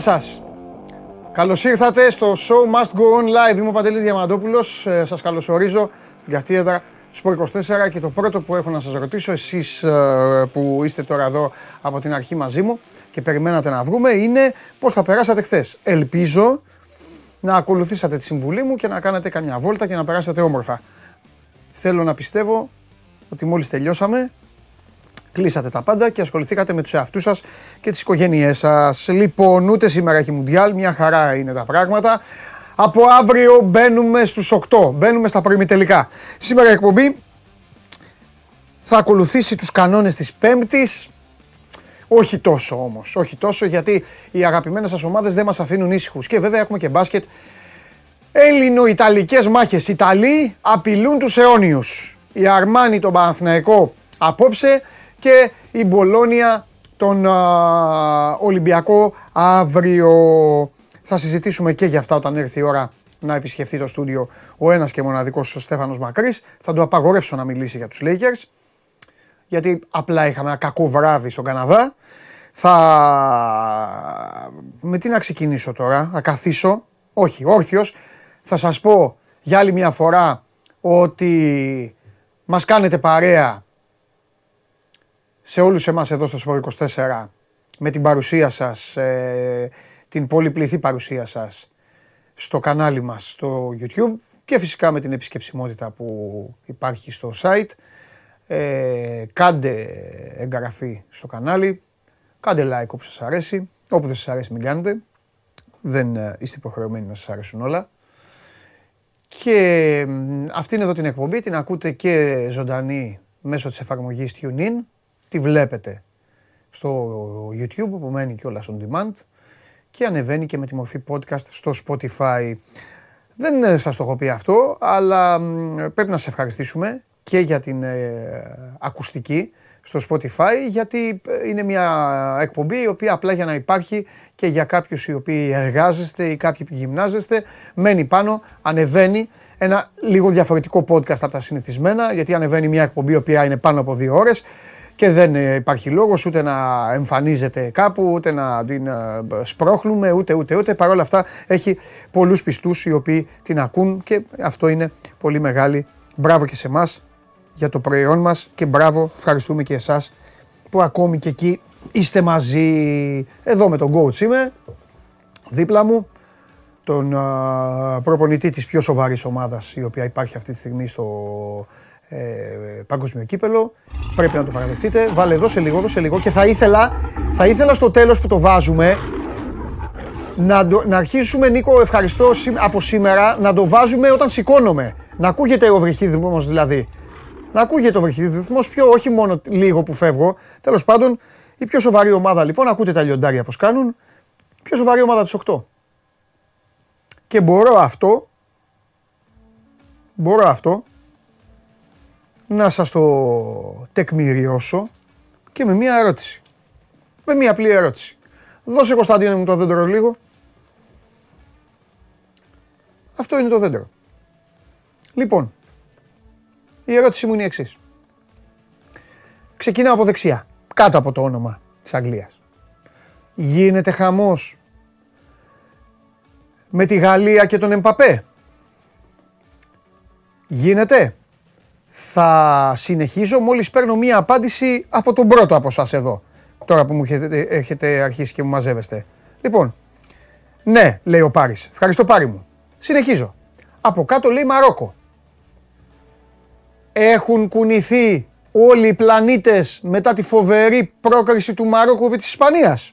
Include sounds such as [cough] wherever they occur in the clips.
Γεια σας. Καλώς ήρθατε στο Show Must Go On Live. Είμαι ο Παντελής Διαμαντόπουλος. Ε, σας καλωσορίζω στην καυτή του Sport 24 και το πρώτο που έχω να σας ρωτήσω εσείς ε, που είστε τώρα εδώ από την αρχή μαζί μου και περιμένατε να βρούμε είναι πώς θα περάσατε χθες. Ελπίζω να ακολουθήσατε τη συμβουλή μου και να κάνετε καμιά βόλτα και να περάσετε όμορφα. Θέλω να πιστεύω ότι μόλις τελειώσαμε κλείσατε τα πάντα και ασχοληθήκατε με τους εαυτούς σας και τις οικογένειές σας. Λοιπόν, ούτε σήμερα έχει Μουντιάλ, μια χαρά είναι τα πράγματα. Από αύριο μπαίνουμε στους 8, μπαίνουμε στα τελικά. Σήμερα η εκπομπή θα ακολουθήσει τους κανόνες της Πέμπτης, όχι τόσο όμως, όχι τόσο γιατί οι αγαπημένες σας ομάδες δεν μας αφήνουν ήσυχους. Και βέβαια έχουμε και μπάσκετ. Έλληνο-Ιταλικές μάχες. Ιταλοί απειλούν τους αιώνιους. Η Αρμάνη τον Παναθηναϊκό απόψε και η Μπολόνια τον Ολυμπιακό αύριο. Θα συζητήσουμε και για αυτά όταν έρθει η ώρα να επισκεφθεί το στούντιο ο ένας και μοναδικός ο Στέφανος Μακρύς. Θα του απαγορεύσω να μιλήσει για τους Lakers, γιατί απλά είχαμε ένα κακό βράδυ στον Καναδά. Θα... Με τι να ξεκινήσω τώρα, θα καθίσω, όχι όρθιος, θα σας πω για άλλη μια φορά ότι μας κάνετε παρέα σε όλους εμάς εδώ στο Σπορ 24 με την παρουσία σας, ε, την πολυπληθή παρουσία σας στο κανάλι μας στο YouTube και φυσικά με την επισκεψιμότητα που υπάρχει στο site. Ε, κάντε εγγραφή στο κανάλι, κάντε like όπου σας αρέσει, όπου δεν σας αρέσει μην κάνετε. Δεν ε, είστε υποχρεωμένοι να σας αρέσουν όλα. Και αυτήν εδώ την εκπομπή την ακούτε και ζωντανή μέσω της εφαρμογής TuneIn τη βλέπετε στο YouTube που μένει και όλα on demand και ανεβαίνει και με τη μορφή podcast στο Spotify. Δεν σας το έχω πει αυτό, αλλά πρέπει να σε ευχαριστήσουμε και για την ε, ακουστική στο Spotify γιατί ε, είναι μια εκπομπή η οποία απλά για να υπάρχει και για κάποιους οι οποίοι εργάζεστε ή κάποιοι που γυμνάζεστε μένει πάνω, ανεβαίνει ένα λίγο διαφορετικό podcast από τα συνηθισμένα γιατί ανεβαίνει μια εκπομπή η οποία είναι πάνω από δύο ώρες και δεν ε, υπάρχει λόγος ούτε να εμφανίζεται κάπου, ούτε να την ε, σπρώχνουμε, ούτε ούτε ούτε. Παρ' όλα αυτά έχει πολλούς πιστούς οι οποίοι την ακούν και αυτό είναι πολύ μεγάλη. Μπράβο και σε εμάς για το προϊόν μας και μπράβο, ευχαριστούμε και εσάς που ακόμη και εκεί είστε μαζί. Εδώ με τον coach είμαι, δίπλα μου, τον προπονητή της πιο σοβαρής ομάδας η οποία υπάρχει αυτή τη στιγμή στο ε, παγκόσμιο κύπελο. Πρέπει να το παραδεχτείτε. Βάλε εδώ σε λίγο, σε λίγο. Και θα ήθελα, θα ήθελα στο τέλος που το βάζουμε να, να αρχίσουμε, Νίκο, ευχαριστώ από σήμερα, να το βάζουμε όταν σηκώνομαι. Να ακούγεται ο βρυχίδημος δηλαδή. Να ακούγεται ο βρυχίδημος πιο, όχι μόνο λίγο που φεύγω. Τέλος πάντων, η πιο σοβαρή ομάδα λοιπόν, ακούτε τα λιοντάρια πώς κάνουν, η πιο σοβαρή ομάδα της 8. Και μπορώ αυτό, μπορώ αυτό, να σας το τεκμηριώσω και με μία ερώτηση. Με μία απλή ερώτηση. Δώσε Κωνσταντίνο μου το δέντρο λίγο. Αυτό είναι το δέντρο. Λοιπόν, η ερώτηση μου είναι η εξής. Ξεκινάω από δεξιά, κάτω από το όνομα της Αγγλίας. Γίνεται χαμός με τη Γαλλία και τον Εμπαπέ. Γίνεται θα συνεχίζω μόλις παίρνω μία απάντηση από τον πρώτο από σας εδώ. Τώρα που μου έχετε, αρχίσει και μου μαζεύεστε. Λοιπόν, ναι, λέει ο Πάρης. Ευχαριστώ Πάρη μου. Συνεχίζω. Από κάτω λέει Μαρόκο. Έχουν κουνηθεί όλοι οι πλανήτες μετά τη φοβερή πρόκριση του Μαρόκου επί της Ισπανίας.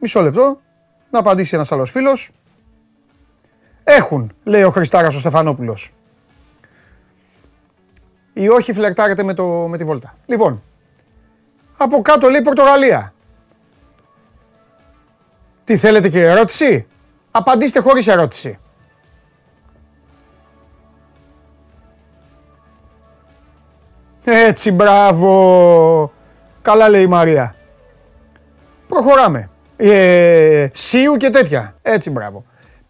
Μισό λεπτό. Να απαντήσει ένας άλλος φίλος. Έχουν, λέει ο Χριστάρας ο Στεφανόπουλος ή όχι φλερτάρετε με, το, με τη βόλτα. Λοιπόν, από κάτω λέει Πορτογαλία. Τι θέλετε και ερώτηση; Απαντήστε χωρίς ερώτηση. Έτσι, μπράβο. Καλά λέει η Μαρία. Προχωράμε. Ε, σίου και τέτοια. Έτσι, μπράβο.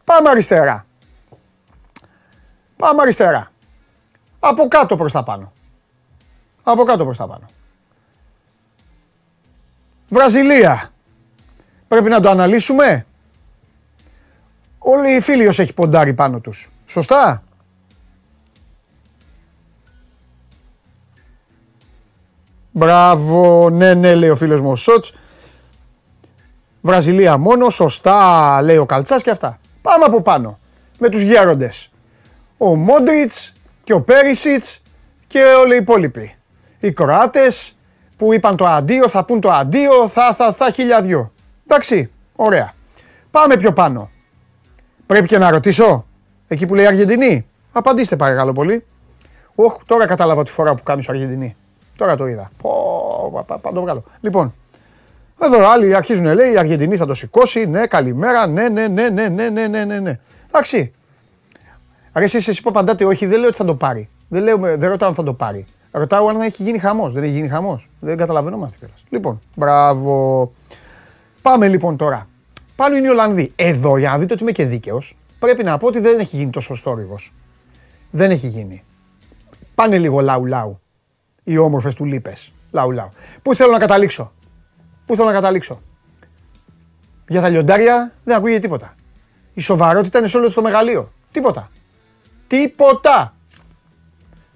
Πάμε αριστερά. Πάμε αριστερά. Από κάτω προς τα πάνω. Από κάτω προς τα πάνω. Βραζιλία. Πρέπει να το αναλύσουμε. Όλοι οι φίλοι έχει ποντάρει πάνω τους. Σωστά; Μπράβο, ναι, ναι, λέει ο φίλος μου ο Σότς. Βραζιλία μόνο, σωστά, λέει ο Καλτσάς και αυτά. Πάμε από πάνω, με τους γέροντες. Ο Μόντριτς και ο Πέρισιτς και όλοι οι υπόλοιποι. Οι Κροάτες που είπαν το αντίο, θα πούν το αντίο, θα, θα, θα, χιλιαδιό. Εντάξει, ωραία. Πάμε πιο πάνω. Πρέπει και να ρωτήσω, εκεί που λέει Αργεντινή. Απαντήστε παρακαλώ πολύ. Οχ, τώρα κατάλαβα τη φορά που κάνεις ο Αργεντινή. Τώρα το είδα. Πω, πα, πα, το βγάλω. Λοιπόν, εδώ άλλοι αρχίζουν λέει η Αργεντινή θα το σηκώσει. Ναι, καλημέρα. Ναι, ναι, ναι, ναι, ναι, ναι, ναι, ναι. ναι. Εντάξει. Άρα εσείς, εσείς που απαντάτε όχι, δεν λέω ότι θα το πάρει. Δεν, λέω, δεν ρωτάω αν θα το πάρει. Ρωτάω αν έχει γίνει χαμός. Δεν έχει γίνει χαμός. Δεν καταλαβαίνόμαστε κιόλας. Λοιπόν, μπράβο. Πάμε λοιπόν τώρα. Πάνω είναι οι Ολλανδοί. Εδώ, για να δείτε ότι είμαι και δίκαιος, πρέπει να πω ότι δεν έχει γίνει τόσο στόρυβο. Δεν έχει γίνει. Πάνε λίγο λαου λαου. Οι όμορφες του λίπες. Λαου λαου. Πού θέλω να καταλήξω; Πού θέλω να καταλήξω; Για τα λιοντάρια δεν ακούγεται τίποτα. Η σοβαρότητα είναι σε όλο το μεγαλείο. Τίποτα. Τίποτα.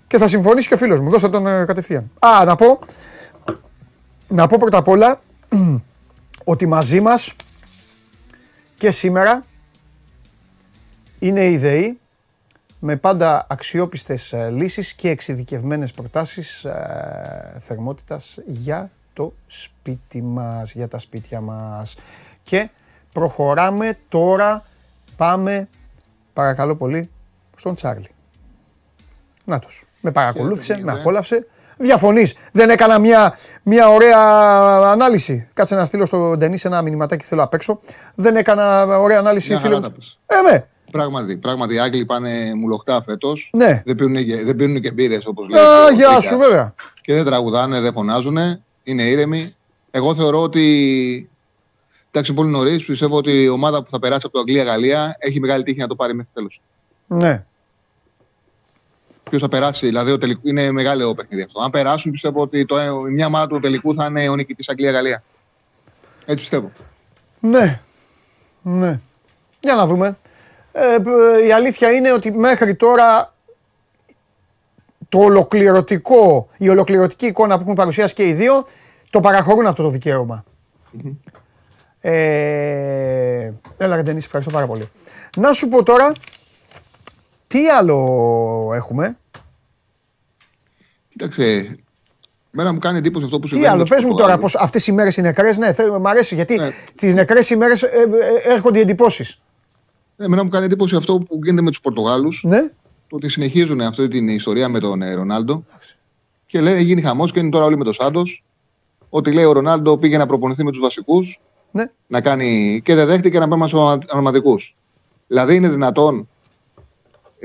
Και θα συμφωνήσει και ο φίλος μου. Δώστε τον ε, κατευθείαν. Α, να πω, να πω πρώτα απ' όλα [clears throat] ότι μαζί μας και σήμερα είναι η ΔΕΗ με πάντα αξιόπιστες ε, λύσεις και εξειδικευμένες προτάσεις ε, θερμότητας για το σπίτι μας, για τα σπίτια μας. Και προχωράμε τώρα, πάμε παρακαλώ πολύ στον Τσάρλι. Νάτος. Με παρακολούθησε, με απόλαυσε. Διαφωνείς. Δεν έκανα μια, μια ωραία ανάλυση. Κάτσε να στείλω στον Ντενή ένα μηνυματάκι θέλω απ' έξω. Δεν έκανα ωραία ανάλυση. Φίλε. Ε, με. Πράγματι, πράγματι, οι Άγγλοι πάνε μουλοχτά φέτος. Ναι. Δεν πίνουν, δεν πίνουν και μπύρες όπως λέει. Α, γεια σου, βέβαια. Και δεν τραγουδάνε, δεν φωνάζουν. Είναι ήρεμοι. Εγώ θεωρώ ότι. Εντάξει, πολύ νωρίς. Πιστεύω ότι η ομάδα που θα περάσει από το Αγγλία-Γαλλία έχει μεγάλη τύχη να το πάρει μέχρι τέλος. Ναι ποιος θα περάσει. Δηλαδή, τελικό, είναι μεγάλο παιχνίδι αυτό. Αν περάσουν, πιστεύω ότι το, μια ομάδα του τελικού θα είναι ο νικητής Αγγλία-Γαλλία. Έτσι πιστεύω. Ναι. Ναι. Για να δούμε. Ε, η αλήθεια είναι ότι μέχρι τώρα το ολοκληρωτικό, η ολοκληρωτική εικόνα που έχουν παρουσιάσει και οι δύο το παραχωρούν αυτό το δικαίωμα. Mm-hmm. Ε, έλα Ρεντενής, ευχαριστώ πάρα πολύ. Να σου πω τώρα, τι άλλο έχουμε; Κοίταξε, Μένα μου κάνει εντύπωση αυτό που συμβαίνει. Τι άλλο, πες μου τώρα, πως αυτές οι μέρες είναι νεκρέ. Ναι, θέλω, μου αρέσει γιατί ναι. τι νεκρές ημέρε ε, ε, έρχονται οι εντυπώσεις. Ναι, μένα μου κάνει εντύπωση αυτό που γίνεται με τους Πορτογάλους. Ναι. Το ότι συνεχίζουν αυτή την ιστορία με τον ε, Ρονάλντο. Και λέει, γίνει χαμός και είναι τώρα όλοι με τον Σάντος. Ότι λέει ο Ρονάλντο πήγε να προπονηθεί με τους βασικούς. Ναι. Να κάνει και δεν δέχτηκε να πάμε στους αρματικού. Δηλαδή είναι δυνατόν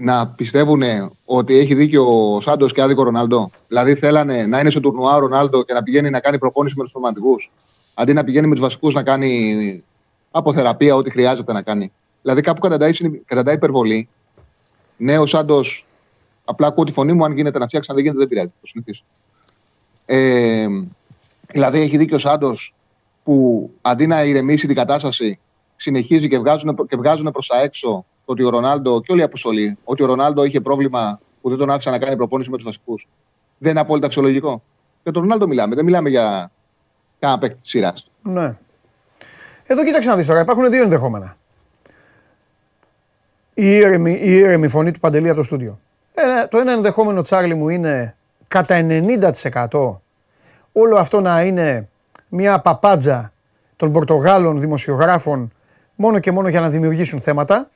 να πιστεύουν ότι έχει δίκιο ο Σάντος και άδικο ο Ρονάλντο. Δηλαδή θέλανε να είναι σε τουρνουά ο Ρονάλντο και να πηγαίνει να κάνει προπόνηση με τους ρομαντικού. Αντί να πηγαίνει με τους βασικούς να κάνει αποθεραπεία, ό,τι χρειάζεται να κάνει. Δηλαδή κάπου καταντάει, καταντάει υπερβολή. Ναι, ο Σάντος. Απλά ακούω τη φωνή μου. Αν γίνεται να φτιάξει, αν δεν γίνεται, δεν πειράζει. Το συνηθίσω. Ε, δηλαδή έχει δίκιο ο Σάντος που αντί να ηρεμήσει την κατάσταση, συνεχίζει και βγάζουν, και βγάζουν προς τα έξω ότι ο Ρονάλντο και όλη η αποστολή, ότι ο Ρονάλντο είχε πρόβλημα που δεν τον άφησαν να κάνει προπόνηση με τους βασικούς. Δεν είναι απόλυτα φυσιολογικό. Για τον Ρονάλντο μιλάμε, δεν μιλάμε για κανένα παίκτη της σειράς. Ναι. Εδώ κοίταξε να δεις τώρα, υπάρχουν δύο ενδεχόμενα. Η ήρεμη, η ήρεμη φωνή του Παντελή από το στούντιο. Ε, το ένα ενδεχόμενο, Τσάρλι μου, είναι κατά 90% όλο αυτό να είναι μια παπάντζα των Πορτογάλων δημοσιογράφων μόνο και μόνο για να δημιουργήσουν θέματα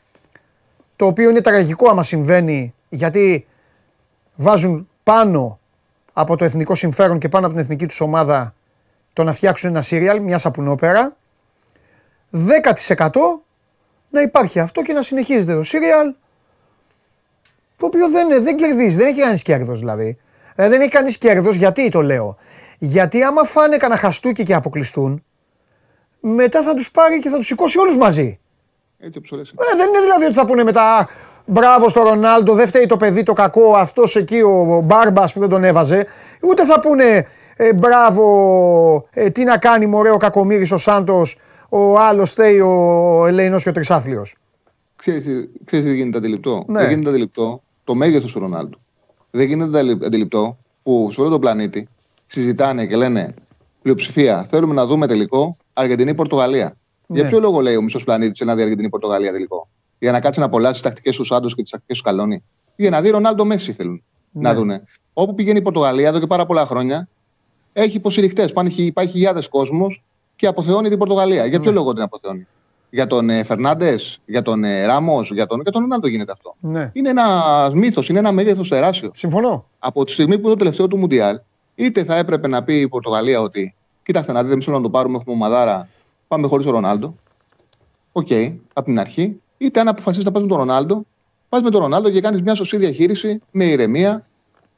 το οποίο είναι τραγικό άμα συμβαίνει γιατί βάζουν πάνω από το εθνικό συμφέρον και πάνω από την εθνική τους ομάδα το να φτιάξουν ένα σύριαλ, μιας σαπουνόπερα. 10% να υπάρχει αυτό και να συνεχίζεται το σύριαλ το οποίο δεν, δεν κερδίζει, δεν έχει κανείς κέρδος δηλαδή. Ε, δεν έχει κανείς κέρδος γιατί το λέω. Γιατί άμα φάνε κανένα χαστούκι και αποκλειστούν, μετά θα τους πάρει και θα τους σηκώσει όλους μαζί. Έτσι ε, δεν είναι δηλαδή ότι θα πούνε μετά μπράβο στο Ρονάλντο, δεν φταίει το παιδί το κακό, αυτός εκεί ο Μπάρμπας που δεν τον έβαζε. Ούτε θα πούνε ε, μπράβο, ε, τι να κάνει μωρέ ο Κακομήρη ο Σάντος, ο άλλος θέει ο Ελέηνο και ο Τρισάθλιος. Ξέρεις, ξέρεις τι γίνεται αντιληπτό; Ναι. Δεν γίνεται αντιληπτό το μέγεθος του Ρονάλντου. Δεν γίνεται αντιλη- αντιληπτό που σε όλο τον πλανήτη συζητάνε και λένε πλειοψηφία θέλουμε να δούμε τελικό Αργεντινή-Πορτογαλία. Ναι. Για ποιο λόγο λέει ο μισός πλανήτης να δει Αργεντινή-Πορτογαλία τελικό; Για να κάτσει να απολαύσει τις τακτικές του Σάντος και τις τακτικές του Καλόνι. Για να δει Ρονάλντο Μέση θέλουν Ναι. να δούνε. Όπου πηγαίνει η Πορτογαλία εδώ και πάρα πολλά χρόνια έχει υποστηριχτέ. Υπάρχει χιλιάδες κόσμος και αποθεώνει την Πορτογαλία. Για ποιο Ναι. λόγο την αποθεώνει; Για τον ε, Φερνάντες, για τον ε, Ράμος, για τον, για τον Ρονάλντο γίνεται αυτό. Ναι. Είναι ένα μύθος, είναι ένα μέγεθος τεράστιο. Συμφωνώ. Από τη στιγμή που είναι το τελευταίο του Μουντιάλ, είτε θα έπρεπε να πει η Πορτογαλία ότι κοίταξε να δείτε, δεν θέλω να το πάρουμε, έχουμε ομαδάρα, πάμε χωρίς τον Ρονάλντο. Οκ, από την αρχή. Είτε αν αποφασίσεις να πας με τον Ρονάλντο, πας με τον Ρονάλντο και κάνεις μια σωστή διαχείριση με ηρεμία.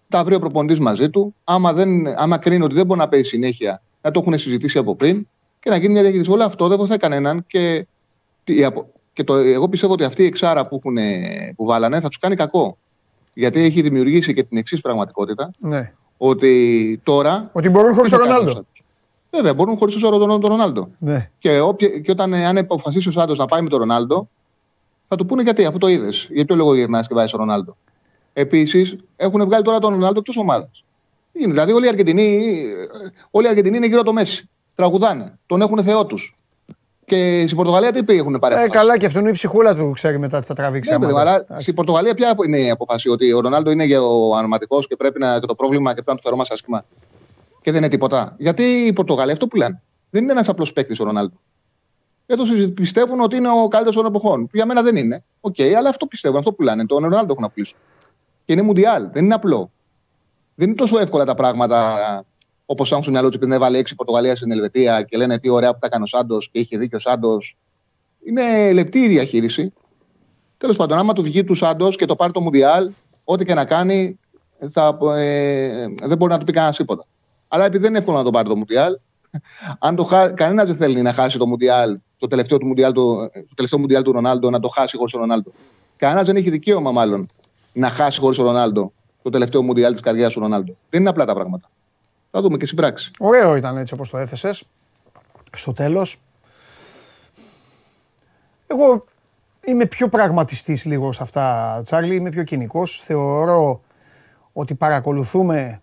Τα βρει ο προπονητής μαζί του. Άμα, δεν, άμα κρίνει ότι δεν μπορεί να παίζει συνέχεια, να το έχουν συζητήσει από πριν και να γίνει μια διαχείριση. Όλο αυτό δεν βοηθάει κανέναν και, η απο- και το, εγώ πιστεύω ότι αυτή η εξάρα που, έχουν, που βάλανε θα τους κάνει κακό. Γιατί έχει δημιουργήσει και την εξής πραγματικότητα, Ναι. ότι τώρα. Ότι μπορούν χωρίς τι τον θα κάνει ο Ρονάλντο. Σάντος. Βέβαια, μπορούν χωρίς τον τον- τον Ρονάλντο. Ναι. Και, όποια, και όταν ε, αν αποφασίσει ο Σάντος να πάει με τον Ρονάλντο, θα του πούνε γιατί, αφού το είδες. Για ποιο λόγο γυρνάς και βάζεις τον Ρονάλντο. Επίσης, έχουν βγάλει τώρα τον Ρονάλντο εκτός ομάδας. Δηλαδή, όλοι οι Αργεντινοί, ε, όλοι οι Αργεντινοί είναι γύρω από το Μέση. Τραγουδάνε. Τον έχουν θεό τους. Και στην Πορτογαλία τι έχουν πάρει. Ε, απόφαση. καλά και αυτόν η ψυχούλα του ξέρει μετά τι θα τραβήξει. Ναι, άμα παιδί, δεν- αλλά Εντάξει. στην Πορτογαλία ποια είναι η αποφάση ότι ο Ρονάλντο είναι γεωανοματικό και πρέπει να και το πρόβλημα και πρέπει να του φερόμαστε άσχημα; Και δεν είναι τίποτα. Γιατί η Πορτογαλία αυτό που λένε. Δεν είναι ένας απλός παίκτης ο Ρονάλντο. Έτω πιστεύουν ότι είναι ο καλύτερος των εποχών. Που για μένα δεν είναι. Οκ, αλλά αυτό πιστεύουν, αυτό που λένε. Τον Ρονάλντο έχουν να πουλήσουν. Και είναι Μουντιάλ. Δεν είναι απλό. Δεν είναι τόσο εύκολα τα πράγματα όπως έχουν στο μυαλό του επειδή έβαλε έξι Πορτογαλία στην Ελβετία και λένε τι ωραία που τα έκανε ο Σάντος και είχε δίκιο ο Σάντος. Είναι λεπτή η διαχείριση. Τέλος πάντων, άμα του βγει του Σάντος και το πάρει το Μουντιάλ, ό,τι και να κάνει, θα, ε, δεν μπορεί να του πει κανένας τίποτα. Αλλά επειδή δεν είναι εύκολο να το πάρει το Μουντιάλ, [laughs] αν το χα... κανένας δεν θέλει να χάσει το Μουντιάλ, το τελευταίο, του μουντιάλ του, το τελευταίο Μουντιάλ του Ρονάλντο, να το χάσει χωρίς τον Ρονάλντο. Κανένας δεν έχει δικαίωμα, μάλλον, να χάσει χωρίς τον Ρονάλντο το τελευταίο Μουντιάλ της καρδιά του Ρονάλντο. Δεν είναι απλά τα πράγματα. Θα δούμε και στην πράξη. Ωραίο ήταν έτσι όπως το έθεσες. Στο τέλος. Εγώ είμαι πιο πραγματιστής λίγο σε αυτά, Τσάρλι. Είμαι πιο κοινικός. Θεωρώ ότι παρακολουθούμε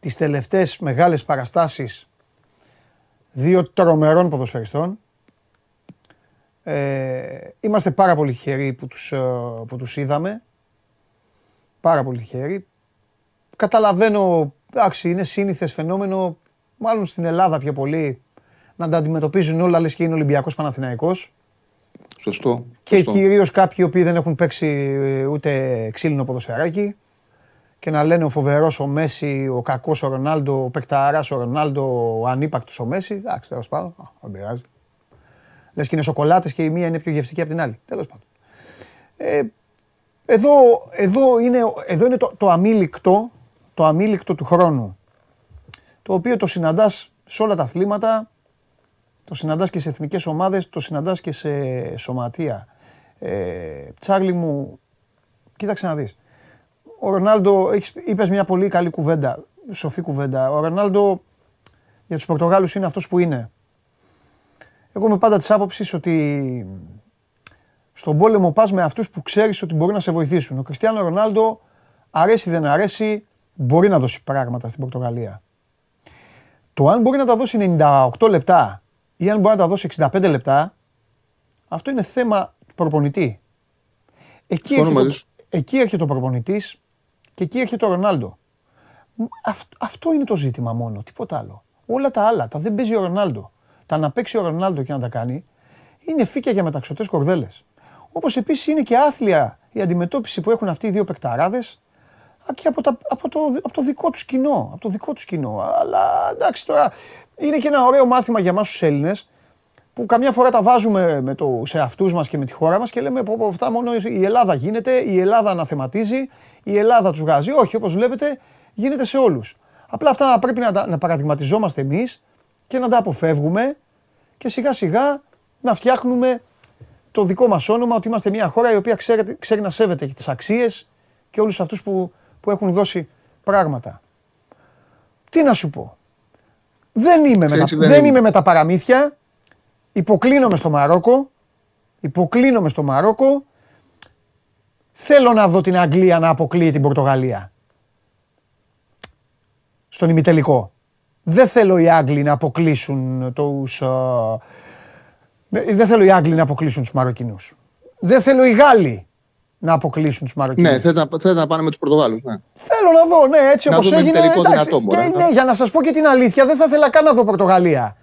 τις τελευταίες μεγάλες παραστάσεις δύο τρομερών ποδοσφαιριστών. Ε, είμαστε πάρα πολύ τυχεροί που τους, ε, που τους είδαμε. Πάρα πολύ τυχεροί. Καταλαβαίνω, εντάξει, είναι σύνηθες φαινόμενο, μάλλον στην Ελλάδα πιο πολύ, να τα αντιμετωπίζουν όλα λες και είναι Ολυμπιακός Παναθηναϊκός. Σωστό. Και σωστό. κυρίως κάποιοι οι οποίοι δεν έχουν παίξει ε, ούτε ξύλινο ποδοσφαιράκι και να λένε ο φοβερός ο Μέση, ο κακός ο Ρονάλντο, ο παικταράς ο Ρονάλντο, ο ανύπακτο ο Μέση. Εντάξει, τέλος πάντων. Α, Δεν πειράζει. Λες και είναι σοκολάτες και η μία είναι πιο γευστική από την άλλη. Τέλος πάντων. Ε, εδώ, εδώ είναι, εδώ είναι το, το αμήλικτο, το αμήλικτο του χρόνου. Το οποίο το συναντάς σε όλα τα αθλήματα, το συναντάς και σε εθνικές ομάδες, το συναντάς και σε σωματεία. Ε, Τσάρλι μου, κοίταξε να δεις. Ο Ρονάλντο, έχεις, είπες μια πολύ καλή κουβέντα, σοφή κουβέντα. Ο Ρονάλντο για τους Πορτογάλους είναι αυτός που είναι. Εγώ είμαι πάντα της άποψης ότι στον πόλεμο πας με αυτούς που ξέρεις ότι μπορεί να σε βοηθήσουν. Ο Κριστιανό Ρονάλντο, αρέσει δεν αρέσει, μπορεί να δώσει πράγματα στην Πορτογαλία. Το αν μπορεί να τα δώσει 98 λεπτά ή αν μπορεί να τα δώσει 65 λεπτά, αυτό είναι θέμα του προπονητή. Εκεί Συμφωνώ έρχεται, μαζί ο, εκεί έρχεται ο προπονητής και εκεί έρχεται ο Ρονάλντο. Μ, αυ- αυτό είναι το ζήτημα μόνο, τίποτα άλλο. Όλα τα άλλα, τα δεν παίζει ο Ρονάλντο. Τα να παίξει ο Ρονάλντο και να τα κάνει, είναι φύκια για μεταξωτές κορδέλες. Όπως επίσης είναι και άθλια η αντιμετώπιση που έχουν αυτοί οι δύο παικταράδες α, και από, τα, από, το, από το δικό τους κοινό. Από το δικό τους κοινό. Αλλά εντάξει τώρα, είναι και ένα ωραίο μάθημα για εμάς τους Έλληνες που καμιά φορά τα βάζουμε με το, σε αυτούς μας και με τη χώρα μας και λέμε πω, πω, αυτά μόνο η Ελλάδα γίνεται, η Ελλάδα αναθεματίζει, η Ελλάδα τους βγάζει. Όχι, όπως βλέπετε γίνεται σε όλους. Απλά αυτά πρέπει να, τα- να παραδειγματιζόμαστε εμείς και να τα αποφεύγουμε και σιγά σιγά να φτιάχνουμε το δικό μας όνομα ότι είμαστε μια χώρα η οποία ξέρει, ξέρει να σέβεται και τις αξίες και όλους αυτούς που, που έχουν δώσει πράγματα. Τι να σου πω. Δεν είμαι, με Ξέρεις τα, τι δεν συμβαίνει. είμαι με τα παραμύθια. Υποκλίνομαι στο Μαρόκο. Υποκλίνομαι στο Μαρόκο. Θέλω να δω την Αγγλία να αποκλείει την Πορτογαλία. Στον ημιτελικό. Δεν θέλω οι Άγγλοι να αποκλείσουν τους... Δεν θέλω οι Άγγλοι να αποκλείσουν τους Μαροκινούς. Δεν θέλω οι Γάλλοι να αποκλείσουν τους Μαροκινούς. Ναι, θέλετε να πάνε με τους Πορτογάλους. Ναι. Θέλω να δω, ναι, έτσι όπως έγινε. Τελικό δυνατό, και, ναι, για να σας πω και την αλήθεια, δεν θα ήθελα καν να δω Πορτογαλία.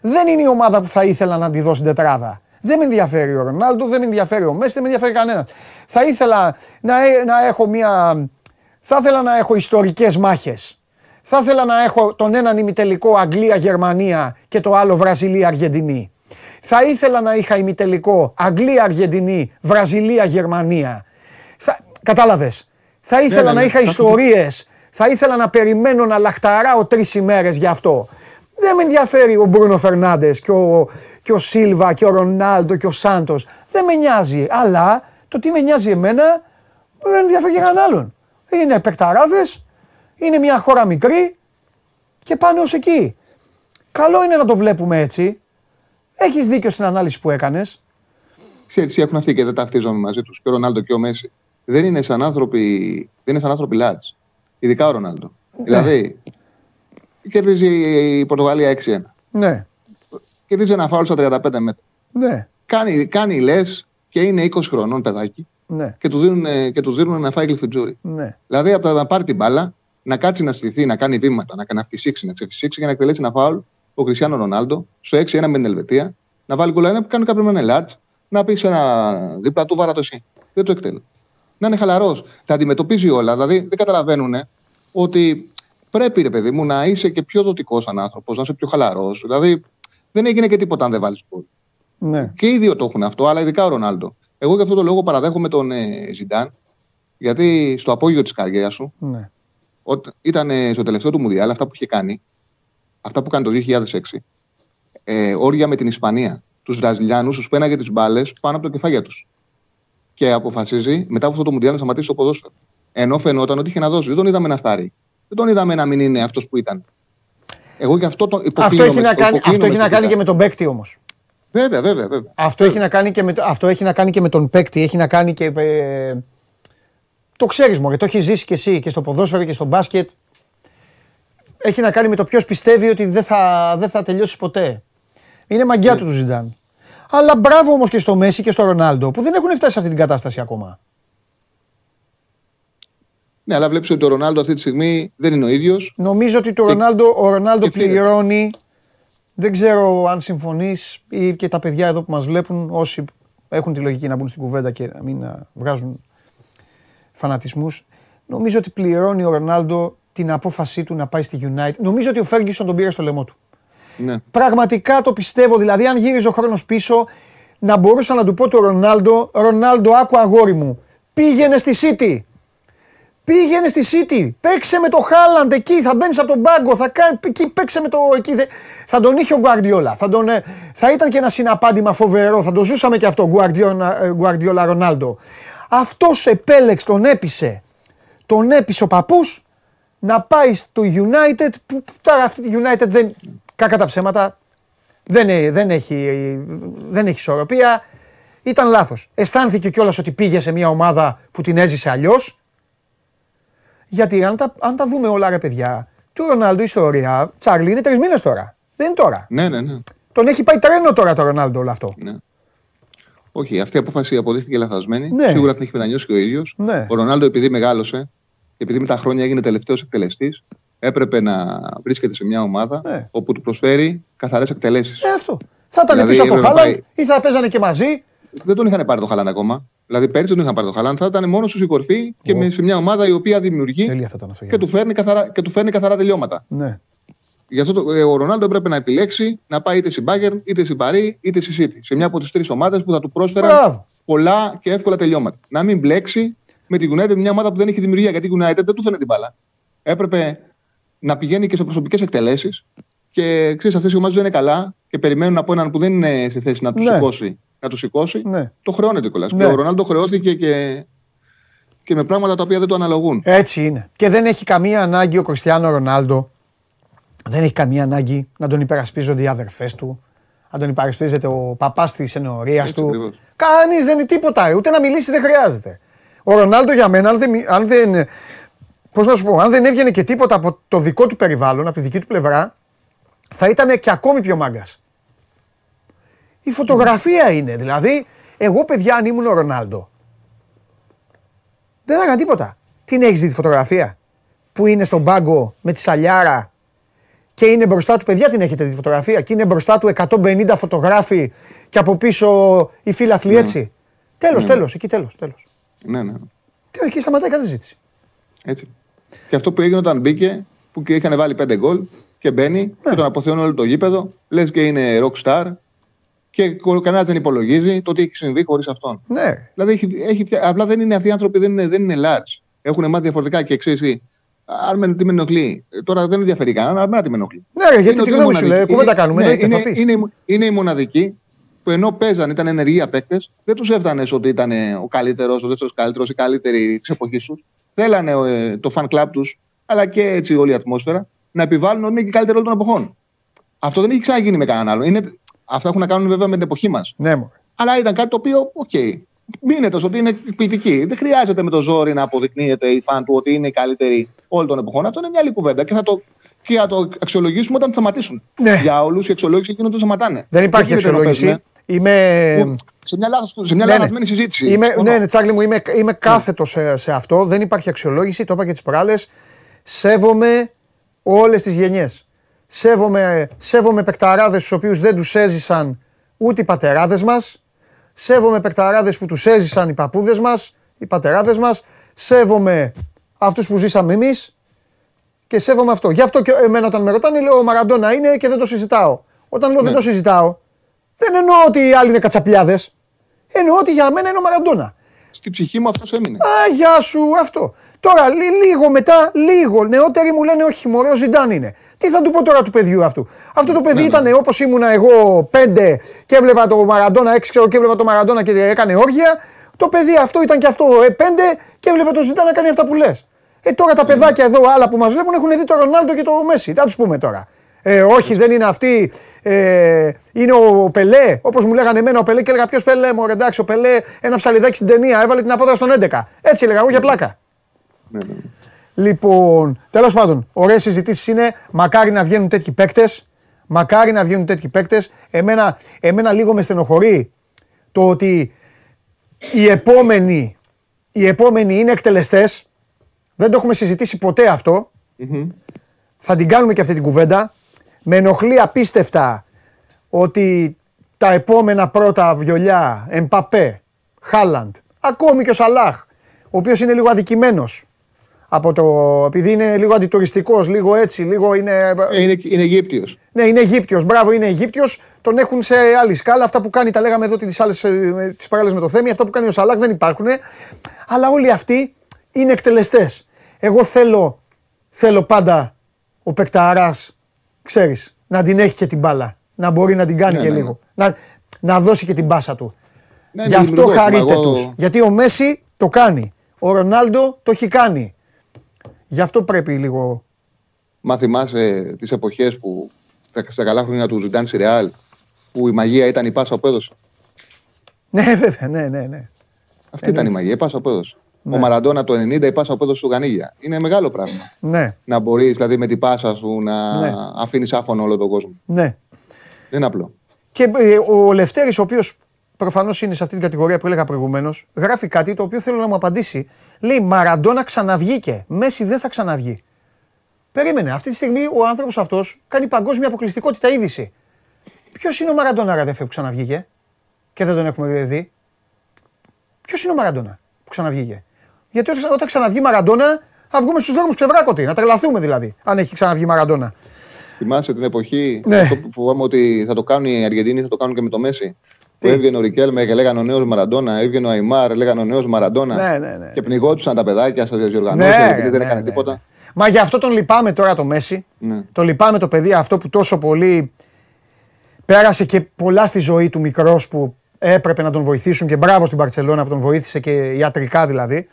Δεν είναι η ομάδα που θα ήθελα να τη δω τετράδα. Δεν με ενδιαφέρει ο Ρονάλντο, δεν με ενδιαφέρει ο Μέση, δεν με ενδιαφέρει κανένας. Θα ήθελα να, ε, να έχω μια. Θα ήθελα να έχω ιστορικές μάχες. Θα ήθελα να έχω τον έναν ημιτελικό Αγγλία-Γερμανία και το άλλο Βραζιλία-Αργεντινή. Θα ήθελα να είχα ημιτελικό Αγγλία-Αργεντινή, Βραζιλία-Γερμανία. Θα... Κατάλαβες. Θα ήθελα ναι, ναι, να ναι. είχα ιστορίες. Θα ήθελα να περιμένω να λαχταράω τρεις ημέρες γι' αυτό. Δεν με ενδιαφέρει ο Μπρούνο Φερνάντες και ο, και ο Σίλβα και ο Ρονάλντο και ο Σάντος. Δεν με νοιάζει. Αλλά το τι με νοιάζει εμένα δεν ενδιαφέρει για κανέναν άλλον. Είναι παικταράδε, είναι μια χώρα μικρή και πάνε ως εκεί. Καλό είναι να το βλέπουμε έτσι. Έχεις δίκιο στην ανάλυση που έκανες. Ξέρεις, έχουν αυτοί και δεν ταυτίζομαι μαζί τους. Και ο Ρονάλντο και ο Μέση. Δεν είναι σαν άνθρωποι, δεν είναι σαν άνθρωποι large. Ειδικά ο Ρονάλντο. Ναι. Δηλαδή, κερδίζει η Πορτογαλία 6-1. Ναι. Κερδίζει ένα φάουλ στα 35 μέτρα. Ναι. Κάνει, κάνει λες και είναι 20 χρονών παιδάκι. Ναι. Και, του δίνουν, και τους δίνουν ένα φάει φιτζούρι. Ναι. Δηλαδή από το να πάρει την μπάλα, να κάτσει να στηθεί, να κάνει βήματα, να, να φυσήξει, να ξεφυσήξει και να εκτελέσει ένα φάουλ ο Κριστιανό Ρονάλντο στο 6-1 με την Ελβετία, να βάλει κολλάνα που κάνει κάποιον με ένα large, να πει ένα δίπλα του βάρα το εσύ. Δεν το εκτελεί. Να είναι χαλαρός. Τα αντιμετωπίζει όλα. Δηλαδή δεν καταλαβαίνουν ότι πρέπει, ρε παιδί μου, να είσαι και πιο δοτικός σαν άνθρωπος, να είσαι πιο χαλαρός. Δηλαδή δεν έγινε και τίποτα αν δεν βάλεις γκολ. Ναι. Και οι δύο το έχουν αυτό, αλλά ειδικά ο Ρονάλντο. Εγώ γι' αυτό το λόγο παραδέχομαι τον ε, Ζιντάν, γιατί στο απόγειο της καριέρας σου ναι. ήταν στο τελευταίο του Μουδιάλ αυτά που είχε κάνει αυτά που κάνει το 2006, ε, όρια με την Ισπανία. Τους Βραζιλιάνους τους πέναγε τις μπάλες πάνω από το κεφάλια τους. Και αποφασίζει μετά από αυτό το Μουντιάλ να σταματήσει το ποδόσφαιρο. Ενώ φαινόταν ότι είχε να δώσει. Δεν τον είδαμε να φτάρει. Δεν τον είδαμε να μην είναι αυτός που ήταν. Εγώ και αυτό το Αυτό έχει να κάνει, αυτό έχει να κάνει και με τον παίκτη όμως. Βέβαια, βέβαια, βέβαια. Αυτό, Έχει να κάνει και με, αυτό έχει να κάνει και με τον παίκτη. Έχει να κάνει και. Ε, το ξέρεις μου, το έχεις ζήσει και εσύ και στο ποδόσφαιρο και στο μπάσκετ έχει να κάνει με το ποιος πιστεύει ότι δεν θα, δεν θα τελειώσει ποτέ. Είναι μαγκιά του του Ζιντάν. Αλλά μπράβο όμως και στο Μέση και στο Ρονάλντο που δεν έχουν φτάσει σε αυτή την κατάσταση ακόμα. Ναι, αλλά βλέπεις ότι ο Ρονάλντο αυτή τη στιγμή δεν είναι ο ίδιος. Νομίζω ότι το Ρονάλντο, ο Ρονάλντο πληρώνει. Δεν ξέρω αν συμφωνείς ή και τα παιδιά εδώ που μας βλέπουν, όσοι έχουν τη λογική να μπουν στην κουβέντα και να μην βγάζουν φανατισμούς. Νομίζω ότι πληρώνει ο Ρονάλντο την απόφασή του να πάει στη United. Νομίζω ότι ο Φέργκισον τον πήρε στο λαιμό του. Ναι. Πραγματικά το πιστεύω. Δηλαδή, αν γύριζε ο χρόνος πίσω, να μπορούσα να του πω του Ρονάλντο, Ρονάλντο, άκου αγόρι μου, πήγαινε στη City. Πήγαινε στη City. Παίξε με το Χάλαντ εκεί. Θα μπαίνεις από τον πάγκο. Θα κάνει, εκεί, παίξε με το. Εκεί, θα τον είχε ο Γκουαρδιόλα. Θα, τον, ε, θα ήταν και ένα συναπάντημα φοβερό. Θα το ζούσαμε και αυτό. Γκουαρδιόλα Ρονάλντο. Αυτός επέλεξε, τον έπεισε. Τον έπεισε ο παππούς να πάει στο United που τώρα αυτή τη United δεν, κακά τα ψέματα, δεν, δεν, έχει, δεν έχει ισορροπία. Ήταν λάθος. Αισθάνθηκε κιόλας ότι πήγε σε μια ομάδα που την έζησε αλλιώς. Γιατί αν τα, αν τα δούμε όλα ρε παιδιά, του Ρονάλντο ιστορία, Τσάρλι είναι τρεις μήνες τώρα. Δεν είναι τώρα. Ναι, ναι, ναι. Τον έχει πάει τρένο τώρα το Ρονάλντο όλο αυτό. Ναι. Όχι, αυτή η απόφαση αποδείχθηκε λαθασμένη. Ναι. Σίγουρα την έχει μετανιώσει και ο ίδιος. Ναι. Ο Ρονάλντο, επειδή μεγάλωσε, επειδή με τα χρόνια έγινε τελευταίος εκτελεστής, έπρεπε να βρίσκεται σε μια ομάδα ναι. όπου του προσφέρει καθαρές εκτελέσεις. Ε, αυτό. Θα ήταν δηλαδή, πίσω από Χάλαντ πάει... ή θα παίζανε και μαζί. Δεν τον είχαν πάρει το Χάλαντ ακόμα. Δηλαδή πέρυσι δεν τον είχαν πάρει το Χάλαντ. Θα ήταν μόνος σου η κορφή και με, σε μια ομάδα η οποία δημιουργεί και του, φέρνει καθαρά, και του φέρνει καθαρά τελειώματα. Ναι. Γι' αυτό το, ε, ο Ρονάλντο έπρεπε να επιλέξει να πάει είτε στην Bayern, είτε στην Παρή, είτε στη City. Σε μια από τις τρεις ομάδες που θα του πρόσφεραν πολλά και εύκολα τελειώματα. Να μην μπλέξει με τη United, μια ομάδα που δεν έχει δημιουργία. Γιατί η United δεν του φαίνεται την μπάλα. Έπρεπε να πηγαίνει και σε προσωπικές εκτελέσεις. Και ξέρεις, αυτές οι ομάδες δεν είναι καλά και περιμένουν από έναν που δεν είναι σε θέση να τους ναι. σηκώσει. Να του σηκώσει. Ναι. Το χρεώνεται κιόλας. Ναι. Και ο Ρονάλντο χρεώθηκε και, και με πράγματα τα οποία δεν το αναλογούν. Έτσι είναι. Και δεν έχει καμία ανάγκη ο Κριστιανό Ρονάλντο. Δεν έχει καμία ανάγκη να τον υπερασπίζονται οι αδερφές του. αν τον υπαρισπίζεται ο παπάς της ενορίας Έτσι του. ακριβώς. Κανείς δεν είναι τίποτα. Ούτε να μιλήσει δεν χρειάζεται. Ο Ρονάλντο για μένα, αν δεν. μι- Αν δεν πώς να σου πω, αν δεν έβγαινε και τίποτα από το δικό του περιβάλλον, από τη δική του πλευρά, θα ήταν και ακόμη πιο μάγκας. Η φωτογραφία είναι. Δηλαδή, εγώ παιδιά, αν ήμουν ο Ρονάλντο, δεν θα έκανα τίποτα. Την έχεις δει τη φωτογραφία που είναι στον πάγκο με τη σαλιάρα και είναι μπροστά του, παιδιά την έχετε δει τη φωτογραφία και είναι μπροστά του 150 φωτογράφοι και από πίσω οι φίλαθλοι έτσι. Τέλος, τέλος, εκεί τέλος, τέλος. Ναι, ναι. Τι, Εκεί σταματάει κάθε ζήτηση. Έτσι. Και αυτό που έγινε όταν μπήκε, που και είχαν βάλει πέντε γκολ και μπαίνει Ναι. και τον αποθεώνει όλο το γήπεδο, λες και είναι rock star και κανένας δεν υπολογίζει το τι έχει συμβεί χωρίς αυτόν. Ναι. Δηλαδή έχει, έχει, φτια- απλά δεν είναι αυτοί οι άνθρωποι, δεν είναι, δεν είναι large. Έχουν μάθει διαφορετικά και ξέρεις τι. Αν με, τι με ενοχλεί. Ε, Τώρα δεν ενδιαφέρει κανέναν, αλλά εμένα τι με ενοχλεί. Ναι, ρε, γιατί Είναι τη ότι γνώμη είναι σου λέει, μοναδική. κουβέντα κάνουμε, Ναι, εννοείται, θα είναι, πεις. είναι, η- είναι οι μοναδικοί που ενώ παίζαν, ήταν ενεργοί παίκτες, δεν τους έφτανε ότι ήταν ο καλύτερος, ο δεύτερος καλύτερος, οι καλύτεροι της εποχής τους. Θέλανε ε, το fan club τους, αλλά και έτσι όλη η ατμόσφαιρα, να επιβάλλουν ότι είναι και καλύτεροι όλων των εποχών. Αυτό δεν έχει ξαναγίνει με κανέναν άλλο. Είναι, αυτά έχουν να κάνουν βέβαια με την εποχή μας. Ναι, μωρέ. Αλλά ήταν κάτι το οποίο, οκ, μείνετε στο ότι είναι εκπληκτικοί. Δεν χρειάζεται με το ζόρι να αποδεικνύετε οι φαν τους ότι είναι οι καλύτεροι όλων των εποχών. Αυτό είναι μια άλλη κουβέντα και θα το, και θα το αξιολογήσουμε όταν σταματήσουν. Ναι. Για όλους η αξιολόγηση γίνονται όταν σταματάνε. Δεν υπάρχει γίνεται να αξιολόγηση. παίζουμε Είμαι. σε μια, λάθος, σε μια Ναι, ναι. λανθασμένη συζήτηση. Είμαι, Συμφωνώ. ναι, ναι, Τσάρλι μου, είμαι, είμαι κάθετο σε, σε αυτό. Δεν υπάρχει αξιολόγηση. Το είπα και τις προάλλες. Σέβομαι όλες τις γενιές. Σέβομαι, σέβομαι παικταράδες του οποίους δεν τους έζησαν ούτε οι πατεράδες μας. Σέβομαι παικταράδες που τους έζησαν οι παππούδες μας, οι πατεράδες μας. Σέβομαι αυτούς που ζήσαμε εμείς. Και σέβομαι αυτό. Γι' αυτό και εμένα όταν με ρωτάνε λέω ο Μαραντόνα είναι και δεν το συζητάω. Όταν λέω δεν Ναι. το συζητάω, δεν εννοώ ότι οι άλλοι είναι κατσαπλιάδες. Εννοώ ότι για μένα είναι ο Μαραντόνα. Στη ψυχή μου αυτός έμεινε. Α, γεια σου, αυτό. Τώρα, λι- λίγο μετά, λίγο νεότεροι μου λένε όχι, μωρέ, ο Ζιντάν είναι. Τι θα του πω τώρα του παιδιού αυτού; Αυτό το παιδί Ναι, ήταν όπως ήμουνα εγώ πέντε και έβλεπα το Μαραντόνα, έξι ξέρω και έβλεπα το Μαραντόνα και έκανε όργια. Το παιδί αυτό ήταν και αυτό ε, πέντε και έβλεπε το Ζιντάν να κάνει αυτά που λες. Ε, τώρα τα παιδάκια εδώ, άλλα που μας βλέπουν, έχουν δει το Ρονάλντο και το Μέση. Τι θα τους πούμε τώρα. Ε, όχι, δεν είναι αυτή. Ε, είναι ο Πελέ. Όπως μου λέγανε εμένα ο Πελέ και έλεγα ποιος Πελέ. Μου εντάξει, ο Πελέ ένα ψαλιδάκι στην ταινία. Έβαλε την απόδοση στον 11. Έτσι έλεγα εγώ για πλάκα. Ναι, ναι. Λοιπόν, τέλος πάντων, ωραίες συζητήσεις είναι. Μακάρι να βγαίνουν τέτοιοι παίκτες. Μακάρι να βγαίνουν τέτοιοι παίκτες. Εμένα, εμένα λίγο με στενοχωρεί το ότι οι επόμενοι, οι επόμενοι είναι εκτελεστές. Δεν το έχουμε συζητήσει ποτέ αυτό. Θα την κάνουμε και αυτή την κουβέντα. Με ενοχλεί απίστευτα ότι τα επόμενα πρώτα βιολιά, Εμπαπέ, Χάλαντ, ακόμη και ο Σαλάχ, ο οποίος είναι λίγο αδικημένος από το, επειδή είναι λίγο αντιτουριστικός, λίγο έτσι, λίγο είναι... Ε, είναι, είναι Αιγύπτιος. Ναι, είναι Αιγύπτιος, μπράβο, είναι Αιγύπτιος. Τον έχουν σε άλλη σκάλα. Αυτά που κάνει, τα λέγαμε εδώ τις, άλλες, ε, τις παράλληλες με το Θέμη, αυτά που κάνει ο Σαλάχ δεν υπάρχουν. Αλλά όλοι αυτοί είναι εκτελεστές. Εγώ θέλω, θέλω πάντα ο Πεκταράς, ξέρεις, να την έχει και την μπάλα. Να μπορεί να την κάνει Ναι, και ναι, ναι. λίγο. Να, να δώσει και την μπάσα του. Ναι, Γι' είναι αυτό δημιουργός, χαρείτε εγώ- τους. Γιατί ο Μέση το κάνει. Ο Ρονάλντο το έχει κάνει. Γι' αυτό πρέπει λίγο. Μα θυμάσαι τις εποχές που τα- στα καλά χρόνια του Ζιντάν στη Ρεάλ, που η μαγεία ήταν η πάσα που έδωσε. Ναι, [laughs] βέβαια, ναι, ναι, ναι. Αυτή ήταν η μαγεία, η πάσα που έδωσε. Ο Μαραντόνα το 90 η πάσα που έδωσε στο Γανίγια. Είναι μεγάλο πράγμα. Ναι, Να μπορείς δηλαδή με την πάσα σου να Ναι. αφήνεις άφωνο όλο τον κόσμο. ναι. Δεν είναι απλό. Και ε, ο Λευτέρης, ο οποίος προφανώς είναι σε αυτή την κατηγορία που έλεγα προηγουμένως, γράφει κάτι το οποίο θέλω να μου απαντήσει. Λέει Μαραντόνα ξαναβγήκε. Μέση δεν θα ξαναβγεί. Περίμενε. Αυτή τη στιγμή ο άνθρωπος αυτός κάνει παγκόσμια αποκλειστικότητα είδηση. Ποιος είναι ο Μαραντόνα, ρε αδερφέ, που ξαναβγήκε; Και δεν τον έχουμε δει. Ποιος είναι ο Μαραντόνα που ξαναβγήκε; Γιατί όταν- όταν ξαναβγεί Μαραντόνα θα βγούμε στους δρόμους ξεβράκωτοι. Να τρελαθούμε δηλαδή, αν έχει ξαναβγεί Μαραντόνα. Θυμάσαι την εποχή Ναι. αυτό που φοβάμαι ότι θα το κάνουν οι Αργεντίνοι, θα το κάνουν και με το Μέση; Που έβγαινε ο Ρικέλμε και λέγανε ο νέος Μαραντόνα, έβγαινε ο Αϊμάρ, λέγανε ο νέος Μαραντόνα. Ναι, ναι, ναι. Και πνιγόντουσαν τα παιδάκια στι διοργανώσει επειδή δεν έκανε τίποτα. Μα γι' αυτό τον λυπάμαι τώρα το Μέση. Ναι. Το λυπάμαι το παιδί αυτό που τόσο πολύ πέρασε και πολλά στη ζωή του μικρός που έπρεπε να τον βοηθήσουν και μπράβο στην Παρσελώνα που τον βοήθησε και ιατρικά δηλαδή.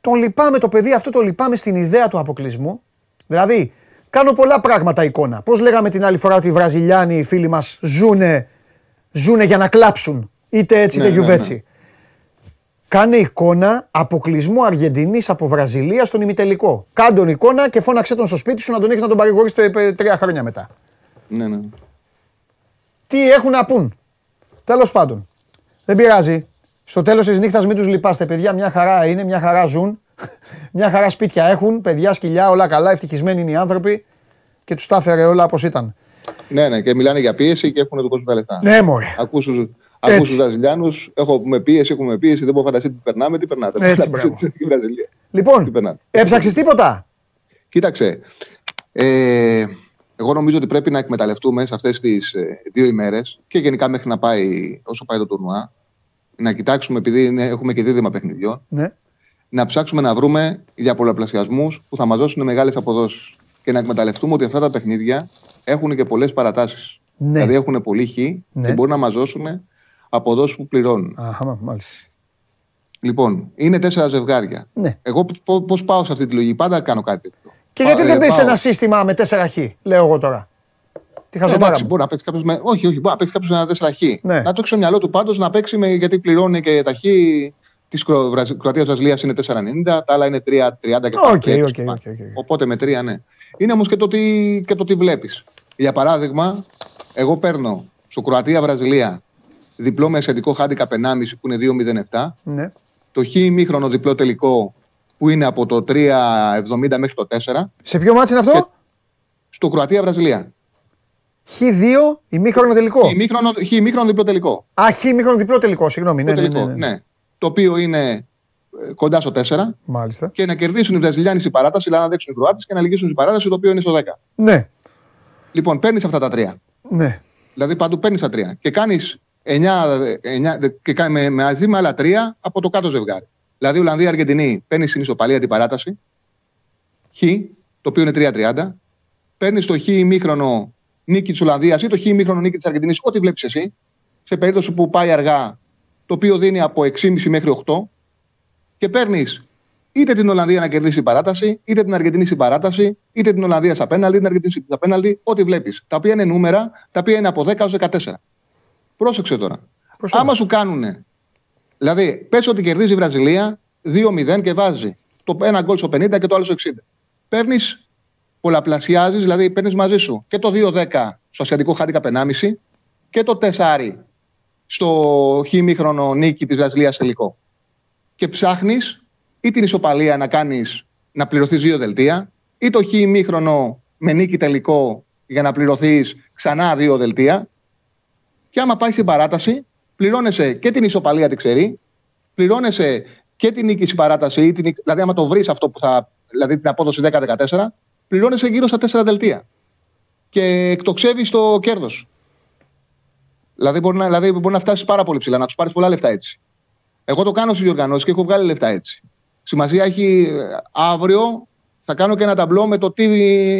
Τον λυπάμαι το παιδί αυτό, το λυπάμαι στην ιδέα του αποκλεισμού. Δηλαδή, Κάνω πολλά πράγματα εικόνα. Πώς λέγαμε την άλλη φορά ότι οι Βραζιλιάνοι, οι φίλοι μας, ζούνε, ζούνε για να κλάψουν. Είτε έτσι είτε Ναι, ναι, γιουβέτσι. ναι. Κάνε εικόνα αποκλεισμού Αργεντινής από Βραζιλία στον ημιτελικό. Κάνε τον εικόνα και φώναξε τον στο σπίτι σου να τον έχεις να τον παρηγορήσει τε- τρία χρόνια μετά. Ναι, ναι. Τι έχουν να πούν. Τέλος πάντων. Δεν πειράζει. Στο τέλος της νύχτας μην τους λυπάστε, παιδιά. Μια χαρά είναι, μια χαρά ζουν. [laughs] μια χαρά σπίτια έχουν, παιδιά, σκυλιά, όλα καλά. Ευτυχισμένοι είναι οι άνθρωποι και τους τα έφερε όλα όπως ήταν. Ναι, ναι, και μιλάνε για πίεση και έχουν τον κόσμο τα λεφτά. Ναι, μωρέ. Ακούς τους, Έτσι. ακούς τους Βραζιλιάνους, έχουμε πίεση, έχουμε πίεση, δεν μπορώ να φανταστείτε τι περνάμε, τι περνάτε. Έτσι, Να μπράβο. πεις η Βραζιλία. Τι Λοιπόν, περνάτε. έψαξες τίποτα; Κοίταξε, ε, εγώ νομίζω ότι πρέπει να εκμεταλλευτούμε σε αυτές τις ε, δύο ημέρες και γενικά μέχρι να πάει όσο πάει το τουρνουά, να κοιτάξουμε, επειδή είναι, έχουμε και δίδυμα παιχνιδιών, Ναι. να ψάξουμε να βρούμε για πολλαπλασιασμούς που θα μας δώσουν μεγάλες αποδόσεις. Και να εκμεταλλευτούμε ότι αυτά τα παιχνίδια έχουν και πολλές παρατάσεις. Ναι. Δηλαδή έχουν πολύ χ Ναι. και μπορούν να μας δώσουν αποδόσεις που πληρώνουν. Αχα, μάλιστα. Λοιπόν, είναι τέσσερα ζευγάρια. Ναι. Εγώ πώς πάω σε αυτή τη λογική, πάντα κάνω κάτι τέτοιο. Και Πα- γιατί ε, δεν παίζει πάω- ένα σύστημα με 4 χ, λέω εγώ τώρα; Τι Ε, χαζομάρα εντάξει, μου. μπορεί να παίξει κάποιος με. Όχι, όχι, μπορεί να παίξει κάποιος ένα 4 χ. Ναι. Να το έχει στο μυαλό του πάντως να παίξει με, γιατί πληρώνει και τα χ της Κροατίας Βραζιλίας είναι 4,90, τα άλλα είναι 3,30 και τα Οκ, έξω οκ, πάει. OK, OK. Οπότε με τρία ναι. Είναι όμως και το τι, και το τι βλέπεις. Για παράδειγμα, εγώ παίρνω στο Κροατία-Βραζιλία διπλό με ασιατικό χάντικα 1,5 που είναι 2,07. Ναι. Το χ ημίχρονο διπλό τελικό που είναι από το 3,70 μέχρι το 4. Σε ποιο μάτι είναι αυτό; Στο Κροατία-Βραζιλία. Χ2 ημίχρονο τελικό. Χ ημίχρονο, χ ημίχρονο διπλό τελικό. Α, χ ημίχρονο διπλό τελικό, συγγνώμη. Ναι, Το ναι, τελικό, ναι, ναι. ναι. Το οποίο είναι ε, κοντά στο 4 Μάλιστα. και να κερδίσουν οι Βραζιλιάνοι στην παράταση, δηλαδή να δέξουν οι Κροάτες και να λυγίσουν στην παράταση, το οποίο είναι στο 10. Ναι, Λοιπόν, παίρνεις αυτά τα τρία. ναι. Δηλαδή παντού παίρνεις τα τρία. Και κάνεις 9, 9 και κάνει με, μαζί με άλλα τρία από το κάτω ζευγάρι. Δηλαδή Ολλανδία-Αργεντινή παίρνεις στην ισοπαλία την παράταση. Χ, το οποίο είναι 3-30. Παίρνεις το Χ ημίχρονο νίκη της Ολλανδίας ή το Χ ημίχρονο νίκη της Αργεντινής, ό,τι βλέπεις εσύ. Σε περίπτωση που πάει αργά, το οποίο δίνει από 6,5 μέχρι 8. Και παίρνεις είτε την Ολλανδία να κερδίσει την παράταση, είτε την Αργεντινή στην παράταση, είτε την Ολλανδία στα πέναλτι, την Αργεντινή στα πέναλτι, ό,τι βλέπεις. Τα οποία είναι νούμερα, τα οποία είναι από 10 έως 14. Πρόσεξε τώρα. Προσέχω. Άμα σου κάνουνε. Δηλαδή, πες ότι κερδίζει η Βραζιλία 2-0 και βάζει το ένα γκολ στο 50 και το άλλο στο 60. Παίρνεις, πολλαπλασιάζεις, δηλαδή παίρνεις μαζί σου και το 2-10 στο ασιατικό χάντικα 1,5 και το 4 στο χήμιχρονο νίκη της Βραζιλίας τελικό. Και ψάχνεις ή την ισοπαλία να κάνεις να πληρωθείς δύο δελτία, ή το χ ημίχρονο με νίκη τελικό για να πληρωθείς ξανά δύο δελτία. Και άμα πάει στην παράταση, πληρώνεσαι και την ισοπαλία τη ξερή, πληρώνεσαι και την νίκη στην παράταση, ή την, νίκη- δηλαδή άμα το βρεις αυτό που θα. δηλαδή την απόδοση 10-14, πληρώνεσαι γύρω στα 4 δελτία. Και εκτοξεύεις το κέρδος. Δηλαδή μπορεί να, δηλαδή μπορεί να φτάσεις πάρα πολύ ψηλά, να τους πάρεις πολλά λεφτά έτσι. Εγώ το κάνω στις διοργανώσεις και έχω βγάλει λεφτά έτσι. Σημασία έχει ε, αύριο θα κάνω και ένα ταμπλό με το τι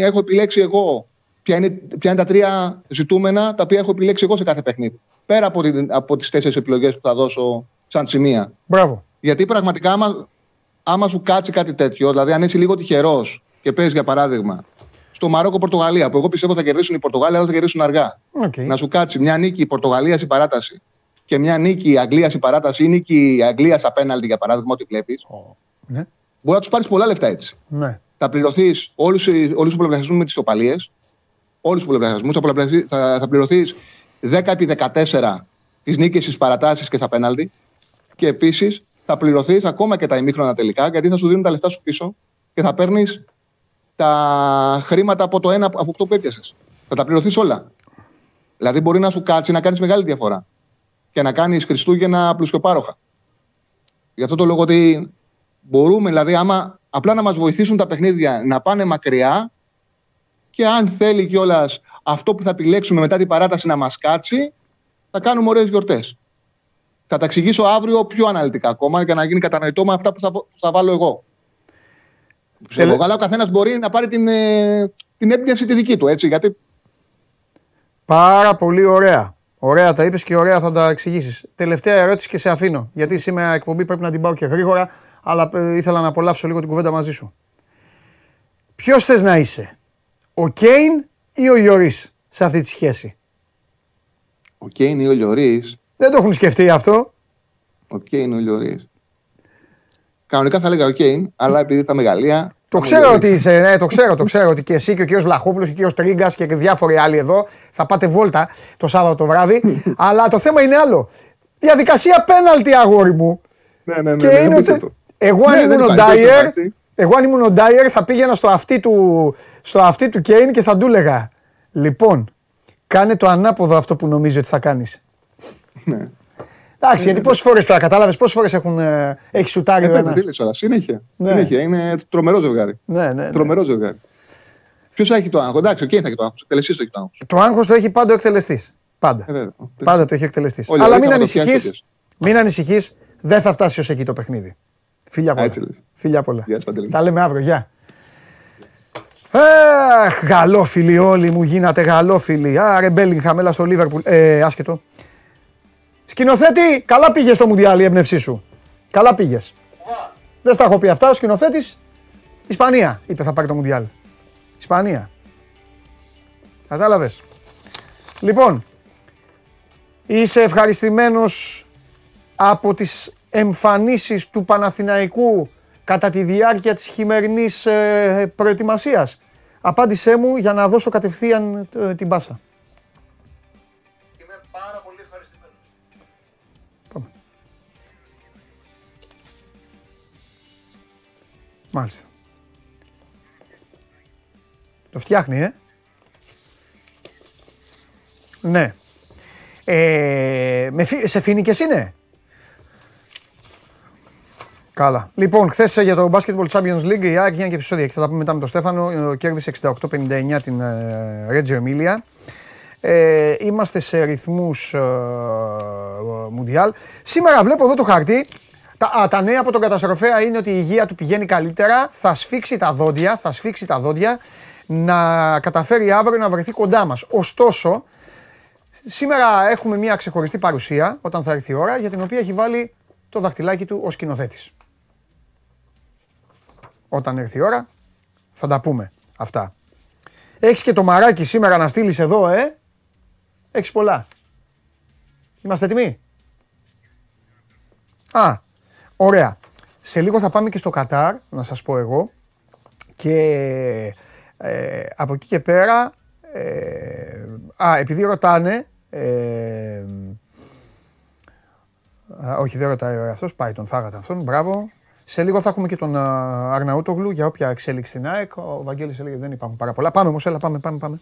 έχω επιλέξει εγώ. Ποια είναι, ποια είναι τα τρία ζητούμενα τα οποία έχω επιλέξει εγώ σε κάθε παιχνίδι. Πέρα από, την, από τις τέσσερις επιλογές που θα δώσω σαν σημεία. Μπράβο. Γιατί πραγματικά, άμα, άμα σου κάτσει κάτι τέτοιο, δηλαδή αν είσαι λίγο τυχερός και παίζεις για παράδειγμα στο Μαρόκο-Πορτογαλία, που εγώ πιστεύω θα κερδίσουν οι Πορτογάλοι, αλλά θα κερδίσουν αργά. Οκ. Να σου κάτσει μια νίκη Πορτογαλία στην παράταση και μια νίκη Αγγλία στην παράταση ή νίκη Αγγλία απέναντι, για παράδειγμα, ό,τι βλέπεις, Ναι. μπορεί να τους πάρεις πολλά λεφτά έτσι. Ναι. Θα πληρωθείς όλους τους πολλαπλασιασμούς με τις ισοπαλίες, όλους τους πολλαπλασιασμούς, θα, πολλαπλασι- θα, θα πληρωθείς 10 επί 14 τις νίκες στις παρατάσεις και στα πέναλτι. Και επίσης θα πληρωθείς ακόμα και τα ημίχρονα τελικά, γιατί θα σου δίνουν τα λεφτά σου πίσω και θα παίρνεις τα χρήματα από το ένα από αυτό που έπιασες. Θα τα πληρωθείς όλα. Δηλαδή μπορεί να σου κάτσει να κάνεις μεγάλη διαφορά και να κάνεις Χριστούγεννα πλουσιοπάροχα. Γι' αυτό το λόγο ότι μπορούμε, δηλαδή, άμα απλά να μας βοηθήσουν τα παιχνίδια να πάνε μακριά και αν θέλει κιόλας αυτό που θα επιλέξουμε μετά την παράταση να μας κάτσει, θα κάνουμε ωραίες γιορτές. Θα τα εξηγήσω αύριο πιο αναλυτικά ακόμα για να γίνει κατανοητό με αυτά που θα, που θα βάλω εγώ. Τελε- Ξέρω, αλλά ο καθένας μπορεί να πάρει την, ε, την έμπνευση τη δική του, έτσι. Γιατί Πάρα πολύ ωραία. Ωραία τα είπες και ωραία θα τα εξηγήσεις. Τελευταία ερώτηση και σε αφήνω. Γιατί σήμερα εκπομπή πρέπει να την πάω και γρήγορα, αλλά ε, ήθελα να απολαύσω λίγο την κουβέντα μαζί σου. Ποιος θες να είσαι, Ο Κέιν ή ο Ιωρής σε αυτή τη σχέση; Ο Κέιν ή ο Λιωρής. Δεν το έχουν σκεφτεί αυτό. Ο Κέιν ή ο Λιωρής. Κανονικά θα έλεγα ο Κέιν, αλλά επειδή θα μεγαλεία. Το ξέρω ότι είσαι, ναι, το ξέρω, το ξέρω ότι και εσύ και ο κύριος Βλαχόπουλος και ο κύριος Τρίγκας και διάφοροι άλλοι εδώ θα πάτε βόλτα το Σάββατο το βράδυ. [laughs] αλλά το θέμα είναι άλλο. Διαδικασία πέναλτι αγόρι μου. Ναι, ναι, ναι. Και ναι, είναι δεν ότι πιστεύω. εγώ αν Ναι, δεν ήμουν ο υπάρχει, δεν Ντάιερ, υπάρχει. εγώ αν ήμουν ο Ντάιερ θα πήγαινα στο αυτί του, στο αυτί του Κέιν και θα του έλεγα Λοιπόν, κάνε το ανάποδο αυτό που νομίζω ότι θα κάνεις. Ναι. Εντάξει, γιατί πόσες φορές τώρα κατάλαβες, πόσες φορές έχουν ε, έχει σουτάρει ο Έτσι, ένας. τι λες τώρα, συνέχεια. Ναι. Συνέχεια. Είναι τρομερό ζευγάρι. Ναι, ναι, ναι. Τρομερό ζευγάρι. Ποιος έχει το άγχος, εντάξει, ο Κέιν θα έχει το άγχος. Τελεσί το έχει το άγχος. Το άγχος το έχει πάντα ο εκτελεστής. Πάντα. Ε, βέβαια. Πάντα το έχει ο εκτελεστής. Όλοι Αλλά όλοι μην θα το πιάσει ανησυχεί. τέτοιος. Μην ανησυχείς, δεν θα φτάσει ως εκεί το παιχνίδι. Φίλια πολλά. έτσι λες. Φίλια πολλά. Γεια σου, Παντελή. Τα λέμε αύριο. Γεια. Αχ, γαλόφιλοι όλοι μου γίνατε γαλόφιλοι. Άρε Μπέλιγχαμ, έλα στο Λίβερπουλ. Ε, άσχετο. Σκηνοθέτη, καλά πήγες στο Μουντιάλ η έμπνευσή σου. Καλά πήγες. Δεν στα έχω πει αυτά. Ο σκηνοθέτης, Ισπανία είπε θα πάρει το Μουντιάλ. Ισπανία. Κατάλαβες. Λοιπόν, είσαι ευχαριστημένος από τις εμφανίσεις του Παναθηναϊκού κατά τη διάρκεια της χειμερινής ε, προετοιμασίας. Απάντησέ μου για να δώσω κατευθείαν ε, την πάσα. Είμαι πάρα πολύ ευχαριστημένος. Μάλιστα. Το φτιάχνει, ε. Ναι. Ε, με, φι- σε φοινικές είναι; Καλά. Λοιπόν, χθες για το Basketball Champions League η ΑΕΚ έγινε και επεισόδια και θα τα πούμε μετά με τον Στέφανο. Ε, Κέρδισε 68-59 την ε, Reggio Emilia. Ε, είμαστε σε ρυθμούς ε, Μουντιάλ. Σήμερα βλέπω εδώ το χαρτί. Τα, α, τα νέα από τον καταστροφέα είναι ότι η υγεία του πηγαίνει καλύτερα. Θα σφίξει τα δόντια, θα σφίξει τα δόντια να καταφέρει αύριο να βρεθεί κοντά μας. Ωστόσο, σήμερα έχουμε μια ξεχωριστή παρουσία όταν θα έρθει η ώρα για την οποία έχει βάλει το δαχτυλάκι του ο σκηνοθέτης. Όταν έρθει η ώρα θα τα πούμε αυτά. Έχεις και το μαράκι σήμερα να στείλεις εδώ, ε; Έχεις πολλά. Είμαστε έτοιμοι; Α, ωραία. Σε λίγο θα πάμε και στο Κατάρ, να σας πω εγώ. Και ε, από εκεί και πέρα, ε, α, επειδή ρωτάνε, ε, α, όχι δεν ρωτάει αυτός, πάει τον φάγατε αυτόν, μπράβο. Σε λίγο θα έχουμε και τον α, Αρναούτογλου για όποια εξέλιξη στην ΑΕΚ. Ο Βαγγέλης έλεγε δεν υπάρχουν πάρα πολλά. Πάμε όμως, έλα, πάμε, πάμε, πάμε.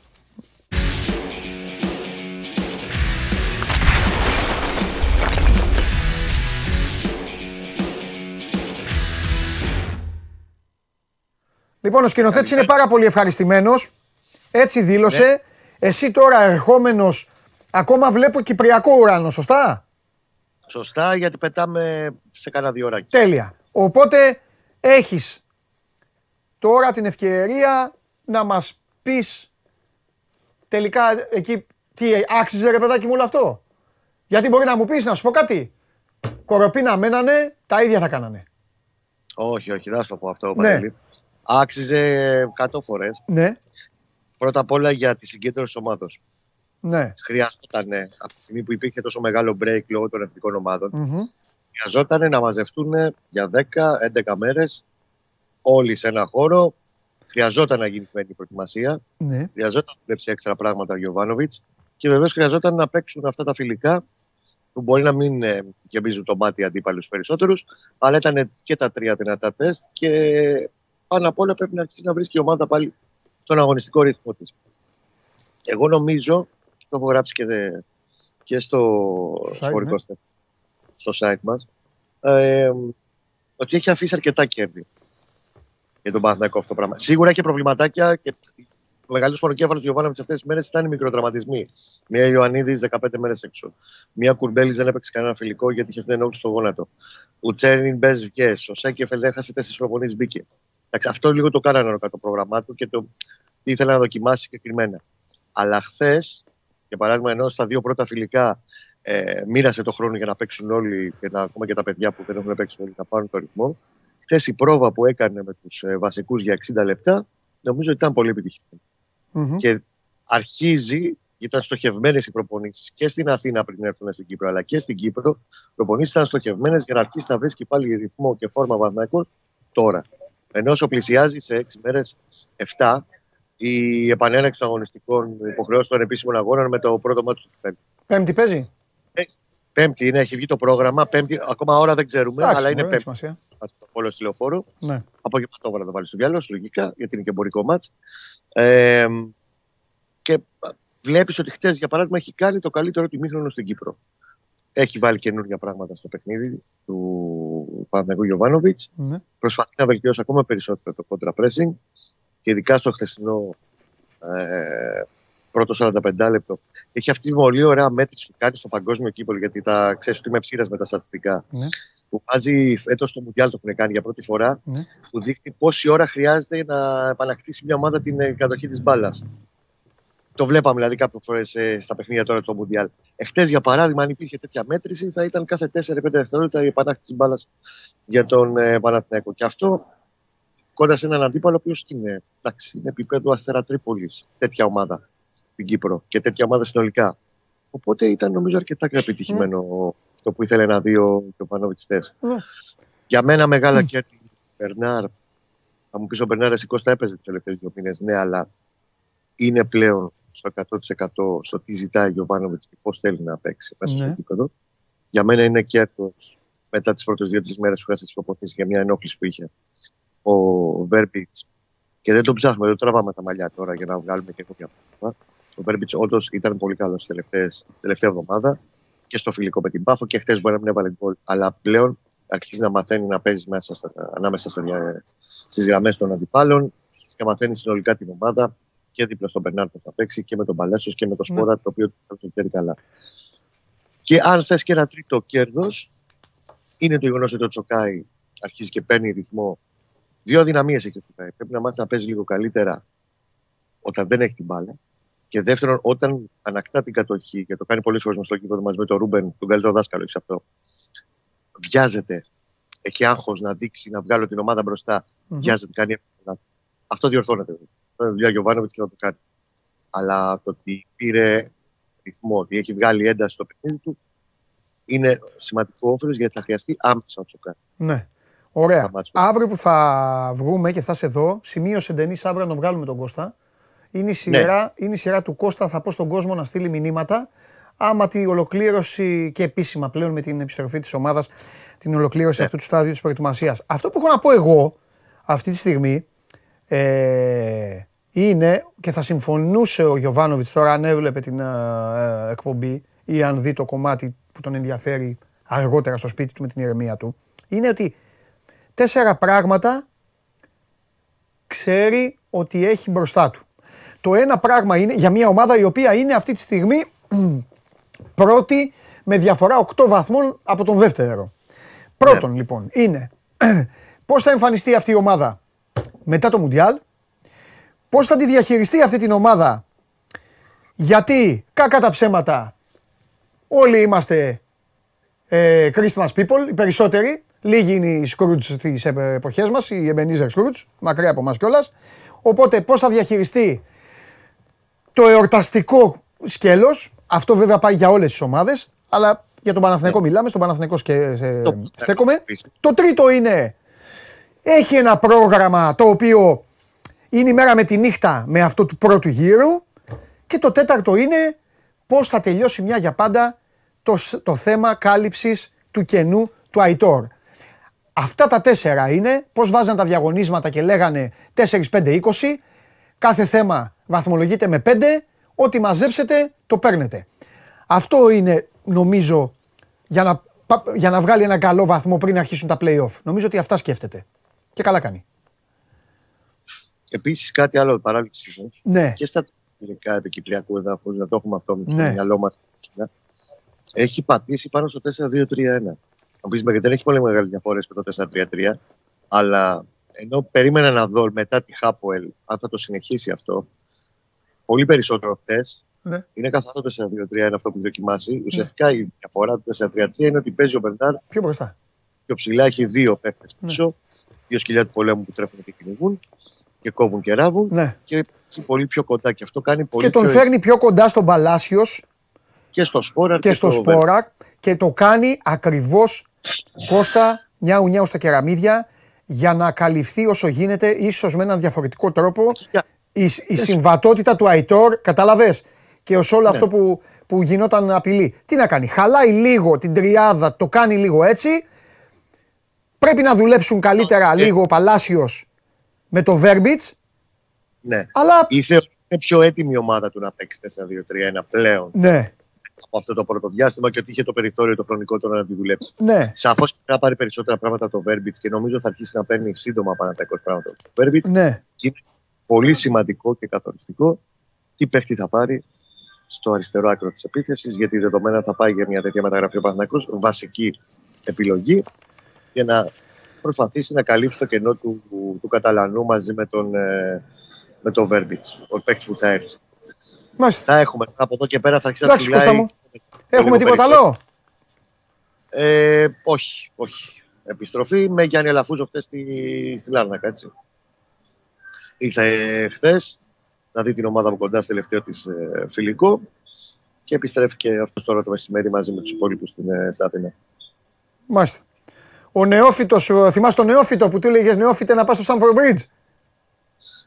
Λοιπόν, ο σκηνοθέτης είναι πάρα πολύ ευχαριστημένος. Έτσι δήλωσε. Εσύ τώρα ερχόμενος, ακόμα βλέπω κυπριακό ουράνο, σωστά; Σωστά, γιατί πετάμε σε κάνα δύο ώρακι. Τέλεια. Οπότε έχεις τώρα την ευκαιρία να μας πεις τελικά εκεί τι άξιζε ρε παιδάκι μου όλο αυτό. Γιατί μπορεί να μου πεις, να σου πω κάτι. Κοροπίνα μένανε, τα ίδια θα κάνανε. Όχι, όχι, δεν θα σου το πω αυτό, Ναι. Παντελή. Άξιζε 100 φορές. Ναι, Πρώτα απ' όλα για τη συγκέντρωση ομάδα. ναι. Χρειαζόταν από τη στιγμή που υπήρχε τόσο μεγάλο break λόγω των εθνικών ομάδων, Μμμ. Χρειαζόταν να μαζευτούν για 10-11 μέρες όλοι σε ένα χώρο. Χρειαζόταν να γίνει η προετοιμασία. Ναι. Χρειαζόταν να δουλέψει έξτρα πράγματα ο Γιωβάνοβιτς. Και βεβαίως χρειαζόταν να παίξουν αυτά τα φιλικά που μπορεί να μην ε, γεμίζουν το μάτι αντίπαλου περισσότερους, αλλά ήταν και τα τρία δυνατά τεστ και πάνω απ' όλα πρέπει να αρχίσει να βρίσκει η ομάδα πάλι τον αγωνιστικό ρυθμό της. Εγώ νομίζω, το έχω γράψει και, δε, και στο, Στο site, σπορικό ναι. Στε- στο site μας, ε, ότι έχει αφήσει αρκετά κέρδη για τον Παναθηναϊκό αυτό το πράγμα. Σίγουρα έχει προβληματάκια και ο μεγαλύτερος πονοκέφαλος του Γιωβάνοβιτ αυτές τις μέρες ήταν οι μικροτραματισμοί. Μία Ιωαννίδης 15 μέρες έξω. Μία Κουρμπέλης δεν έπαιξε κανένα φιλικό γιατί είχε αυτή την στο γόνατο. Ο Τσέρνιν Μπέζ βγέ. Ο Σέκεφελ έχασε τέσσερις προπονεί μπήκε. Εντάξει, αυτό λίγο το κάνανε κατά το πρόγραμμά του και το τι ήθελε να δοκιμάσει συγκεκριμένα. Αλλά χθες, για παράδειγμα, ενώ στα δύο πρώτα φιλικά ε, μοίρασε το χρόνο για να παίξουν όλοι και να, ακόμα και τα παιδιά που δεν έχουν παίξει πολύ να πάρουν το ρυθμό. Χθες η πρόβα που έκανε με τους ε, βασικούς για 60 λεπτά νομίζω ότι ήταν πολύ επιτυχημένη. και αρχίζει, ήταν στοχευμένες οι προπονήσεις και στην Αθήνα πριν έρθουν στην Κύπρο, αλλά και στην Κύπρο. Οι προπονήσεις ήταν στοχευμένες για να αρχίσει να βρίσκει πάλι ρυθμό και φόρμα Παναθηναϊκός τώρα. Ενώ όσο πλησιάζει σε 6 μέρες, 7, η επανέναξη των αγωνιστικών υποχρεώσεων των επίσημων αγώνων με το πρώτο μάτι του Πέμπτη. Πέμπτη παίζει; Ε, πέμπτη είναι, έχει βγει το πρόγραμμα. Πέμπτη, ακόμα ώρα δεν ξέρουμε, Εντάξει, αλλά είναι ωραία, έχει πέμπτη. σημασία. Στο πόλο στη λεωφόρο. Ναι. Απογευματόβρα να το βάλεις στο διάλογο, λογικά, γιατί είναι και εμπορικό μάτς. Ε, και βλέπεις ότι χτες, για παράδειγμα, έχει κάνει το καλύτερο του μήχρονο στην Κύπρο. Έχει βάλει καινούργια πράγματα στο παιχνίδι του Παναγιώτου Γιωβάνοβιτς. Ναι. Προσπαθεί να βελτιώσει ακόμα περισσότερο το contra pressing και ειδικά στο χθεσινό ε, πρώτο 45 λεπτό. Έχει αυτή τη πολύ ωραία μέτρηση που κάνει στο παγκόσμιο κύπελο, γιατί τα ξέρεις ότι είμαι ψήρας με τα στατιστικά. Ναι. Που βάζει φέτος το Μουντιάλ το έχουν κάνει για πρώτη φορά, Ναι. που δείχνει πόση ώρα χρειάζεται να επανακτήσει μια ομάδα την ε, κατοχή της μπάλας. Το βλέπαμε δηλαδή κάποιες φορές στα παιχνίδια τώρα του Μουντιάλ. Εχθές, για παράδειγμα, αν υπήρχε τέτοια μέτρηση, θα ήταν κάθε 4-5 δευτερόλεπτα η επανάκτηση μπάλας για τον ε, Παναθηναϊκό. Και αυτό κοντά σε έναν αντίπαλο, ο οποίος είναι, εντάξει, είναι επίπεδο Αστέρα Τρίπολης, τέτοια ομάδα στην Κύπρο και τέτοια ομάδα συνολικά. Οπότε ήταν νομίζω αρκετά επιτυχημένο αυτό που ήθελε να δει ο Γιωβάνοβιτς Ναι. Για μένα μεγάλα κέρδη Μπερνάρ. Θα μου πεις ο Μπερνάρ, εσύ Κώστα έπαιζε τους τελευταίους δύο μήνες. Ναι, αλλά είναι πλέον στο 100% στο τι ζητάει ο Γιωβάνοβιτς και πώς θέλει να παίξει μέσα Ναι. στο επίπεδο. Για μένα είναι κέρδος μετά τις πρώτες δύο-τρεις μέρες που είχα στις προπονήσει για μια ενόχληση που είχε ο Βέρμπιτς. Και δεν τον ψάχνουμε, δεν τραβάμε τα μαλλιά τώρα για να βγάλουμε και κάποια πράγματα. Ο Βέρμπιτς όντως ήταν πολύ καλό την τελευταία εβδομάδα και στο φιλικό με την Πάφο και χθες μπορεί να μην έβαλε γκολ. Αλλά πλέον αρχίζει να μαθαίνει να παίζει μέσα στα, ανάμεσα στις γραμμές των αντιπάλων και μαθαίνει συνολικά την ομάδα και δίπλα στον Μπερνάρ που θα παίξει και με τον Παλέσιος και με τον Σπόρα, το οποίο θα το ξέρει καλά. Και αν θες και ένα τρίτο κέρδος, είναι το γεγονός ότι ο Τσοκάη αρχίζει και παίρνει ρυθμό. Δύο αδυναμίες έχει ο Τσοκάη. Πρέπει να μάθει να παίζει λίγο καλύτερα όταν δεν έχει την μπάλα. Και δεύτερον, όταν ανακτά την κατοχή, και το κάνει πολλέ φορέ στο κήπο μαζί με τον Ρούμπεν, τον καλύτερο δάσκαλο, έχεις αυτό. Βιάζεται. Έχει άγχος να δείξει, να βγάλω την ομάδα μπροστά. Μμμ. Βιάζεται, κάνει λάθη. Αυτό διορθώνεται. Αυτό είναι δουλειά Γιωβάνοβιτς και θα το κάνει. Αλλά το ότι πήρε ρυθμό, ότι έχει βγάλει ένταση στο παιχνίδι του, είναι σημαντικό όφελος γιατί θα χρειαστεί άμεσα να το κάνει. Ναι. Ωραία. Τα μάτς. Αύριο που θα βγούμε και θα είσαι εδώ, σημείωσε Ντενή αύριο να τον βγάλουμε τον Κώστα. Είναι η, σειρά, είναι η σειρά του Κώστα, θα πω στον κόσμο να στείλει μηνύματα. Άμα την ολοκλήρωση και επίσημα πλέον με την επιστροφή της ομάδας, την ολοκλήρωση Ναι. αυτού του στάδιου της προετοιμασίας. Αυτό που έχω να πω εγώ αυτή τη στιγμή ε, είναι και θα συμφωνούσε ο Γιωβάνοβιτς τώρα αν έβλεπε την ε, ε, εκπομπή ή αν δει το κομμάτι που τον ενδιαφέρει αργότερα στο σπίτι του με την ηρεμία του, είναι ότι τέσσερα πράγματα ξέρει ότι έχει μπροστά του. Το ένα πράγμα είναι για μια ομάδα η οποία είναι αυτή τη στιγμή [clears throat] πρώτη με διαφορά 8 βαθμών από τον δεύτερο. Πρώτον λοιπόν είναι [clears throat] πώς θα εμφανιστεί αυτή η ομάδα μετά το Μουντιάλ, πώς θα τη διαχειριστεί αυτή την ομάδα γιατί κακά τα ψέματα όλοι είμαστε ε, Christmas people, οι περισσότεροι. Λίγοι είναι οι Scrooge στις εποχές μας, οι Ebenezer Scrooge, μακριά από εμάς κιόλας. Οπότε πώς θα διαχειριστεί το εορταστικό σκέλος, αυτό βέβαια πάει για όλες τις ομάδες, αλλά για τον Παναθηναϊκό μιλάμε, στον Παναθηναϊκό σκε, σε- Το- στέκομαι. επίσης. Το τρίτο είναι, έχει ένα πρόγραμμα το οποίο είναι η μέρα με τη νύχτα με αυτό του πρώτου γύρου και το τέταρτο είναι πώς θα τελειώσει μια για πάντα το, σ- το θέμα κάλυψης του κενού του Αϊτόρ. Αυτά τα τέσσερα είναι πώς βάζαν τα διαγωνίσματα και λέγανε 4-5-20, κάθε θέμα βαθμολογείται με 5, ό,τι μαζέψετε το παίρνετε. Αυτό είναι νομίζω για να, πα- για να βγάλει ένα καλό βαθμό πριν αρχίσουν τα play-off. Νομίζω ότι αυτά σκέφτεται. Και καλά κάνει. Επίσης, κάτι άλλο παράδειγμα Ναι. και στα τελικά επικυπριακού εδάφους, να το έχουμε αυτό με Ναι. το μυαλό μας. Έχει πατήσει πάνω στο 4-2-3-1. Να πεις με δεν έχει πολύ μεγάλες διαφορές με το 4-3-3, αλλά ενώ περίμενα να δω μετά τη Χάποελ αν θα το συνεχίσει αυτό, πολύ περισσότερο χθες. Ναι. Είναι καθαρό 4-2-3-1 αυτό που έχει δοκιμάσει. Ουσιαστικά η διαφορά του 4-3-3 είναι ότι παίζει ο Μπερνάρ Πιο μπροστά. πιο ψηλά, έχει δύο παίκτες Ναι. πίσω, δύο σκυλιά του πολέμου που τρέχουν και κυνηγούν. και κόβουν και ράβουν. Ναι. Και είναι πολύ πιο κοντά και αυτό κάνει πολύ Και τον πιο... φέρνει πιο κοντά στον Παλάσιος και στο Σπόρα και στο Σπόρα και το κάνει ακριβώς Κώστα νιάου νιάου στα κεραμίδια για να καλυφθεί όσο γίνεται, ίσως με έναν διαφορετικό τρόπο, η, η συμβατότητα του Αϊτόρ, κατάλαβες; Και ως όλο Ναι. αυτό που, που γινόταν απειλή. Τι να κάνει, χαλάει λίγο την τριάδα, το κάνει λίγο έτσι. Πρέπει να δουλέψουν καλύτερα Ε. λίγο ο Παλάσιος με το Βέρμπιτς. Ναι. Αλλά. Ήθε είναι πιο έτοιμη η ομάδα του να παίξει 4-2-3-1 πλέον Ναι, από αυτό το πρώτο διάστημα και ότι είχε το περιθώριο το χρονικό τώρα να τη δουλέψει. ναι, Σαφώς πρέπει να πάρει περισσότερα πράγματα το Verbits και νομίζω θα αρχίσει να παίρνει σύντομα Παναθηναϊκός πράγματα το Verbits. ναι. Και είναι πολύ σημαντικό και καθοριστικό τι παίχτη θα πάρει στο αριστερό άκρο της επίθεσης, γιατί δεδομένα θα πάει για μια τέτοια μεταγραφή ο Παναθηναϊκός, βασική επιλογή, για να προσπαθήσει να καλύψει το κενό του, του, του Καταλανού μαζί με τον, ε, με τον Verbits, ο παίχτη που θα έρθει. Μάλιστα. Θα έχουμε από εδώ και πέρα θα αρχίσει να Εντάξει, Κώστα φυλάει. μου. Έχουμε λίγο τίποτα περιθώριο. άλλο; Ε, όχι, όχι. Επιστροφή με Γιάννη Αλαφούζο χθε στη, στη Λάρνακα, έτσι. Ήρθε χθες να δει την ομάδα από κοντά στο τελευταίο της ε, φιλικό και επιστρέφει και αυτός τώρα το μεσημέρι μαζί με τους υπόλοιπους στην ε, στην Αθήνα. Μάλιστα. Ο νεόφυτος, θυμάσαι τον νεόφυτο που του έλεγες Νεόφυτε να πας στο Stanford Bridge.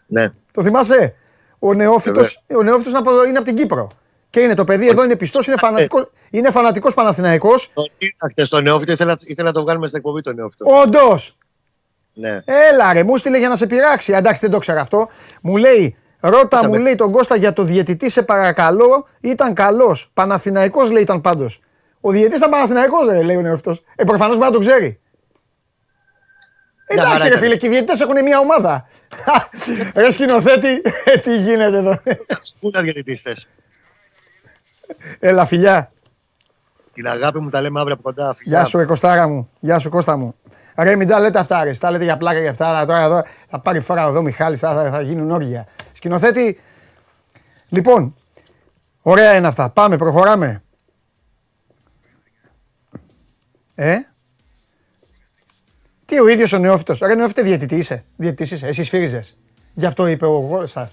Ναι, Το θυμάσαι; Ο νεόφυτος ο νεόφυτος είναι, από, είναι από την Κύπρο. Και είναι το παιδί εδώ, είναι πιστός, είναι φανατικό είναι φανατικός Παναθηναϊκός. τον είδα χθες το νεόφυτο, ήθελα, ήθελα να το βγάλουμε στην εκπομπή το νεόφυτο. Όντως. Ναι, Έλα ρε, μου στείλε για να σε πειράξει. Εντάξει, δεν το ξέρω αυτό. Μου λέει, ρώτα Είσαι μου με- λέει τον Κώστα για το διαιτητή, σε παρακαλώ. Ήταν καλός. Παναθηναϊκός λέει ήταν πάντως. Ο διαιτητής ήταν Παναθηναϊκός, ρε, λέει ο νεόφυτο. Ε, προφανώς πρέπει να το ξέρει. Μια Εντάξει, χαρά ρε ήταν. φίλε, και οι διαιτητές έχουν μια ομάδα. [laughs] ρε σκηνοθέτη, ε, [laughs] τι γίνεται εδώ. πού να διαιτητήστε. Έλα, φιλιά. Την αγάπη μου τα λέμε αύριο από κοντά. φιλιά. Γεια σου, ρε Κωστάρα μου. Γεια σου, Κώστα μου. Ρε, μην τα λέτε αυτά, ρε. Τα λέτε για πλάκα για αυτά. αλλά Τώρα εδώ θα πάρει φορά εδώ ο Μιχάλης, θα, θα, θα γίνουν όργια. Σκηνοθέτη. Λοιπόν, ωραία είναι αυτά. Πάμε, προχωράμε. Ε, τι ο ίδιος ο νεόφυτος. Ρε, νεόφυτε διαιτητή είσαι. Διαιτητής είσαι. Εσύ σφύριζες. Γι' αυτό είπε ο Κώστας.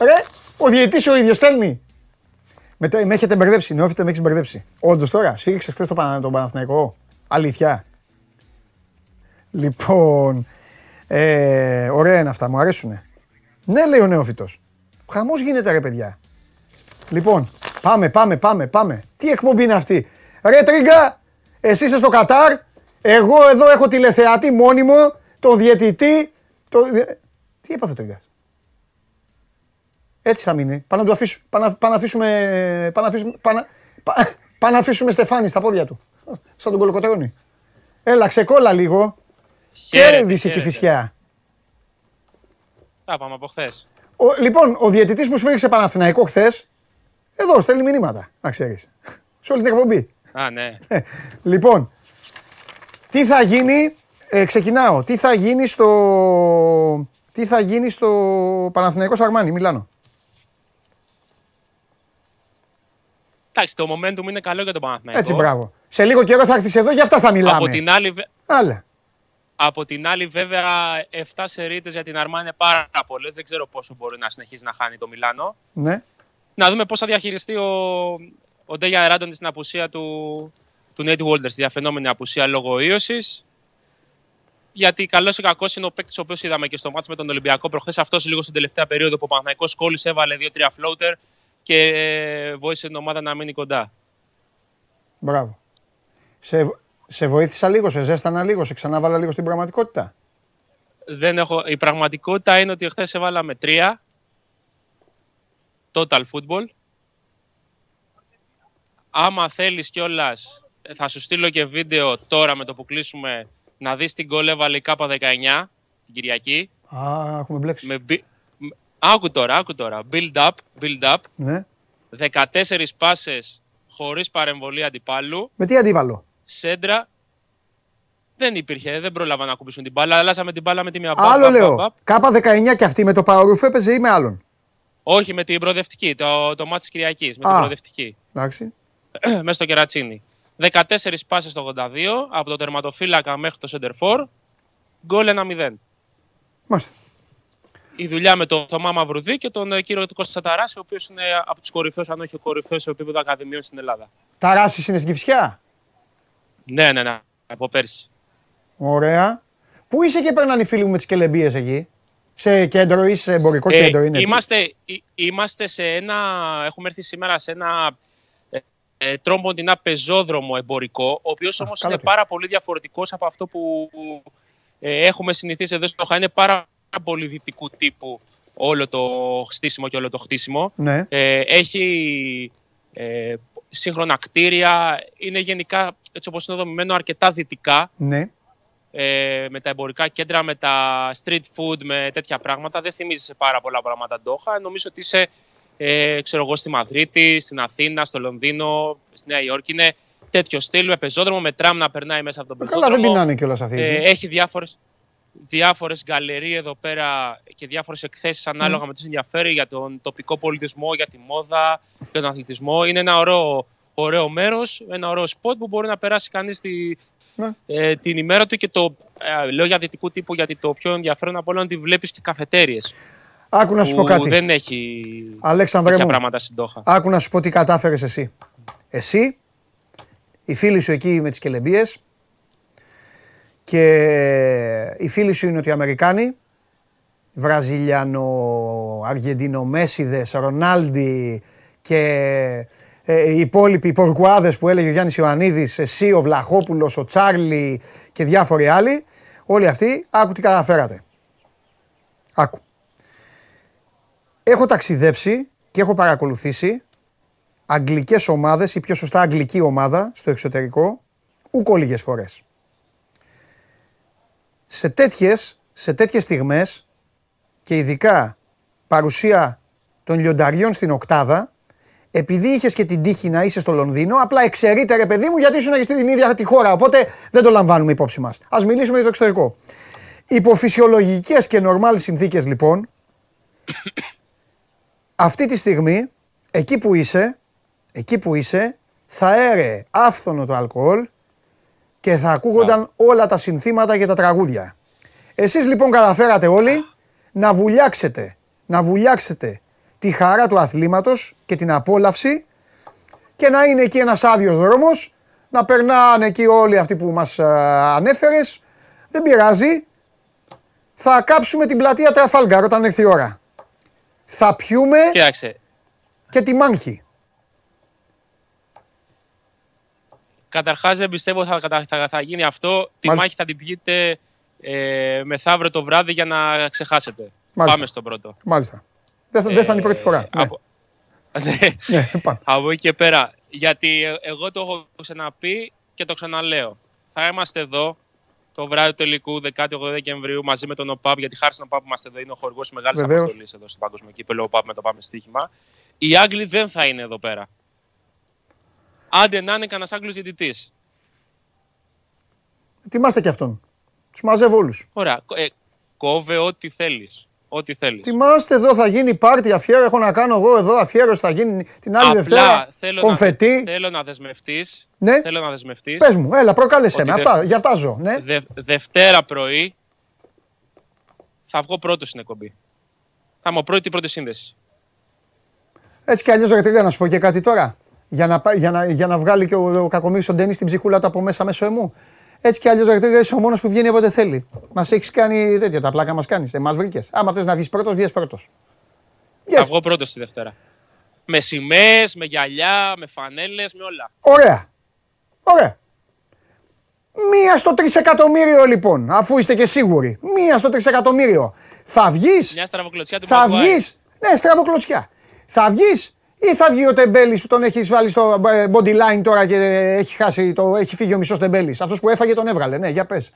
Ρε, ο διαιτητής ο ίδιος στέλνει. Μετά με έχετε μπερδέψει, νεόφυτε με έχεις μπερδέψει. Όντως τώρα, σφύριξες χθες το Πανα- τον Παναθηναϊκό. Αλήθεια. Λοιπόν, ε, ωραία είναι αυτά, μου αρέσουνε. Ναι, λέει ο νεόφυτος. Χαμός γίνεται ρε παιδιά. Λοιπόν, πάμε, πάμε, πάμε, πάμε. Τι εκπομπή είναι αυτή; Ρε Τρίγκα, εσύ είσαι στο Κατάρ, εγώ εδώ έχω τηλεθεατή μόνιμο, τον διαιτητή, το... διε- Τι έπαθε ο Τρίγκας; Έτσι θα μείνει. Πάμε να του αφήσουμε, πάμε, να- πάμε να αφήσουμε, πάμε να αφήσουμε, πάμε, να- πά- πάμε να αφήσουμε Στεφάνη στα πόδια του. Σαν τον κολοκοτρώνη. Έλα, ξεκόλα λίγο. Χαίρετε, Κέρδισε και η χαίρετε. φυσιά. Τα πάμε από χθες. Ο, λοιπόν, ο διαιτητής που σφίριξε Παναθηναϊκό χθες, εδώ στέλνει μηνύματα, να ξέρεις. Σε όλη την εκπομπή. Α, ναι. Ε, λοιπόν, τι θα γίνει, ε, ξεκινάω, τι θα γίνει στο, τι θα γίνει στο Παναθηναϊκό Σαρμάνι, Μιλάνο; Εντάξει, το momentum είναι καλό για τον Παναθηναϊκό. Έτσι, μπράβο. Σε λίγο καιρό θα έρθεις εδώ, για αυτά θα μιλάμε. Από την, άλλη, βε- Άλλα. Από την άλλη, βέβαια, 7 σερίτες για την Αρμάνι είναι πάρα πολλές. Δεν ξέρω πόσο μπορεί να συνεχίσει να χάνει το Μιλάνο. Ναι. Να δούμε πώς θα διαχειριστεί ο, ο Ντέγια Ράντον στην απουσία του, του Nate Walters, τη διαφαινόμενη απουσία λόγω ίωσης. Γιατί καλός ή κακός είναι ο παίκτης ο οποίος είδαμε και στο μάτς με τον Ολυμπιακό προχθές. Αυτός λίγο στην τελευταία περίοδο που ο Παναθηναϊκός κόλλησε, έβαλε 2-3 floater και ε, βοήθησε την ομάδα να μείνει κοντά. Μπράβο. Σε, σε βοήθησα λίγο, σε ζέστανα λίγο, σε ξανάβαλα λίγο στην πραγματικότητα. Δεν έχω... Η πραγματικότητα είναι ότι χθες έβαλαμε τρία. Total football. Άμα θέλεις κιόλας, θα σου στείλω και βίντεο τώρα με το που κλείσουμε να δεις την γκολ έβαλε η ΚΑΠΑ 19 την Κυριακή. Α, έχουμε μπλέξει. Με... μπι- με- Άκου τώρα, άκου τώρα. Build up, build up. Ναι. 14 πάσες χωρίς παρεμβολή αντιπάλου. Με τι αντίβαλο. Σέντρα. Δεν υπήρχε, δεν πρόλαβα να κουμπίσουν την μπάλα. Αλλάσαμε την μπάλα με τη μία Άλλο μπαπ, μπαπ, λέω. μπαπ. Κάπα 19 και αυτή με το Παορούφ έπαιζε ή με άλλον; Όχι, με την προοδευτική, το, το μάτι της Κυριακής. Με την Α. προοδευτική. Εντάξει. [clears throat] μέσα στο κερατσίνι. 14 πάσει στο 82, από το τερματοφύλακα μέχρι το center for. Γκολ 1-0. Μάλιστα. η δουλειά με τον Θωμά Μαυρουδί και τον ε, κύριο Κώστα Ταράση, ο οποίος είναι από τους κορυφαίους, αν όχι ο κορυφαίος σε επίπεδο ακαδημίων στην Ελλάδα. Ταράση είναι στην Κυφσιά. Ναι, ναι, ναι, από πέρσι. Ωραία. Πού είσαι και παίρναν οι φίλοι μου με τις κελεμπίες εκεί; Σε κέντρο ή σε εμπορικό κέντρο είναι. εκεί; είμαστε, ε, είμαστε σε ένα, έχουμε έρθει σήμερα σε ένα ε, ε, τρόμποντινά πεζόδρομο εμπορικό, ο οποίος όμως καλά είναι πήγα. πάρα πολύ διαφορετικός από αυτό που ε, έχουμε συνηθίσει εδώ στο ΧΑ. Είναι πάρα πολύ δυτικού τύπου όλο το στήσιμο και όλο το χτίσιμο. Ναι. Ε, έχει ε, σύγχρονα κτίρια, είναι γενικά έτσι όπως είναι δομημένο αρκετά δυτικά Ναι. ε, με τα εμπορικά κέντρα, με τα street food, με τέτοια πράγματα. Δεν θυμίζει σε πάρα πολλά πράγματα Ντόχα. Νομίζω ότι είσαι ε, ξέρω εγώ, στη Μαδρίτη, στην Αθήνα, στο Λονδίνο, στη Νέα Υόρκη. Είναι τέτοιο στυλ με πεζόδρομο, με τραμ να περνάει μέσα από τον Καλά, πεζόδρομο. δεν πεινάνε κιόλας αυτοί. Ε, εκεί. έχει διάφορες, διάφορες γκαλερί εδώ πέρα και διάφορες εκθέσεις ανάλογα με τις ενδιαφέρει για τον τοπικό πολιτισμό, για τη μόδα, για τον αθλητισμό. Είναι ένα ωραίο, ωραίο μέρος, ένα ωραίο σποτ που μπορεί να περάσει κανείς τη, Ναι. ε, την ημέρα του και το ε, λέω για δυτικού τύπου γιατί το πιο ενδιαφέρον από όλα είναι ότι βλέπεις και καφετέριες Άκου να σου πω που κάτι. δεν έχει Αλέξανδρε τέτοια μου, πράγματα στην Τόχα. άκου να σου πω τι κατάφερες εσύ. Εσύ, οι φίλοι σου εκεί με τις κελεμπίες και οι φίλοι σου είναι ότι οι Αμερικάνοι, Βραζιλιανο, Αργεντινο, Μέσιδες, Ρονάλντι και ε, οι υπόλοιποι οι πορκουάδες που έλεγε ο Γιάννης Ιωαννίδης, εσύ, ο Βλαχόπουλος, ο Τσάρλι και διάφοροι άλλοι, όλοι αυτοί, άκου τι καταφέρατε. Άκου. Έχω ταξιδέψει και έχω παρακολουθήσει αγγλικές ομάδες ή πιο σωστά αγγλική ομάδα στο εξωτερικό ούκο λίγες φορές. Σε τέτοιες, σε τέτοιες στιγμές και ειδικά παρουσία των λιονταριών στην οκτάδα επειδή είχες και την τύχη να είσαι στο Λονδίνο, απλά εξαιρείται ρε παιδί μου γιατί ήσουν και στην ίδια τη χώρα. Οπότε δεν το λαμβάνουμε υπόψη μας. Α μιλήσουμε για το εξωτερικό. Υπό φυσιολογικέ και νορμάλ συνθήκες λοιπόν, [coughs] αυτή τη στιγμή, εκεί που είσαι, εκεί που είσαι, θα έρε άφθονο το αλκοόλ και θα ακούγονταν όλα τα συνθήματα και τα τραγούδια. Εσείς λοιπόν καταφέρατε όλοι να βουλιάξετε, να βουλιάξετε τη χαρά του αθλήματος και την απόλαυση και να είναι εκεί ένας άδειος δρόμος, να περνάνε εκεί όλοι αυτοί που μας α, ανέφερες. Δεν πειράζει. Θα κάψουμε την πλατεία Τραφάλγκαρ όταν έρθει η ώρα. Θα πιούμε Κοίταξε, και τη μάνχη. Καταρχάς, δεν πιστεύω ότι θα, θα, θα, θα γίνει αυτό. Τη Μάλιστα. μάχη θα την πιείτε ε, μεθαύριο το βράδυ για να ξεχάσετε. Μάλιστα. Πάμε στον πρώτο. Μάλιστα. Δεν θα, δεν θα είναι η πρώτη φορά. Ε, Ναι. Από, [laughs] ναι. Ναι, πάμε. από εκεί και πέρα. Γιατί ε, εγώ το έχω ξαναπεί και το ξαναλέω. Θα είμαστε εδώ το βράδυ του τελικού 18 Δεκεμβρίου μαζί με τον ΟΠΑΠ. Γιατί χάρη στον ΟΠΑΠ που είμαστε εδώ, είναι ο χορηγός μεγάλης Βεβαίως. αποστολής εδώ στο Παγκόσμιο Κύπελο. Ο ΟΠΑΠ με το Πάμε Στοίχημα. Οι Άγγλοι δεν θα είναι εδώ πέρα. Άντε να είναι κανένας Άγγλος διαιτητής. Ετοιμάστε και αυτόν. Τους μαζεύω όλους. Ωραία. Ε, κόβε ό,τι θέλεις. Ό,τι θέλεις. Ετοιμάστε εδώ, θα γίνει πάρτι αφιέρωση. Έχω να κάνω εγώ εδώ αφιέρωση. Θα γίνει την άλλη Δευτέρα. Απλά θέλω Κομφετή. να, θέλω να δεσμευτείς. Ναι. Θέλω να δεσμευτείς. Πες μου, έλα, προκάλεσέ Ότι με. δεν- Αυτά, για αυτά ζω. Ναι. Δε, Δευτέρα πρωί θα βγω πρώτος στην εκπομπή. Θα είμαι ο πρώτη πρώτη σύνδεση. Έτσι κι αλλιώς, ρε Τρίγκα, να σου πω και κάτι τώρα. Για να, πά- για να, για να βγάλει και ο, ο Κακομοίρης τον Ντένις στην ψυχούλα του από μέσα μέσω εμού. Έτσι κι αλλιώς, ρε Τρίγκα, είσαι ο μόνος που βγαίνει όποτε θέλει. Μας έχεις κάνει τέτοια, τα πλάκα μας κάνεις. Εμά βρήκες. Άμα θες να βγεις πρώτος, βγει πρώτος. Θα βγω πρώτος τη Δευτέρα. Με σημαίες, με γυαλιά, με φανέλες, με όλα. Ωραία. Ωραία. Μία στο τρισεκατομμύριο λοιπόν, αφού είστε και σίγουροι. Μία στο τρισεκατομμύριο. Θα βγεις. Μια στραβοκλωτσιά του Θα Μαγκουάιρ. βγεις. Ναι, στραβοκλωτσιά. Θα βγεις ή θα βγει ο Τεμπέλης που τον έχει βάλει στο ε, body line τώρα και έχει, χάσει το, έχει φύγει ο μισός Τεμπέλης. Αυτός που έφαγε τον έβγαλε. Ναι, για πες.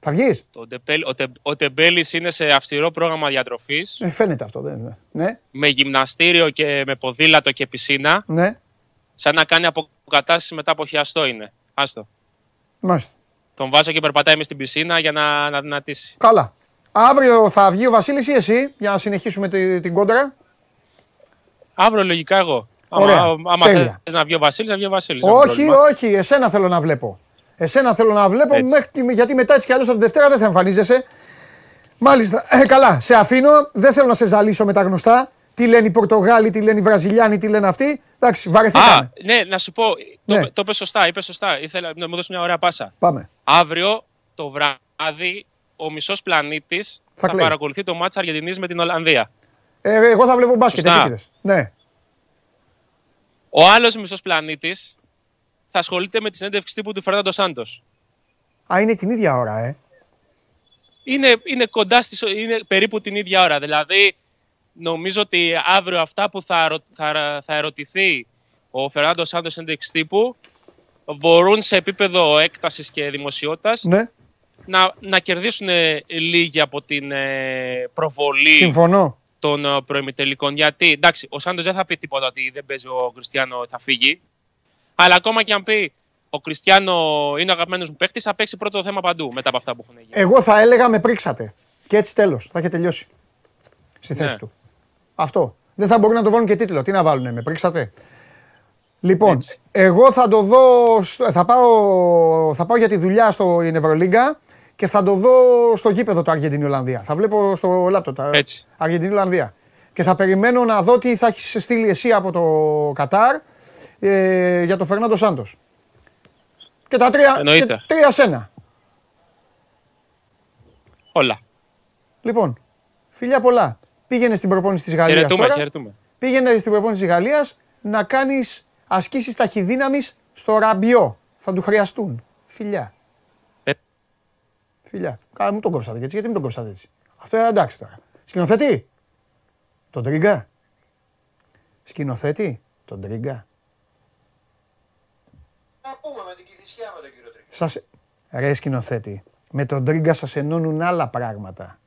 Θα βγεις. Ο, Τεμπέλ, ο, Τε, ο Τεμπέλης είναι σε αυστηρό πρόγραμμα διατροφής. Ε, φαίνεται αυτό. Δεν, ναι, με γυμναστήριο και με ποδήλατο και πισίνα. ναι. Σαν να κάνει αποκατάσταση μετά από χιαστό είναι. Άστο. Μάλιστα. Τον βάζω και περπατάει μες στην πισίνα για να, να δυνατήσει. Καλά. Αύριο θα βγει ο Βασίλης ή εσύ για να συνεχίσουμε τη- την κόντρα; Αύριο λογικά εγώ. Ωραία. Άμα, άμα Τέλεια. θες να βγει ο Βασίλης, θα βγει ο Βασίλης. Όχι, όχι, εσένα θέλω να βλέπω. Εσένα θέλω να βλέπω, Έτσι. μέχρι, γιατί μετά έτσι κι αλλιώς από τη Δευτέρα δεν θα εμφανίζεσαι. Μάλιστα. Ε, καλά, σε αφήνω. Δεν θέλω να σε ζαλίσω με τα γνωστά. Τι λένε οι Πορτογάλοι, τι λένε οι Βραζιλιάνοι, τι λένε αυτοί. Εντάξει, Α, βαρεθήκαμε. ναι, να σου πω. Ναι. Το, το είπε σωστά, είπες σωστά. Ήθελα να μου δώσεις μια ωραία πάσα. Πάμε. Αύριο το βράδυ ο μισός πλανήτης θα, κλαίει. παρακολουθεί το μάτς Αργεντινής με την Ολλανδία. Ε, εγώ θα βλέπω μπάσκετ. Σωστά. εσύ τι είδες. Ναι. Ο άλλος μισός πλανήτης θα ασχολείται με τη συνέντευξη τύπου του Φερνάντο Σάντος. Α, είναι την ίδια ώρα, ε. Είναι, είναι κοντά στις, είναι περίπου την ίδια ώρα. Δηλαδή, νομίζω ότι αύριο αυτά που θα, ερω- θα, θα ερωτηθεί ο Φερνάντος Σάντος συνέντευξη τύπου μπορούν σε επίπεδο έκτασης και δημοσιότητας Ναι, να, να κερδίσουν ε, λίγοι από την ε, προβολή συμφωνώ. Των ε, προημιτελικών. Γιατί, εντάξει, ο Σάντος δεν θα πει τίποτα ότι δεν παίζει ο Κριστιανό, θα φύγει. Αλλά ακόμα και αν πει ο Κριστιανό είναι ο αγαπημένος μου παίκτης, θα παίξει πρώτο θέμα παντού μετά από αυτά που έχουν γίνει. Εγώ θα έλεγα με πρίξατε. Και έτσι τέλος. Θα είχε τελειώσει. Στη θέση Ναι. του. Αυτό. Δεν θα μπορούν να το βάλουν και τίτλο. Τι να βάλουνε, με πρίξατε; Λοιπόν, Έτσι. εγώ θα το δω. στο- Θα πάω, θα πάω για τη δουλειά στο in Ευρωλίγκα και θα το δω στο γήπεδο το Αργεντινή-Ολλανδία. Θα βλέπω στο λάπτοπ τα Έτσι. Αργεντινή-Ολλανδία. Και θα περιμένω να δω τι θα έχεις στείλει εσύ από το Κατάρ ε, για τον Φερνάντο Σάντος. Και τα τρία, Εννοείται. και τρία σένα. Όλα. Λοιπόν, φιλιά πολλά. Πήγαινε στην προπόνηση της Γαλλίας Χαιρετούμε, τώρα. χαιρετούμε. Πήγαινε στην προπόνηση της Γαλλίας να κάνεις ασκήσεις ταχυδύναμης στο ραμπιό. Θα του χρειαστούν. Φιλιά. Ε. Φιλιά. Κα, μου τον κόψατε έτσι. Γιατί μου τον κόψατε έτσι; Αυτό είναι εντάξει τώρα. Σκηνοθέτη. Τον Τρίγκα. Σκηνοθέτη. Τον Τρίγκα. Να πούμε με την Κηφισιά με τον κύριο Τρίκη. Σας... Ρε σκηνοθέτη. Με τον Τρίγκα σας ενώνουν άλλα πράγματα.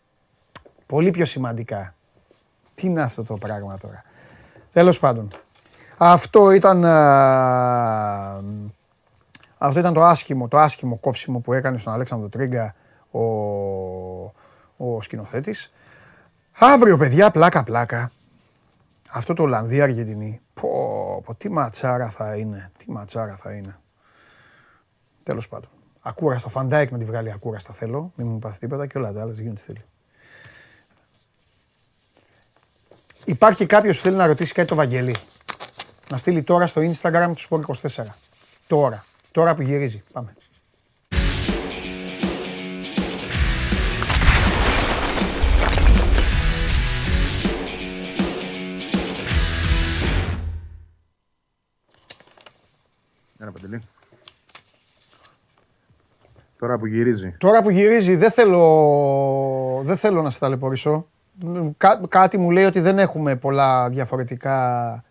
Πολύ πιο σημαντικά. Τι είναι αυτό το πράγμα τώρα; Τέλος πάντων. Αυτό ήταν, α, αυτό ήταν το άσχημο, το άσχημο κόψιμο που έκανε στον Αλέξανδρο Τρίγκα ο, ο σκηνοθέτης. Αύριο, παιδιά, πλάκα πλάκα. Αυτό το Ολλανδία-Αργεντινή. Πω, πω, τι ματσάρα θα είναι. Τι ματσάρα θα είναι. Τέλος πάντων. Ακούραστο. Φαν Ντάικ να τη βγάλει ακούραστα θέλω. Μην μου πάθει τίποτα και όλα τα άλλα δεν γίνονται θέλει. Υπάρχει κάποιος που θέλει να ρωτήσει κάτι τον Βαγγέλη. Να στείλει τώρα στο Instagram του Sport 24. Τώρα. Τώρα που γυρίζει. Πάμε. Ένα παντελή. Τώρα που γυρίζει. Τώρα που γυρίζει δεν θέλω, δεν θέλω να σε ταλαιπωρήσω. Κά- κάτι μου λέει ότι δεν έχουμε πολλά διαφορετικά.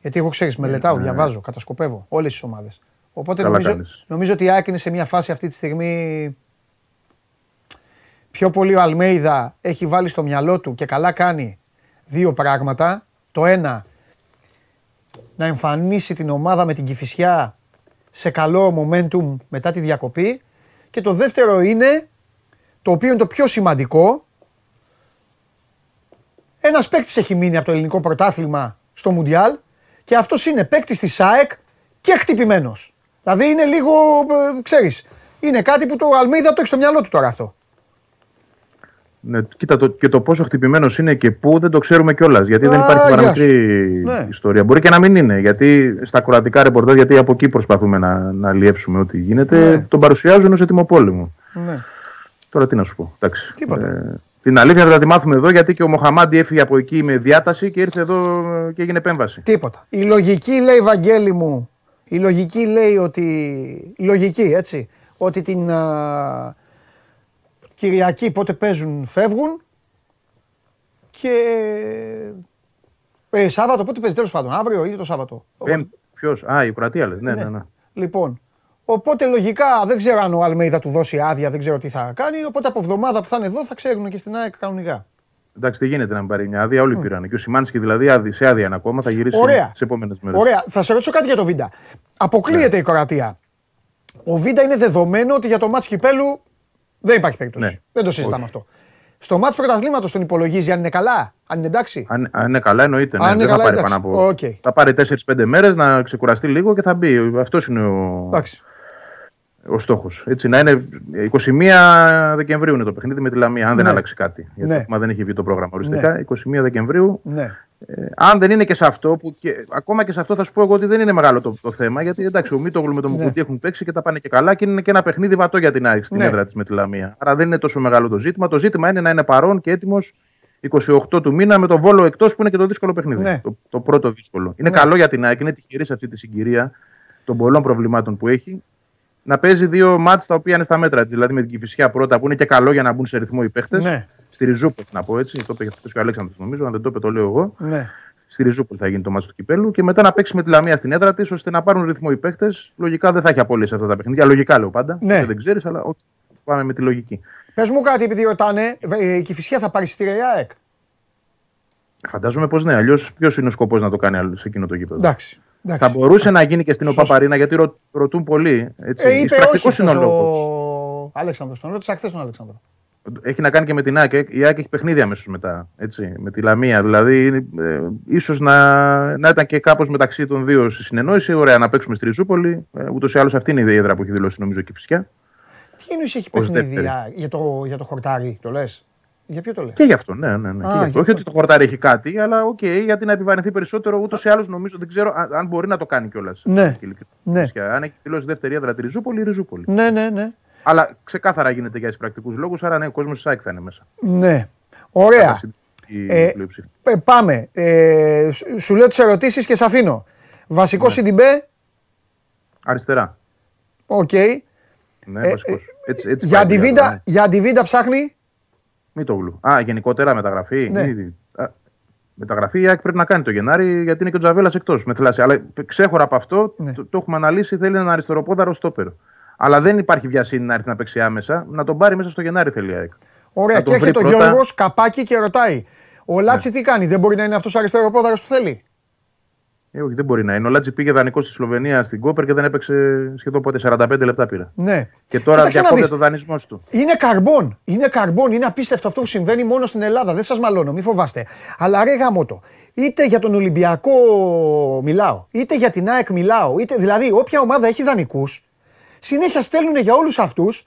Γιατί εγώ ξέρεις, μελετάω, ναι. διαβάζω, κατασκοπεύω όλες τις ομάδες. Οπότε Καλά νομίζω, κάνεις. νομίζω ότι η ΑΕΚ είναι σε μια φάση αυτή τη στιγμή πιο πολύ ο Αλμέιδα έχει βάλει στο μυαλό του και καλά κάνει δύο πράγματα. Το ένα, να εμφανίσει την ομάδα με την Κηφισιά σε καλό momentum μετά τη διακοπή. Και το δεύτερο είναι, το οποίο είναι το πιο σημαντικό, ένας παίκτης έχει μείνει από το ελληνικό πρωτάθλημα στο Μουντιάλ και αυτός είναι παίκτης της ΑΕΚ και χτυπημένος. Δηλαδή είναι λίγο, ε, ξέρεις, είναι κάτι που το Αλμίδα το έχει στο μυαλό του τώρα αυτό. Ναι, κοίτα το, και το πόσο χτυπημένος είναι και πού δεν το ξέρουμε κιόλας. Γιατί δεν Α, υπάρχει γεια παραμικρή Ναι. ιστορία. Μπορεί και να μην είναι. Γιατί στα κρατικά ρεπορτάζ, γιατί από εκεί προσπαθούμε να, να λιεύσουμε ό,τι γίνεται, Ναι. τον παρουσιάζουν ως έτοιμο πόλεμο. Ναι. Τώρα τι να σου πω. Εντάξει. Τίποτα. Ε, την αλήθεια θα τη μάθουμε εδώ γιατί και ο Μοχαμάντι έφυγε από εκεί με διάταση και ήρθε εδώ ε, και έγινε επέμβαση. Τίποτα. Η λογική λέει, Βαγγέλη μου, η λογική λέει ότι. Η λογική, έτσι. Ότι την α, Κυριακή πότε παίζουν, φεύγουν. Και. Ε, Σάββατο, πότε παίζει, τέλος πάντων. Αύριο ή το Σάββατο. Ποιος, Α, η Κροατία λες. Ναι, Ναι. ναι, ναι. Λοιπόν, οπότε λογικά δεν ξέρω αν ο Αλμέιδα θα του δώσει άδεια, δεν ξέρω τι θα κάνει. Οπότε από εβδομάδα που θα είναι εδώ θα ξέρουν και στην ΑΕΚ κανονικά. Εντάξει, δεν γίνεται να μην πάρει μια άδεια. Όλοι πήραν. Και ο Σιμάνσκι δηλαδή άδει- σε άδεια είναι ακόμα. Θα γυρίσει Ωραία. τις επόμενες μέρες. Ωραία, θα σε ρωτήσω κάτι για το Βίντα. Αποκλείεται η Κροατία. Ο Βίντα είναι δεδομένο ότι για το ματς κυπέλου δεν υπάρχει περίπτωση. Ναι. Δεν το συζητάμε αυτό. Στο ματς πρωταθλήματος τον υπολογίζει αν είναι καλά, αν είναι εντάξει; Αν, αν είναι καλά, εννοείται. Ναι, Αν είναι δεν θα καλά, πάρει εντάξει. πάνω από. Οκ. Θα πάρει 4-5 μέρες να ξεκουραστεί λίγο και θα μπει. Αυτός είναι ο, Εντάξει. ο στόχος. Να είναι 21 Δεκεμβρίου είναι το παιχνίδι με τη Λαμία, αν δεν Ναι. αλλάξει κάτι. Γιατί Ναι. ακόμα δεν έχει βγει το πρόγραμμα οριστικά. 21 Δεκεμβρίου. Ναι. Ε, αν δεν είναι και σε αυτό, που και, ακόμα και σε αυτό θα σου πω εγώ ότι δεν είναι μεγάλο το, το θέμα. Γιατί εντάξει, ο Μίτογλου με τον Ναι. Μουκουτί έχουν παίξει και τα πάνε και καλά και είναι και ένα παιχνίδι βατό για την ΑΕΚ στην Ναι. έδρα της με τη Λαμία. Άρα δεν είναι τόσο μεγάλο το ζήτημα. Το ζήτημα είναι να είναι παρόν και έτοιμος 28 του μήνα με το βόλο εκτός που είναι και το δύσκολο παιχνίδι. Ναι. Το, το πρώτο δύσκολο. Είναι Ναι. καλό για την ΑΕΚ, είναι τυχερή σε αυτή τη συγκυρία των πολλών προβλημάτων που έχει. Να παίζει δύο μάτς τα οποία είναι στα μέτρα της. Δηλαδή με την Κυφυσιά πρώτα που είναι και καλό για να μπουν σε ρυθμό οι παίχτες. Ναι. Στη Ριζούπολη, να πω έτσι. Το είπε και ο Αλέξανδρος νομίζω. Αν δεν το είπε, το λέω εγώ. Ναι. Στη Ριζούπολη θα γίνει το μάτσο του κυπέλου και μετά να παίξει με τη Λαμία στην έδρα της ώστε να πάρουν ρυθμό οι παίχτε. Λογικά δεν θα έχει απόλυτη αυτά τα παιχνίδια. Λογικά λέω πάντα. Ναι. Δεν ξέρεις, αλλά όχι, πάμε με τη λογική. Πες μου κάτι, επειδή ρωτάνε, ε, η Κυφυσιά θα πάρει εισιτήρια η ΑΕΚ; Φαντάζομαι πως ναι. Αλλιώς ποιος είναι ο σκοπός να το κάνει άλλο σε εκείνο το γήπεδο; Εντάξει. Θα εντάξει. μπορούσε να γίνει και στην Σωστό. ΟΠΑΠΑΡΗΝΑ γιατί ρω, ρωτούν πολλοί. Έτσι. Ε, είπε Εισπρακτικός όχι είναι ο χθες λόγος. ο Αλέξανδρος. Τον ρώτησα χθες τον Αλέξανδρο. Έχει να κάνει και με την ΑΕΚ. Η ΑΕΚ έχει παιχνίδια αμέσως μετά. Έτσι, με τη Λαμία. Δηλαδή, ε, ίσως να, να ήταν και κάπως μεταξύ των δύο στη συνεννόηση. Ωραία, να παίξουμε στη Ριζούπολη. Ε, Ούτως ή άλλως αυτή είναι η έδρα που έχει δηλώσει νομίζω και η Φυσιά. Τι εννοείς έχει Ως παιχνίδι δεύτερη. α, για το, για το χορτάρι, το λες; Για ποιο το λες; Και γι' αυτό, ναι, ναι. ναι. Α, και γι' γι' αυτό. Όχι αυτό. ότι το χορτάρι έχει κάτι, αλλά οκ, γιατί να επιβαρυνθεί περισσότερο. Ούτως ή άλλως νομίζω, δεν ξέρω αν, αν μπορεί να το κάνει κιόλας. Ναι. Ναι. Αν έχει δηλώσει δεύτερη έδρα τη Ριζούπολη, η Ριζούπολη. Ναι, ναι, ναι. Αλλά ξεκάθαρα γίνεται για εισπρακτικούς λόγους, άρα ναι, ο κόσμος της ΑΕΚ θα είναι μέσα. Ναι. Ωραία. Η Ε, πλειοψηφία. Ε, πάμε. Ε, σου- σου λέω τις ερωτήσεις και σε αφήνω. Βασικό Ναι. Σιντιμπέ. Αριστερά. Οκ. Ναι, Ε, βασικός. Έτσι, έτσι Για πάει η Ριάλ, αντι-Βίντα, ναι. για αντι-Βίντα ψάχνει; Μητόγλου. Α, γενικότερα μεταγραφή. Ναι. Ήδη. Α, μεταγραφή η ΑΕΚ πρέπει να κάνει το Γενάρη γιατί είναι και ο Τζαβέλας εκτός με θλάση. Αλλά ξέχωρα από αυτό, Ναι. το, το έχουμε αναλύσει, θέλει έναν αριστεροπόδαρο στόπερ. Αλλά δεν υπάρχει βιασύνη να έρθει να παίξει άμεσα. Να τον πάρει μέσα στο Γενάρη θέλει η ΑΕΚ. Ωραία. Να Και τον έρχεται ο βρει πρώτα. Ναι. Γιώργος καπάκι και ρωτάει. Ο Λάτσι τι κάνει, δεν μπορεί να είναι αυτός ο αριστεροπόδαρος που θέλει; Ε, όχι, δεν μπορεί να είναι. Ο Λάτσι πήγε δανεικό στη Σλοβενία στην Κόπερ και δεν έπαιξε σχεδόν ποτέ 45 λεπτά πήρα. Ναι. Και τώρα Κοίταξε να διακόπτει δεις. το δανεισμός του. Είναι καρμπόν. Είναι καρμπόν. Είναι απίστευτο αυτό που συμβαίνει μόνο στην Ελλάδα. Δεν σας μαλώνω, μην φοβάστε. Αλλά ρε γαμώτο. Είτε για τον Ολυμπιακό μιλάω, είτε για την ΑΕΚ μιλάω. Είτε, δηλαδή, όποια ομάδα έχει δανεικούς, συνέχεια στέλνουν για όλους αυτούς.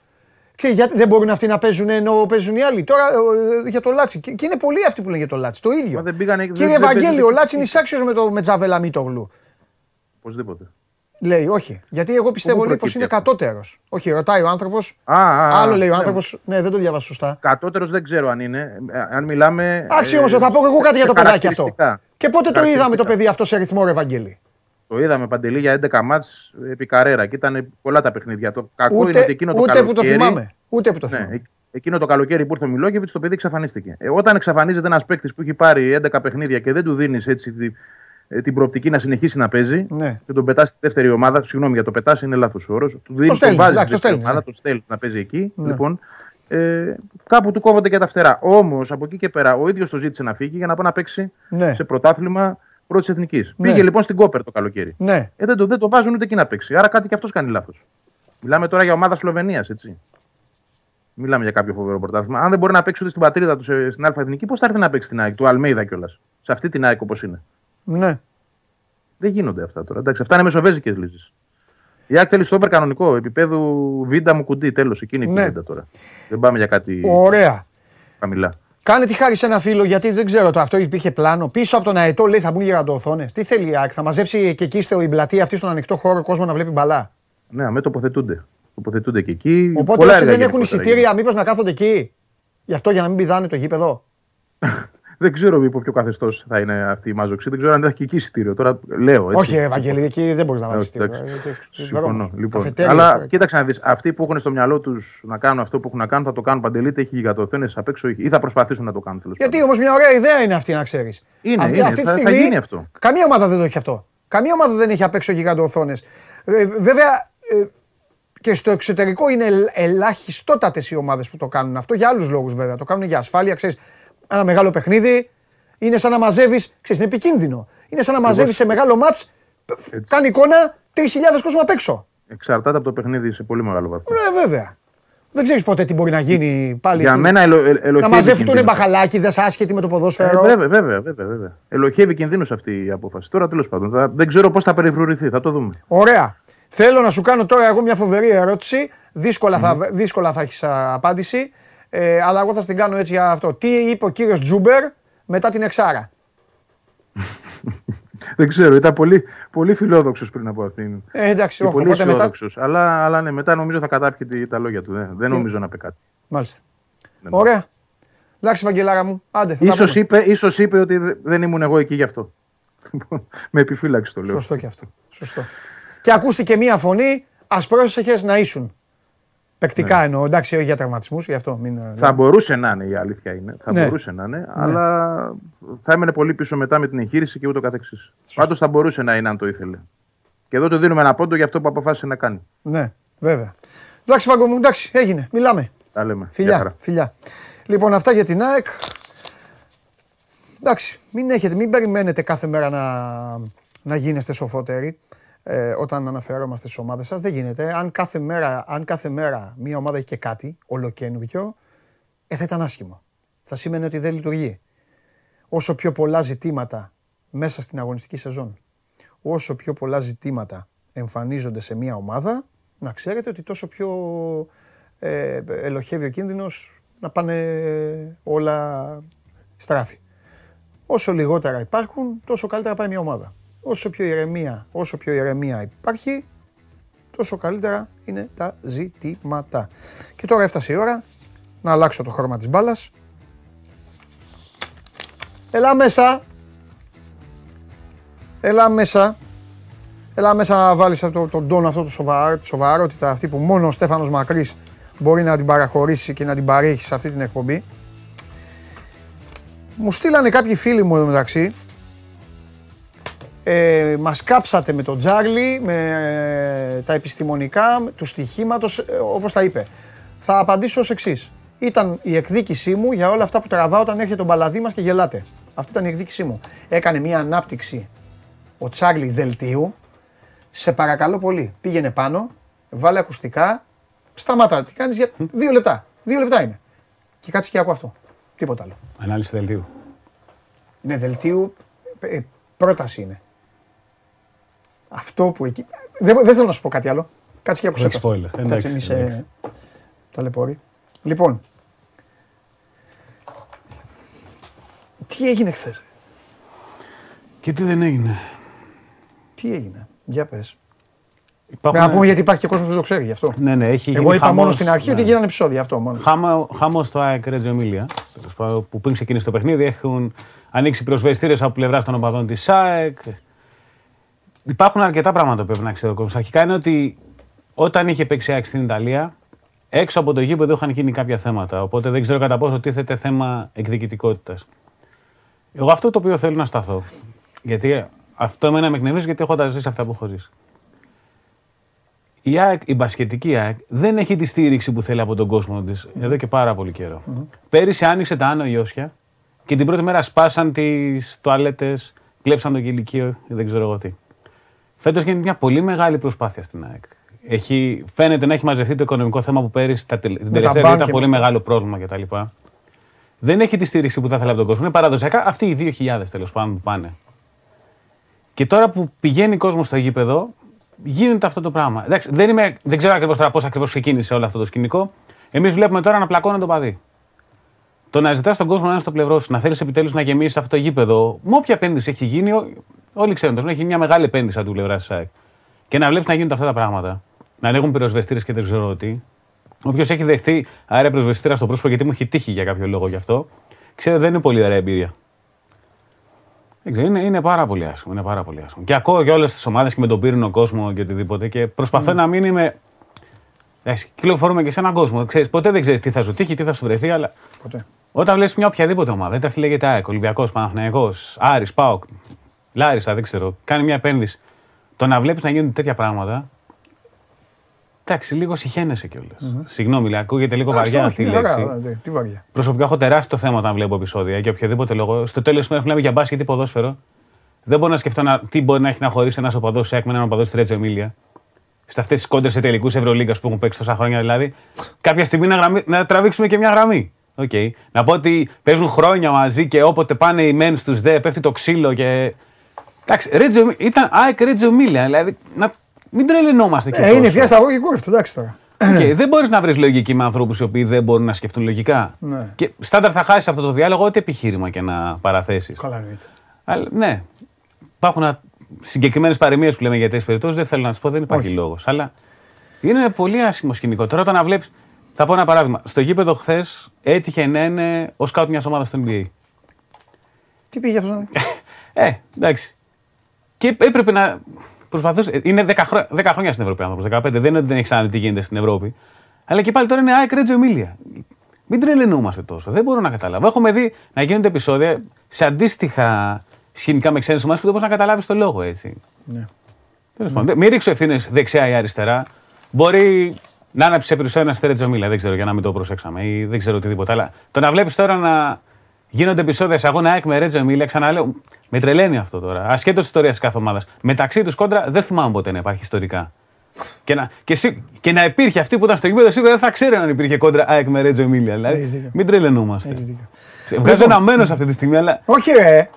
Και γιατί δεν μπορούν αυτοί να παίζουν ενώ παίζουν οι άλλοι. Τώρα ε, για το Λάτσι. Και, και είναι πολλοί αυτοί που λένε για το Λάτσι. Το ίδιο. Μα δεν πήγανε- δεν- Κύριε δεν παίζει Ευαγγέλιο, ο στην Λάτσι είναι ισάξιος με το με Τζαβέλα Μίτογλου. Οπωσδήποτε. Λέει, όχι. Γιατί εγώ πιστεύω Πού λέει, πω προκύπτει είναι αυτό; κατώτερος. Όχι, ρωτάει ο άνθρωπος. Α, α, α, Άλλο λέει ο ναι. άνθρωπος. Ναι, δεν το διάβασα σωστά. Κατώτερος δεν ξέρω αν είναι. Ε, Αν μιλάμε. Εντάξει ε, όμω, θα πω εγώ κάτι για σε το παιδάκι αυτό. χαρακτηριστικά. Και πότε το είδαμε το Χαρακτηριστικά. παιδί αυτό σε ρυθμό, ρε Ευαγγέλη; Το είδαμε παντελή για 11 μάτς επί καρέρα και ήταν πολλά τα παιχνίδια. Το κακό είναι Ούτε, ότι εκείνο το ούτε που το καλοκαίρι. θυμάμαι. Ούτε που το Ναι, θυμάμαι. ε- εκείνο το καλοκαίρι που ήρθε ο Μιλόγεβιτς, το παιδί εξαφανίστηκε. Ε, όταν εξαφανίζεται ένας παίκτης που έχει πάρει 11 παιχνίδια και δεν του δίνεις έτσι τη- ε, την προοπτική να συνεχίσει να παίζει Ναι. και τον πετάς στη δεύτερη ομάδα, συγγνώμη για το πετάς, είναι λάθος ο όρος. Του δίνεις τον στέλνεις, βάζεις εντάξει, στη το δεύτερη στέλνεις, ομάδα, ναι. τον στέλνεις να παίζει εκεί. Ναι. Λοιπόν, ε, κάπου του κόβονται και τα φτερά. Όμως από εκεί και πέρα ο ίδιος το ζήτησε να φύγει για να πάει να παίξει Ναι. σε πρωτάθλημα πρώτης εθνικής. Ναι. Πήγε λοιπόν στην Κόπερ το καλοκαίρι. Ναι. Ε, δεν, το, δεν το βάζουν ούτε εκεί να παίξει. Άρα κάτι και αυτός κάνει λάθος. Μιλάμε τώρα για ομάδα Σλοβενίας, έτσι. Μιλάμε για κάποιο φοβερό πρωτάθλημα. Αν δεν μπορεί να παίξει ούτε στην πατρίδα του σε- στην Α Εθνική, πώς θα έρθει να παίξει στην ΑΕΚ, του Αλμέιδα κιόλας. Σε αυτή την ΑΕΚ όπως είναι. Ναι. Δεν γίνονται αυτά τώρα. Εντάξει, αυτά είναι μεσοβέζικες λύσεις. Η ΑΕΚ θέλει στόπερ κανονικό, επίπεδου βίντα μου κουντί, τέλος. Εκείνη η Ναι. κουβέντα τώρα. Δεν πάμε για κάτι Ωραία. χαμηλά. Κάνε τη χάρη σε ένα φίλο, γιατί δεν ξέρω το αυτό υπήρχε πλάνο. Πίσω από τον αετό λέει θα μπουν γιγαντοοθόνε. Τι θέλει η ΑΕΚ, θα μαζέψει και εκεί στο η πλατεία αυτή στον ανοιχτό χώρο κόσμος να βλέπει μπαλά. Ναι, αμέ τοποθετούνται. Τοποθετούνται και εκεί. Οπότε Πολλά όσοι έργα δεν έχουν γενικότερα εισιτήρια, μήπως να κάθονται εκεί. Γι' αυτό για να μην πηδάνε το γήπεδο. [laughs] Δεν ξέρω υπό ποιο καθεστώς θα είναι αυτή η μάζοξη. Δεν ξέρω αν θα έχει και εκεί εισιτήριο. Τώρα λέω έτσι. Όχι, Ευαγγελή, εκεί δεν μπορείς να βάλεις Όχι, εισιτήριο. εντάξει. Ε, ε, Συμφωνώ. δρόμος, Λοιπόν, καφετέριες αλλά τώρα. κοίταξε να δεις. Αυτοί που έχουν στο μυαλό τους να κάνουν αυτό που έχουν να κάνουν θα το κάνουν παντελή. είτε Έχει γιγατοθένες απ' έξω ή θα προσπαθήσουν να το κάνουν τέλος Γιατί όμως μια ωραία ιδέα είναι αυτή να ξέρεις. Είναι, αυτή, είναι. αυτή τη Θα- θα στιγμή, γίνει αυτό. Καμία ομάδα δεν το έχει αυτό. Καμία ομάδα δεν έχει απ' έξω γιγαντοοθόνε. Ε, βέβαια ε, και στο εξωτερικό είναι ελάχιστότατες οι ομάδες που το κάνουν αυτό για άλλους λόγους βέβαια. Το κάνουν για ασφάλεια. Ξέρεις, ένα μεγάλο παιχνίδι είναι σαν να μαζεύεις. είναι επικίνδυνο. Είναι σαν να μαζεύεις σε μεγάλο ματ. Κάνει εικόνα 3.000 κόσμο απ' έξω. Εξαρτάται από το παιχνίδι σε πολύ μεγάλο βαθμό. Ναι, βέβαια. Δεν ξέρεις ποτέ τι μπορεί να γίνει πάλι. Για μένα ελο, ε, ελοχεύει. να μαζευτούν κινδύνους. μπαχαλάκιδε άσχετοι με το Ε, ποδόσφαιρο. βέβαια, βέβαια, βέβαια, βέβαια. Ελοχεύει κινδύνου αυτή η απόφαση. Τώρα τέλος πάντων. θα- δεν ξέρω πώς θα περιφρουρηθεί. Θα το δούμε. Ωραία. Θέλω να σου κάνω τώρα εγώ μια φοβερή ερώτηση. Δύσκολα, θα, δύσκολα θα έχεις απάντηση. Ε, αλλά εγώ θα στην κάνω έτσι για αυτό. Τι είπε ο κύριος Τζούμπερ μετά την Εξάρα; [laughs] Δεν ξέρω, ήταν πολύ, πολύ φιλόδοξος πριν από αυτήν. Ε, εντάξει, Και όχι. πολύ Οπότε μετά. αισιόδοξος. Αλλά, αλλά ναι, μετά νομίζω θα κατάπιε τη- τα λόγια του. Δεν, δεν νομίζω να πει κάτι. Μάλιστα. Δεν Ωραία. Εντάξει, Βαγγελάρα μου. Άντε. θα τα Ίσως πούμε. είπε, ίσως είπε ότι δε- δεν ήμουν εγώ εκεί γι' αυτό. [laughs] Με επιφύλαξη το λέω. Σωστό και αυτό. Σωστό. Και ακούστηκε μία φωνή, ας πρόσεχες να ήσουν. Παικτικά εννοώ. Εντάξει, όχι για τραυματισμούς, γι' αυτό μην. Ναι. Θα μπορούσε να είναι η αλήθεια είναι. Θα Ναι. μπορούσε να είναι, αλλά θα έμενε πολύ πίσω μετά με την εγχείρηση και ούτω καθεξής. Πάντως θα μπορούσε να είναι αν το ήθελε. Και εδώ του δίνουμε ένα πόντο για αυτό που αποφάσισε να κάνει. Ναι, βέβαια. Εντάξει, Φάγκο μου, εντάξει, έγινε. Μιλάμε. Τα λέμε. Γεια Φιλιά, χαρά. φιλιά. Λοιπόν, αυτά για την ΑΕΚ. Εντάξει, μην, έχετε, μην περιμένετε κάθε μέρα να, να γίνεστε σοφότεροι ε, όταν αναφερόμαστε στις ομάδες σας. Δεν γίνεται. Αν κάθε μέρα, αν κάθε μέρα μια ομάδα έχει και κάτι ολοκένουργιο, ε, θα ήταν άσχημο. Θα σημαίνει ότι δεν λειτουργεί. Όσο πιο πολλά ζητήματα μέσα στην αγωνιστική σεζόν, όσο πιο πολλά ζητήματα εμφανίζονται σε μια ομάδα, να ξέρετε ότι τόσο πιο ε, ελοχεύει ο κίνδυνος να πάνε όλα στράφη. Όσο λιγότερα υπάρχουν, τόσο καλύτερα πάει μια ομάδα. Όσο πιο ηρεμία, όσο πιο ηρεμία υπάρχει, τόσο καλύτερα είναι τα ζητήματα. Και τώρα έφτασε η ώρα να αλλάξω το χρώμα της μπάλας. Έλα μέσα. Έλα μέσα. Έλα μέσα να βάλεις αυτό, τον τόνο αυτό, το σοβαρό, τη σοβαρότητα αυτή που μόνο ο Στέφανος Μακρύς μπορεί να την παραχωρήσει και να την παρέχει σε αυτή την εκπομπή. Μου στείλανε κάποιοι φίλοι μου εδώ μεταξύ. Ε, μας κάψατε με τον Τζάρλι, με ε, τα επιστημονικά, με του στοιχήματος, ε, όπως τα είπε. Θα απαντήσω ως εξής. Ήταν η εκδίκησή μου για όλα αυτά που τραβάω όταν έρχεται τον παλαδί μας και γελάτε. Αυτή ήταν η εκδίκησή μου. Έκανε μια ανάπτυξη ο Τσάρλι δελτίου. Σε παρακαλώ πολύ, πήγαινε πάνω, βάλε ακουστικά, σταμάτα. Τι κάνεις για δύο λεπτά. Δύο λεπτά είναι. Και κάτσε και άκου αυτό. Τίποτα άλλο. Ανάλυση δελτίου. Ναι, δελτίου ε, πρόταση είναι. Αυτό που εκεί. Δεν, δεν θέλω να σου πω κάτι άλλο. Κάτσε και ακούσέ Όχι το. spoiler. Εντάξει, Κάτσε μη σε εντάξει. ταλαιπωρεί. Λοιπόν. Τι έγινε χθες. Και τι δεν έγινε; Τι έγινε; Για πες. Υπάρχουν... Να πούμε γιατί υπάρχει και κόσμος που δεν το ξέρει γι' αυτό. Ναι, ναι, έχει Εγώ γίνει είπα μόνο χαμός, στην αρχή ναι. ότι γίνανε επεισόδια αυτό μόνο. Χάμα, χάμο στο ΑΕΚ Ρέτζο Εμίλια, τέλος πάντων, που πριν ξεκίνησε το παιχνίδι, έχουν ανοίξει πυροσβεστήρε από πλευρά των οπαδών της ΑΕΚ. Υπάρχουν αρκετά πράγματα που πρέπει να ξέρει ο κόσμος. Αρχικά είναι ότι όταν είχε παίξει ΑΕΚ στην Ιταλία, έξω από το γήπεδο είχαν γίνει κάποια θέματα. Οπότε δεν ξέρω κατά πόσο τίθεται θέμα εκδικητικότητας. Εγώ αυτό το οποίο θέλω να σταθώ, γιατί αυτό εμένα με εκνευρίζει γιατί έχω τα ζήσει αυτά που έχω ζήσει. Η, ΑΕΚ, η μπασκετική ΑΕΚ δεν έχει τη στήριξη που θέλει από τον κόσμο της εδώ και πάρα πολύ καιρό. Πέρυσι άνοιξε τα Άνω Ιώσια και την πρώτη μέρα σπάσαν τις τουαλέτες, κλέψαν το κηλικείο, δεν ξέρω εγώ τι. Φέτος γίνεται μια πολύ μεγάλη προσπάθεια στην ΑΕΚ. Έχει, φαίνεται να έχει μαζευτεί το οικονομικό θέμα που πέρυσι τα, τελε- την τα τελευταία μπάνκια ήταν πολύ που- μεγάλο πρόβλημα κτλ. Δεν έχει τη στήριξη που θα ήθελε από τον κόσμο. Είναι παραδοσιακά αυτοί οι 2.000 τέλος πάντων που πάνε. Και τώρα που πηγαίνει κόσμος στο γήπεδο, γίνεται αυτό το πράγμα. Εντάξει, δεν, είμαι, δεν ξέρω ακριβώς τώρα πώς ακριβώς ξεκίνησε όλο αυτό το σκηνικό. Εμείς βλέπουμε τώρα να πλακώνει το παδί. Το να ζητάς τον κόσμο να είναι στο πλευρό σου, να θέλεις επιτέλους να γεμίσεις αυτό το γήπεδο, με όποια επένδυση έχει γίνει, ό- όλοι ξέρουν ότι έχει μια μεγάλη επένδυση από την πλευρά της ΑΕΚ. Και να βλέπεις να γίνονται αυτά τα πράγματα, να ανοίγουν πυροσβεστήρες και δεν ξέρω τι. Όποιος έχει δεχτεί αέρα πυροσβεστήρα στο πρόσωπο, γιατί μου έχει τύχει για κάποιο λόγο γι' αυτό, ξέρει ότι δεν είναι πολύ ωραία εμπειρία. Δεν ξέρω, είναι, είναι πάρα πολύ άσχημο. Είναι πάρα πολύ άσχημο. Και ακούω για όλες τις ομάδες και με τον πύρινο κόσμο και οτιδήποτε και προσπαθώ να μην είμαι. Εντάξει, κυκλοφορούμε και σε έναν κόσμο. Ξέρεις, ποτέ δεν ξέρεις τι θα σου τύχει, τι θα σου βρεθεί, αλλά Ποτέ. Όταν βλέπεις μια οποιαδήποτε ομάδα, είτε αυτή λέγεται ΑΕΚ, Ολυμπιακός, Παναθυναϊκό, Άρης, Πάοκ, Λάρισα, δεν ξέρω, κάνει μια επένδυση. Το να βλέπεις να γίνονται τέτοια πράγματα. Εντάξει, λίγο συχαίνεσαι κιόλας. Συγγνώμη, λέει, ακούγεται λίγο Εντάξει, βαριά όχι, αυτή η μια χαρά, λέξη. δε, Τι βαριά. Προσωπικά έχω τεράστιο θέμα όταν βλέπω επεισόδια για οποιοδήποτε λόγο. Στο τέλος τη μέρα μιλάμε για μπάσκετ ή ποδόσφαιρο. Δεν μπορώ να σκεφτώ να, τι μπορεί να έχει να χωρίσει ένας οπαδός ΣΕΚ με έναν οπαδό στη Ρέτζο Εμίλια. Σε αυτές τις κόντρες σε τελικούς Ευρωλίγκας που έχουν παίξει τόσα χρόνια δηλαδή. Κάποια στιγμή να, γραμμή, να τραβήξουμε και μια γραμμή. Okay. Να πω ότι παίζουν χρόνια μαζί και όποτε πάνε οι μεν στους δε, πέφτει το ξύλο και. Εντάξει, Ρέτζο, ήταν ΑΕΚ Ρέτζο Εμίλια. Δηλαδή, να, Μην τρελαινόμαστε κι Ε, είναι πια σταγωγικό αυτό, εντάξει τώρα. Και δεν μπορείς να βρεις λογική με ανθρώπους οι οποίοι δεν μπορούν να σκεφτούν λογικά. Ναι. Και στάνταρ θα χάσεις αυτό το διάλογο, ό,τι επιχείρημα και να παραθέσεις. Καλά εννοείται. Αλλά ναι, υπάρχουν συγκεκριμένες παροιμίες που λέμε για τέτοιες περιπτώσεις. Δεν θέλω να τις πω, δεν υπάρχει Όχι. λόγος. Αλλά είναι πολύ άσχημο σκηνικό. Τώρα όταν βλέπει. Θα πω ένα παράδειγμα. Στο γήπεδο χθες έτυχε να είναι ο σκάουτ μιας ομάδας στο NBA. Τι πήγε αυτός να δει; Ε, εντάξει. Και έπρεπε να προσπαθούσε. Είναι 10, χρό- 10 χρόνια στην Ευρώπη άνθρωπος. 15. Δεν είναι ότι δεν έχει ξαναδεί τι γίνεται στην Ευρώπη. Αλλά και πάλι τώρα είναι ΑΕΚ Ρέτζο Εμίλια. Μην τρελαινούμαστε τόσο. Δεν μπορώ να καταλάβω. Έχουμε δει να γίνονται επεισόδια σε αντίστοιχα σκηνικά με ξένες ομάδες που δεν μπορείς να καταλάβεις το λόγο έτσι. Ναι. Τέλος πάντων, Μην ρίξω ευθύνες δεξιά ή αριστερά. Μπορεί να ανάψει επεισόδιο ένα Ρέτζο Εμίλια. Δεν ξέρω για να μην το προσέξαμε ή δεν ξέρω οτιδήποτε. Αλλά το να βλέπεις τώρα να γίνονται επεισόδια σε αγώνα ΑΕΚ με Ρέτζο Εμίλια, ξαναλέω, με τρελαίνει αυτό τώρα. Ασχέτως ιστορίας κάθε ομάδας. Μεταξύ τους κόντρα δεν θυμάμαι ποτέ να υπάρχει ιστορικά. Και να, και, σί- και να υπήρχε αυτή που ήταν στο γήπεδο, σίγουρα δεν θα ξέρει αν υπήρχε κόντρα ΑΕΚ με Ρέτζο Εμίλια. Δηλαδή, Έχεις δίκιο. μην τρελαινόμαστε. Έχεις δίκιο. Βγάζω ένα μένος αυτή τη στιγμή, αλλά Όχι, ρε.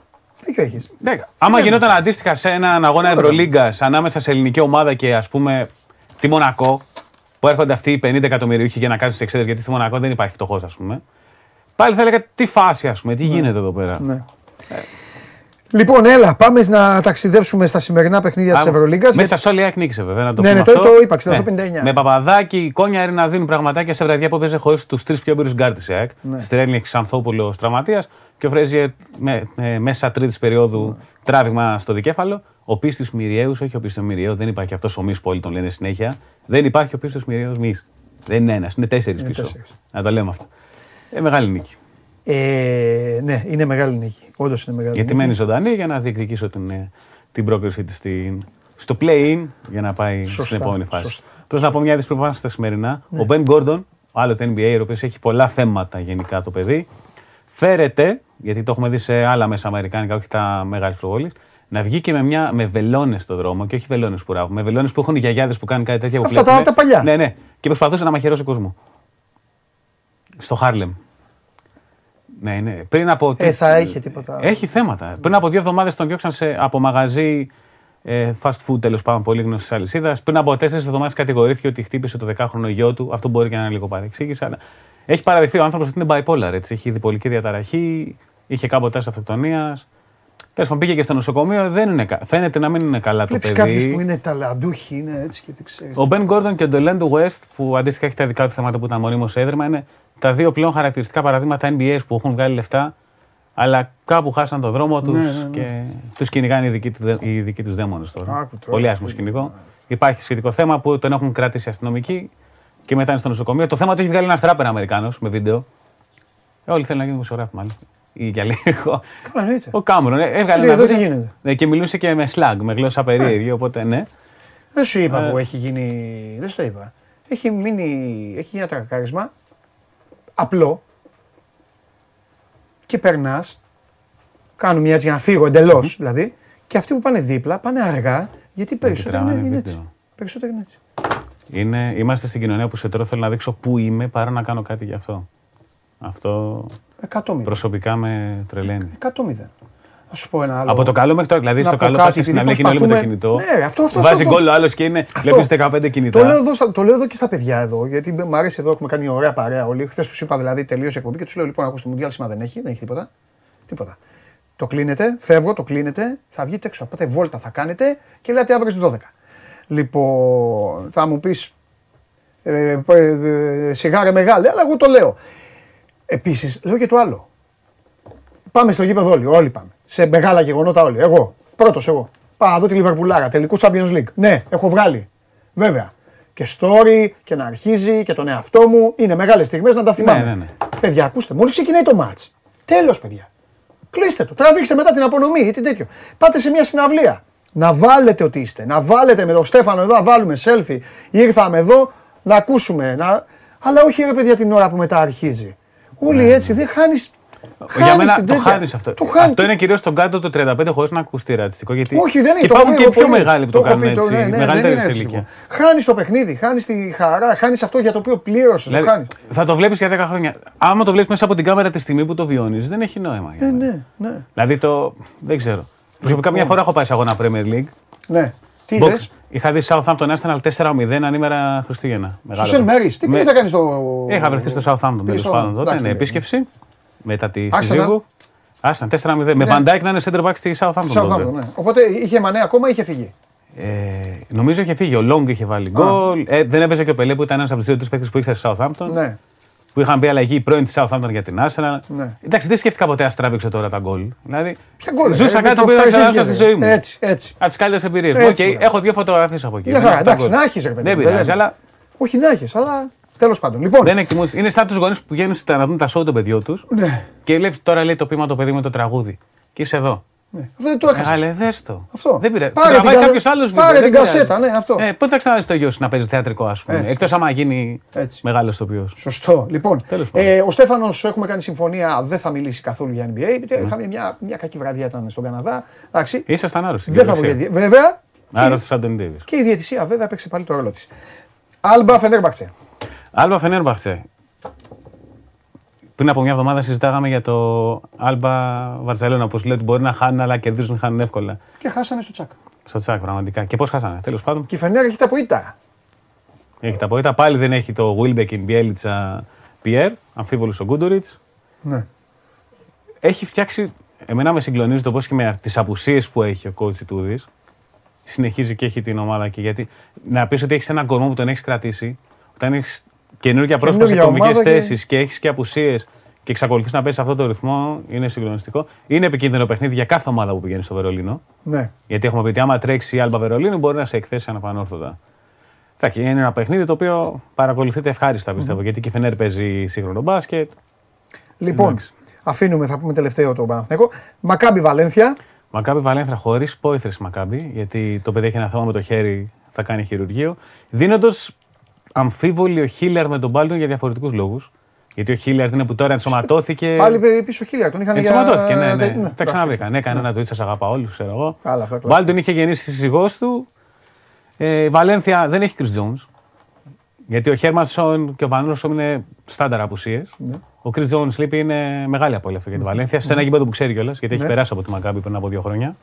Δίκιο έχεις. ναι, άμα γινόταν αντίστοιχα σε έναν αγώνα Ευρωλίγκας ανάμεσα σε ελληνική ομάδα και ας πούμε τη Μονακό, που έρχονται αυτοί οι 50 εκατομμυριούχοι για να κάνουν τις εξέδρες, γιατί στη Μονακό δεν υπάρχει φτωχός, ας πούμε. Πάλι θα έλεγα τι φάση, ας πούμε, τι γίνεται εδώ πέρα. Ναι. Λοιπόν, έλα, πάμε να ταξιδέψουμε στα σημερινά παιχνίδια της Άμα- Ευρωλίγκας. Μέσα σε όλη η ΑΕΚ νίκησε, βέβαια. Να το Ναι, πούμε ναι, το- αυτό. το είπα, 68-59. Με Παπαδάκη, Κόνια να δίνουν πραγματάκια σε βραδιά που παίζει χωρίς τους τρεις πιο έμπειρου γκάρτες η ΑΕΚ. Ναι. Στρέλνη, Ξανθόπουλο, Τραυματία και ο Φρέζιε με, με- μέσα τρίτης περίοδου Ναι. τράβηγμα στο δικέφαλο. Ο πίστης Μυριαίους, όχι ο πίστης Μυριαίου, δεν υπάρχει αυτός ο μη που όλοι τον λένε συνέχεια. Δεν υπάρχει ο πίστης Μυριαίους μη. Δεν είναι ένας, είναι τέσσερις πίσω. τέσσερις. Να το λέμε αυτό. Ε, μεγάλη νίκη. Ε, ναι, είναι μεγάλη νίκη. Όντως είναι μεγάλη Γιατί νίκη. μένει ζωντανή για να διεκδικήσω την, ε, την πρόκρισή της στην, στο play-in για να πάει Σωστά, στην επόμενη φάση. σωστά. Πρέπει να πω μια είδηση που πάμε στα σημερινά. Ο Ben Gordon, άλλο το NBA, ο οποίος έχει πολλά θέματα γενικά το παιδί, φέρεται, γιατί το έχουμε δει σε άλλα μέσα αμερικάνικα, όχι τα μεγάλε προβολή, να βγει και με, μια, με βελόνες στο δρόμο και όχι βελόνες που ράβουν. Με βελόνες που έχουν οι γιαγιάδες που κάνουν κάτι τέτοια. που Αυτά τα- βλέπουμε. τα παλιά. Ναι, ναι. Και προσπαθούσε να μαχαιρώσει κόσμος. Στο Χάρλεμ. Ναι, ναι. Πριν από. Ε, θα είχε τίποτα. Έχει θέματα. Πριν από δύο εβδομάδες τον διώξαν σε, από μαγαζί ε, fast food τέλος πάντων πολύ γνωστής αλυσίδας. Πριν από τέσσερις εβδομάδες κατηγορήθηκε ότι χτύπησε το δεκάχρονο γιο του. Αυτό μπορεί και να είναι λίγο παρεξήγηση. Αλλά έχει παραδειχθεί ο άνθρωπος ότι είναι bipolar. Έτσι. Έχει διπολική διαταραχή, είχε κάποτε αυτοκτονίας. Τέλο πάντων πήγε και στο νοσοκομείο. Δεν είναι, κα- φαίνεται να μην είναι καλά Βλέπεις το κάποιους παιδί. που είναι ταλαντούχοι, είναι έτσι και δεν ξέρεις. Ο Μπεν Γκόρντον και ο Ντολέντο West, που αντίστοιχα έχει τα δικά του θέματα που ήταν μονίμως έδρυμα, είναι τα δύο πλέον χαρακτηριστικά παραδείγματα NBA που έχουν βγάλει λεφτά, αλλά κάπου χάσαν τον δρόμο τους Ναι, ναι, ναι. και τους κυνηγάνε οι δικοί, του- οι δικοί τους δαίμονες τώρα. Άκου τώρα, Πολύ άσχημο φίλε. σκηνικό. Υπάρχει σχετικό θέμα που τον έχουν κρατήσει οι αστυνομικοί και μετά είναι στο νοσοκομείο. Το θέμα το έχει βγάλει ένας τράπερ Αμερικάνος με βίντεο. Ε, όλοι θέλουν να γίνουν δημοσιογράφοι, μάλλον. Ή για λίγο. Καλά, εννοείται. Ο Κάμερον ε, έβγαλε Λέει, ένα εδώ τι βίντεο. γίνεται. Ναι, και μιλούσε και με slang, με γλώσσα περίεργη. Οπότε ναι. Δεν σου είπα Ε. που έχει γίνει. Δεν σου το είπα. Έχει μείνει. Έχει γίνει ένα τρακάρισμα. Απλό. Και περνάς. Κάνουν μια έτσι για να φύγω εντελώς δηλαδή. Και αυτοί που πάνε δίπλα πάνε αργά. Γιατί περισσότερο είναι, τραβάνε είναι βίντεο. έτσι. Περισσότερο είναι έτσι. Είναι, είμαστε στην κοινωνία που σε τώρα θέλω να δείξω πού είμαι παρά να κάνω κάτι γι' αυτό. Αυτό 100 προσωπικά με τρελαίνει. 100 Να σου πω ένα άλλο. Από το καλό μέχρι τώρα, δηλαδή Να στο πω καλό κάτι, πας στην επειδή αυλή και είναι όλοι με το προσπαθούμε- κινητό. Ναι, αυτό, αυτό, Βάζει αυτό, γκολ ο άλλος και είναι, Αυτό. βλέπεις 15 κινητά. Το λέω, εδώ, στα- το λέω εδώ και στα παιδιά εδώ, γιατί μου αρέσει εδώ, έχουμε κάνει ωραία παρέα όλοι. Χθες τους είπα δηλαδή τελείωσε η εκπομπή και τους λέω λοιπόν: Ακούστε, Μουντιάλ σήμερα δεν έχει, δεν έχει τίποτα. Τίποτα. Το κλείνετε, φεύγω, το κλείνετε, θα βγείτε έξω. Πάτε βόλτα, θα κάνετε και λέτε αύριο στις 12. Λοιπόν, θα μου πεις ε, ε, ε, σιγάρε μεγάλε, αλλά εγώ το λέω. Επίσης, λέω και το άλλο. Πάμε στο γήπεδο όλοι, όλοι πάμε. Σε μεγάλα γεγονότα όλοι. Εγώ, πρώτος εγώ. Πάω να δω τη Λιβερπουλάρα, τελικού Champions League. Ναι, έχω βγάλει. Βέβαια. Και story και να αρχίζει και τον εαυτό μου. Είναι μεγάλες στιγμές να τα θυμάμαι. ναι, ναι. Παιδιά, ακούστε, μόλις ξεκινάει το match. Τέλος, παιδιά. Κλείστε το. Τραβήξτε μετά την απονομή ή τι τέτοιο. Πάτε σε μια συναυλία. Να βάλετε ότι είστε. Να βάλετε με τον Στέφανο εδώ, να βάλουμε selfie. Ήρθαμε εδώ να ακούσουμε. Να... Αλλά όχι ρε παιδιά την ώρα που μετά αρχίζει. Όλοι έτσι δεν χάνει. Ναι, Για μένα το χάνεις αυτό. Το χάνεις. Αυτό είναι κυρίως στον κάτω του 35 χωρίς να ακουστεί ρατσιστικό. Γιατί Όχι, δεν είναι. και το υπάρχουν έχω και πει πιο πολύ. μεγάλοι που το έχω κάνουν πει, έτσι. ναι, ναι, δεν Μεγαλύτερη είναι σε έτσι. ηλικία. Χάνεις το παιχνίδι, χάνεις τη χαρά, χάνεις αυτό για το οποίο πλήρωσες. Το Δηλαδή, χάνεις. θα το βλέπεις για 10 χρόνια. Άμα το βλέπεις μέσα από την κάμερα τη στιγμή που το βιώνεις, δεν έχει νόημα. για Ναι, μένα. ναι, ναι. Δηλαδή το. Δεν ξέρω. Προσωπικά μια φορά έχω πάει σε αγώνα Premier League ναι. Τι Box. είδες; Είχα δει Southampton Arsenal 4-0 ανήμερα Χριστούγεννα. Μεγάλο Στο Σεν παιχνίδι. Μέρι, τι Με- πήγες να κάνεις στο. Είχα βρεθεί στο Southampton τέλος στο- πάντων τότε. εντάξει, Ναι, ναι. επίσκεψη μετά τη Arsenal. συζύγου. Άσταν 4-0. Με Ναι. Van Dijk να είναι center back στη Southampton. τότε. Southampton, ναι. Οπότε είχε μανέ ακόμα ή είχε φύγει; Ε, νομίζω είχε φύγει. Ο Λόγκ είχε βάλει γκολ. Ε, δεν έπαιζε και ο Πελέ που ήταν ένας από τους δύο-τρεις παίκτες που ήξερε στη Southampton. Ναι. Που είχαν πει αλλαγή πρώην της Southampton για την Arsenal. Ναι. Εντάξει, δεν σκέφτηκα ποτέ να στραβήξω τώρα τα γκολ. Δηλαδή, Ποια γκολ. Ζούσα ε, κάτι το που δεν θα ευχαριστήθηκες, ξαναδώ στη ζωή μου. Έτσι, έτσι. Από τις καλύτερες εμπειρίες μου. Έτσι, Οκ, μπράβο. έχω δύο φωτογραφίες από εκεί. Μια Δεν χαρά, έχω τα εντάξει, γκολ. να έχεις, ρε παιδί Δεν μου, πειράζει, δεν αλλά Όχι να έχεις, αλλά τέλος πάντων. Λοιπόν, δεν εκτιμούν. Είναι σαν τους γονείς που πηγαίνουν στα- να δουν τα show των παιδιών τους ναι, και βλέπει τώρα λέει το πείμα το παιδί με το τραγούδι. Και είσαι εδώ. Ναι. Αυτό δεν το έχασα. Μεγάλε, δες το. Αυτό. Δεν πειράζει. Πάρε Το τραβάει την κα- κάποιος άλλος πάρε την κασέτα, ναι, αυτό. Ε, πότε θα ξαναδείς το γιο σου να παίζεις θεατρικό, ας πούμε. Έτσι. Εκτός άμα γίνει Έτσι. μεγάλος τοπίο. Σωστό. Λοιπόν, Τέλος πάντων. ε, ο Στέφανος έχουμε κάνει συμφωνία, δεν θα μιλήσει καθόλου για NBA. Ναι. γιατί Είχαμε μια, μια κακή βραδιά ήταν στον Καναδά. Εντάξει. Ήσασταν άρρωστοι. Δεν θα βγει. Βέβαια. Άρρωστο σαν τον Ντέβις. Και η διαιτησία βέβαια παίξε πάλι το ρόλο της. Άλμπα Φενέρμπαξε. Άλμπα Φενέρμπαχτσε. Πριν από μια εβδομάδα συζητάγαμε για το Άλμπα Βαρσελόνα. Όπως λέει ότι μπορεί να χάνουν, αλλά κερδίζουν, χάνουν εύκολα. Και χάσανε στο τσακ. Στο τσάκ, πραγματικά. Και πώς χάσανε, τέλος πάντων. Και η Φενέρ έχει τα ποίτα. Έχει τα πόητα. Πάλι δεν έχει το Wilbekin, Μπιέλιτσα, Πιέρ. Αμφίβολος ο Γκούντοριτς. Ναι. Έχει φτιάξει. Εμένα με συγκλονίζει το πώς και με τις απουσίες που έχει ο coach Τούδη. Συνεχίζει και έχει την ομάδα εκεί. Γιατί να πεις ότι έχεις έναν κορμό που τον έχεις κρατήσει, όταν έχεις καινούργια πρόσωπα σε Καινούργια κομβικέ ομάδα και- θέσεις και έχεις και απουσίες και εξακολουθείς να παίζεις σε αυτό το ρυθμό, είναι συγκλονιστικό. Είναι επικίνδυνο παιχνίδι για κάθε ομάδα που πηγαίνει στο Βερολίνο. ναι. Γιατί έχουμε πει ότι άμα τρέξει η Άλμπα Βερολίνου μπορεί να σε εκθέσει αναπανόρθωτα. Εντάξει, είναι ένα παιχνίδι το οποίο παρακολουθείται ευχάριστα πιστεύω. Γιατί και η Φενέρ παίζει σύγχρονο μπάσκετ. Λοιπόν, Εντάξει. αφήνουμε, θα πούμε τελευταίο το Παναθηναϊκό. Μακάμπι Βαλένθια. Μακάμπι Βαλένθια χωρίς πόηθρε Μακάμπι, γιατί το παιδί έχει ένα θέμα με το χέρι, θα κάνει χειρουργείο. Δίνοντας αμφίβολη ο Χίλιαρ με τον Μπάλτον για διαφορετικούς λόγους. Γιατί ο Χίλιαρ είναι που τώρα ενσωματώθηκε. Πάλι πίσω χίλια. Τον είχαν για. Ενσωματώθηκε, ναι, ναι. ναι, Τα ξαναβρήκαν. Έκανε ένα tweet, σας αγαπά όλους, ξέρω εγώ. Καλά, αυτά Ο κλασικά. Μπάλτον είχε γεννήσει τη σύζυγό του. Ε, η Βαλένθια δεν έχει Chris Jones. Γιατί ο Χέρμανσον και ο Βανούσο είναι στάνταρ απουσίες. Ναι. Ο Chris Jones λείπει είναι μεγάλη απόλυτη για τη Βαλένθια. Σε ένα γήπεδο που ξέρει κιόλας, γιατί έχει Ναι. περάσει από τη Μακάμπη πριν από δύο χρόνια.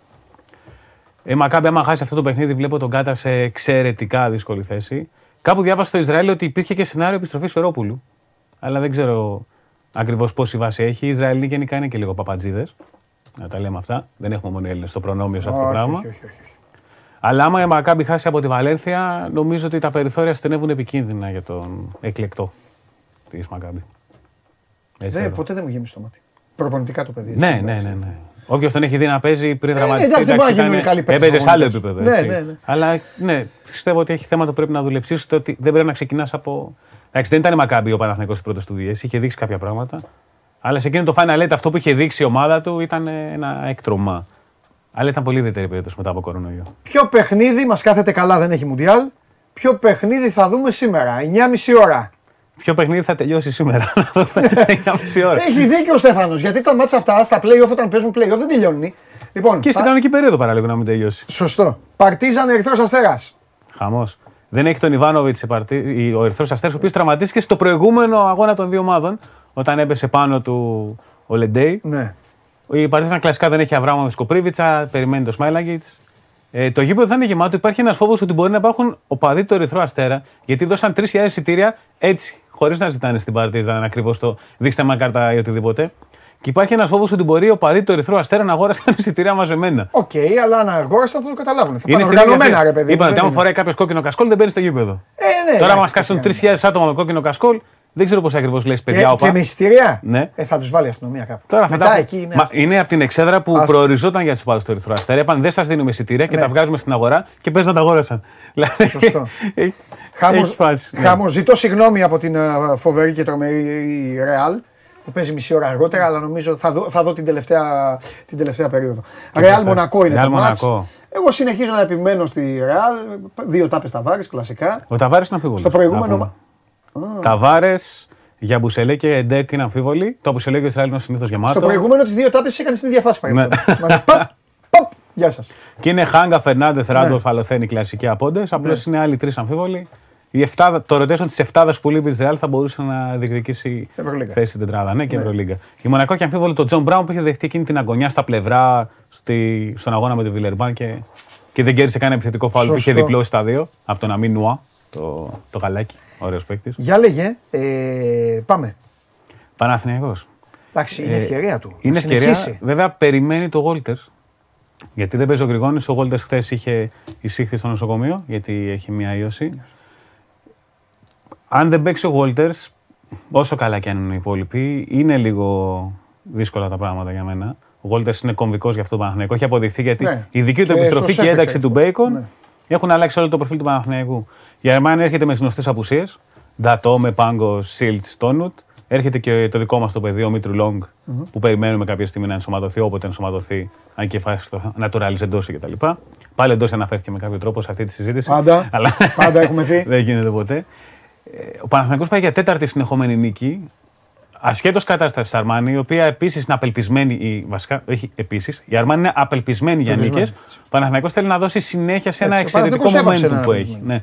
Η Μακάμπη, άμα χάσει αυτό το παιχνίδι, βλέπω τον Κάτα σε εξαιρετικά δύσκολη θέση. Κάπου διάβασα στο Ισραήλ ότι υπήρχε και σενάριο επιστροφής Φερόπουλου. Αλλά δεν ξέρω ακριβώς πόση βάση έχει. Οι Ισραηλοί γενικά είναι και λίγο παπατζίδες. Να τα λέμε αυτά. Δεν έχουμε μόνο Έλληνες στο προνόμιο σε αυτό το Όχι, πράγμα. όχι, όχι, όχι. Αλλά άμα η Μακάμπη χάσει από τη Βαλένθια, νομίζω ότι τα περιθώρια στενεύουν επικίνδυνα για τον εκλεκτό της Μακάμπη. Έτσι Δεν, εδώ. ποτέ δεν μου γέμισε το μάτι. Προπονητικά το παιδί. Ναι, έτσι. ναι, ναι. ναι. Όποιος τον έχει δει να παίζει πριν ναι, δραματιστεί, εντάξει, δεν μπορεί να ήταν- γίνουν καλοί παίκτες έπαιζε σε άλλο προπονητές. επίπεδο. Ναι, έτσι. ναι, ναι. Αλλά ναι, πιστεύω ότι έχει θέματα που πρέπει να δουλέψεις. Ίσως το ότι δεν πρέπει να ξεκινάς από. Εντάξει, δεν ήταν η Μακάμπη ο Παναθηναϊκός στις πρώτες του δουλειέ, είχε δείξει κάποια πράγματα. Αλλά σε εκείνο το Final Eight αυτό που είχε δείξει η ομάδα του ήταν ένα έκτρωμα. Αλλά ήταν πολύ ιδιαίτερη περίπτωση μετά από κορονοϊό. Ποιο παιχνίδι μας κάθεται καλά, δεν έχει Μουντιάλ. Ποιο παιχνίδι θα δούμε σήμερα, 9.30 ώρα. Ποιο παιχνίδι θα τελειώσει σήμερα, [laughs] να δούμε για μισή ώρα. Έχει δίκιο ο Στέφανος, γιατί τα μάτσα αυτά στα playoff όταν παίζουν playoff δεν τελειώνει. Λοιπόν, Και στην πα- κανονική περίοδο παραλίγο να μην τελειώσει. σωστό. Παρτίζαν Ερυθρός Αστέρας. Χαμός. Δεν έχει τον Ιβάνοβιτς σε παρτί... ο Ερυθρός Αστέρας, ο οποίος τραυματίστηκε στο προηγούμενο αγώνα των δύο ομάδων, όταν έπεσε πάνω του ο Λεντέι. Ναι. Η Παρτίζαν κλασικά δεν έχει Αβράμοβιτς, Κοπρίβιτσα, περιμένει το Σμάιλαγκιτς. Ε, το γήπεδο θα είναι γεμάτο. Υπάρχει ένας φόβος ότι μπορεί να υπάρχουν οπαδοί του Ερυθρού Αστέρα, γιατί δώσαν 3.000 εισιτήρια έτσι, χωρίς να ζητάνε στην Παρτίζαν ακριβώς το δείξτε μας κάρτα ή οτιδήποτε. Και υπάρχει ένας φόβος ότι μπορεί ο οπαδοί του Ερυθρού Αστέρα να αγόρασαν εισιτήρια μαζεμένα. Οκ, αλλά αν αγόρασαν θα το καταλάβουν. Θα Είναι πάνε στην ίδια οργανωμένα, θέα. ρε παιδί. Είπαν μου, ότι δεν άμα είναι. φοράει κάποιος κόκκινο κασκόλ δεν μπαίνει στο γήπεδο. Ε, ναι, Τώρα, μα εντάξει, κάσουν τι 3.000 άτομα με κόκκινο κασκόλ, δεν ξέρω πώς ακριβώς λες, παιδιά. Και, όπα. και με εισιτήρια; Ναι. Ε, θα τους βάλει η αστυνομία κάπου. Τώρα Μετά αυτά που- εκεί είναι. Μα, είναι από την εξέδρα που Άστα. προοριζόταν για τους οπαδού του Ερυθρού Αστέρα. Είπαν δεν σας δίνουμε εισιτήρια και Ναι. τα βγάζουμε στην αγορά και πες να τα αγόρασαν. Δηλαδή, Σωστό. [laughs] έχει- Χάμος, έχεις φάση, ναι. χάμος. Ζητώ συγγνώμη από την α, φοβερή και τρομερή Ρεάλ που παίζει μισή ώρα αργότερα, αλλά νομίζω θα δω, θα δω την, τελευταία, την τελευταία περίοδο. Ρεάλ Μονακό είναι Real το μάτς. Μονακό. Εγώ συνεχίζω να επιμένω στη Ρεάλ. Δύο τάπες ταβάρες, κλασικά. Ο Ταβάρε είναι αμφίβολος. Στο προηγούμενο Ταβάρες για Μπουσελέ και Εντέκ είναι αμφίβολοι. Το Μπουσελέ και ο Ισραήλ είναι συνήθως γεμάτο. Στο προηγούμενο τις δύο τάπες έκανε στην ίδια φάση. Ναι. παραδείγματος. Μαζί, [laughs] παπ, παπ. Γεια σας. Και είναι Χάγκα, Φερνάντεθ, Ναι. Ράντολφ, Αλοθένη, κλασικοί απόντες. Απλώς είναι άλλοι τρεις αμφίβολοι. Η εφτάδα, το rotation της εφτάδας που λείπει τη Ρεάλ θα μπορούσε να διεκδικήσει Ευρωλίγκα. θέση στην τετράδα. Ναι, και Ευρωλίγκα. Η Μονακό και αμφίβολο το Τζον Μπράουν που είχε δεχτεί εκείνη την αγωνιά στα πλευρά στη, στον αγώνα με τη Βιλερμπάν και και δεν κέρδισε κανένα επιθετικό φάουλ που είχε Σωστό. διπλώσει τα δύο από τον Αμίν Νουά, το, το γαλάκι. Ωραίος παίκτης. Για λέγε, ε, πάμε. Παναθηναϊκός. Εντάξει, είναι Ε, ευκαιρία του. Είναι Να ευκαιρία. συνεχίσει. Βέβαια, περιμένει το Γόλτερ. Γιατί δεν παίζει ο Γρηγόνη. Ο Γόλτερ χθες είχε εισήχθη στο νοσοκομείο γιατί έχει μια ίωση. Αν δεν παίξει ο Γόλτερ, όσο καλά και αν είναι οι υπόλοιποι, είναι λίγο δύσκολα τα πράγματα για μένα. Ο Γόλτερ είναι κομβικός για αυτό το Παναθηναϊκό. Έχει αποδειχθεί γιατί Ναι. η δική του Και επιστροφή στο και η σεφ ένταξη του εξέχει. Μπέικον Ναι. έχουν αλλάξει όλο το προφίλ του Παναθηναϊκού. Η Αρμάνη έρχεται με γνωστές απουσίες. Ντατό με πάγκο Σίλτ Στόνουτ. Έρχεται και το δικό μας το παιδί, ο Μήτρου Λόγκ, που περιμένουμε κάποια στιγμή να ενσωματωθεί, όποτε ενσωματωθεί, αν και φάσει το naturalize εντόση κτλ. Πάλι εντόση αναφέρθηκε με κάποιο τρόπο σε αυτή τη συζήτηση. Πάντα. Αλλά Πάντα έχουμε [laughs] πει. δεν γίνεται ποτέ. Ε, Ο Παναθηναϊκός πάει για τέταρτη συνεχόμενη νίκη. Ασχέτως κατάστασης της Αρμάνη, η οποία επίσης είναι απελπισμένη. Η, βασικά, όχι επίσης. Η Αρμάνη είναι απελπισμένη για Απελπισμένη, νίκες. Ο Παναθηναϊκός θέλει να δώσει συνέχεια σε ένα Έτσι, ο εξαιρετικό Παναθηναϊκός έπαψε momentum να που είναι έχει. Ναι.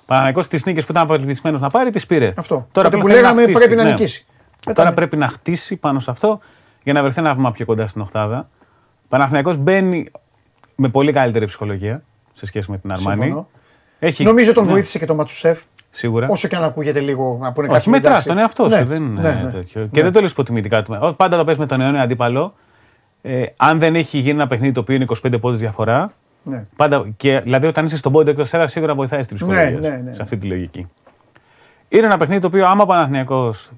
Ο Παναθηναϊκός τις νίκες που ήταν απελπισμένος να πάρει, τις πήρε. Αυτό. Τώρα Τότε απλά που θέλει λέγαμε χτίσει, πρέπει να ναι. νικήσει. Μετά Τώρα ναι. πρέπει να χτίσει πάνω σε αυτό για να βρεθεί ένα βήμα πιο κοντά στην Οχτάδα. Ο Παναθηναϊκός μπαίνει με πολύ καλύτερη ψυχολογία σε σχέση με την Αρμάνη. Συμφωνώ. Έχει, Νομίζω τον ναι, βοήθησε και το Ματσουσέφ. Σίγουρα. Όσο και αν ακούγεται λίγο να πούνε Όχι, κάποιοι, μετράς εντάξει. τον εαυτό σου. Ναι, δεν είναι ναι, ναι. τέτοιο. Και δεν το λες υποτιμητικά του. Ό, Πάντα το πες με τον αιώνιο αντίπαλο. Ε, αν δεν έχει γίνει ένα παιχνίδι το οποίο είναι 25 πόντους διαφορά. Ναι. Πάντα, και, δηλαδή, όταν είσαι στον πόντο εκτός έδρα, σίγουρα βοηθάει στην ψυχολογία Ναι, σου, ναι, ναι. σε αυτή τη λογική. Είναι ένα παιχνίδι το οποίο, άμα ο Παναθηναϊκός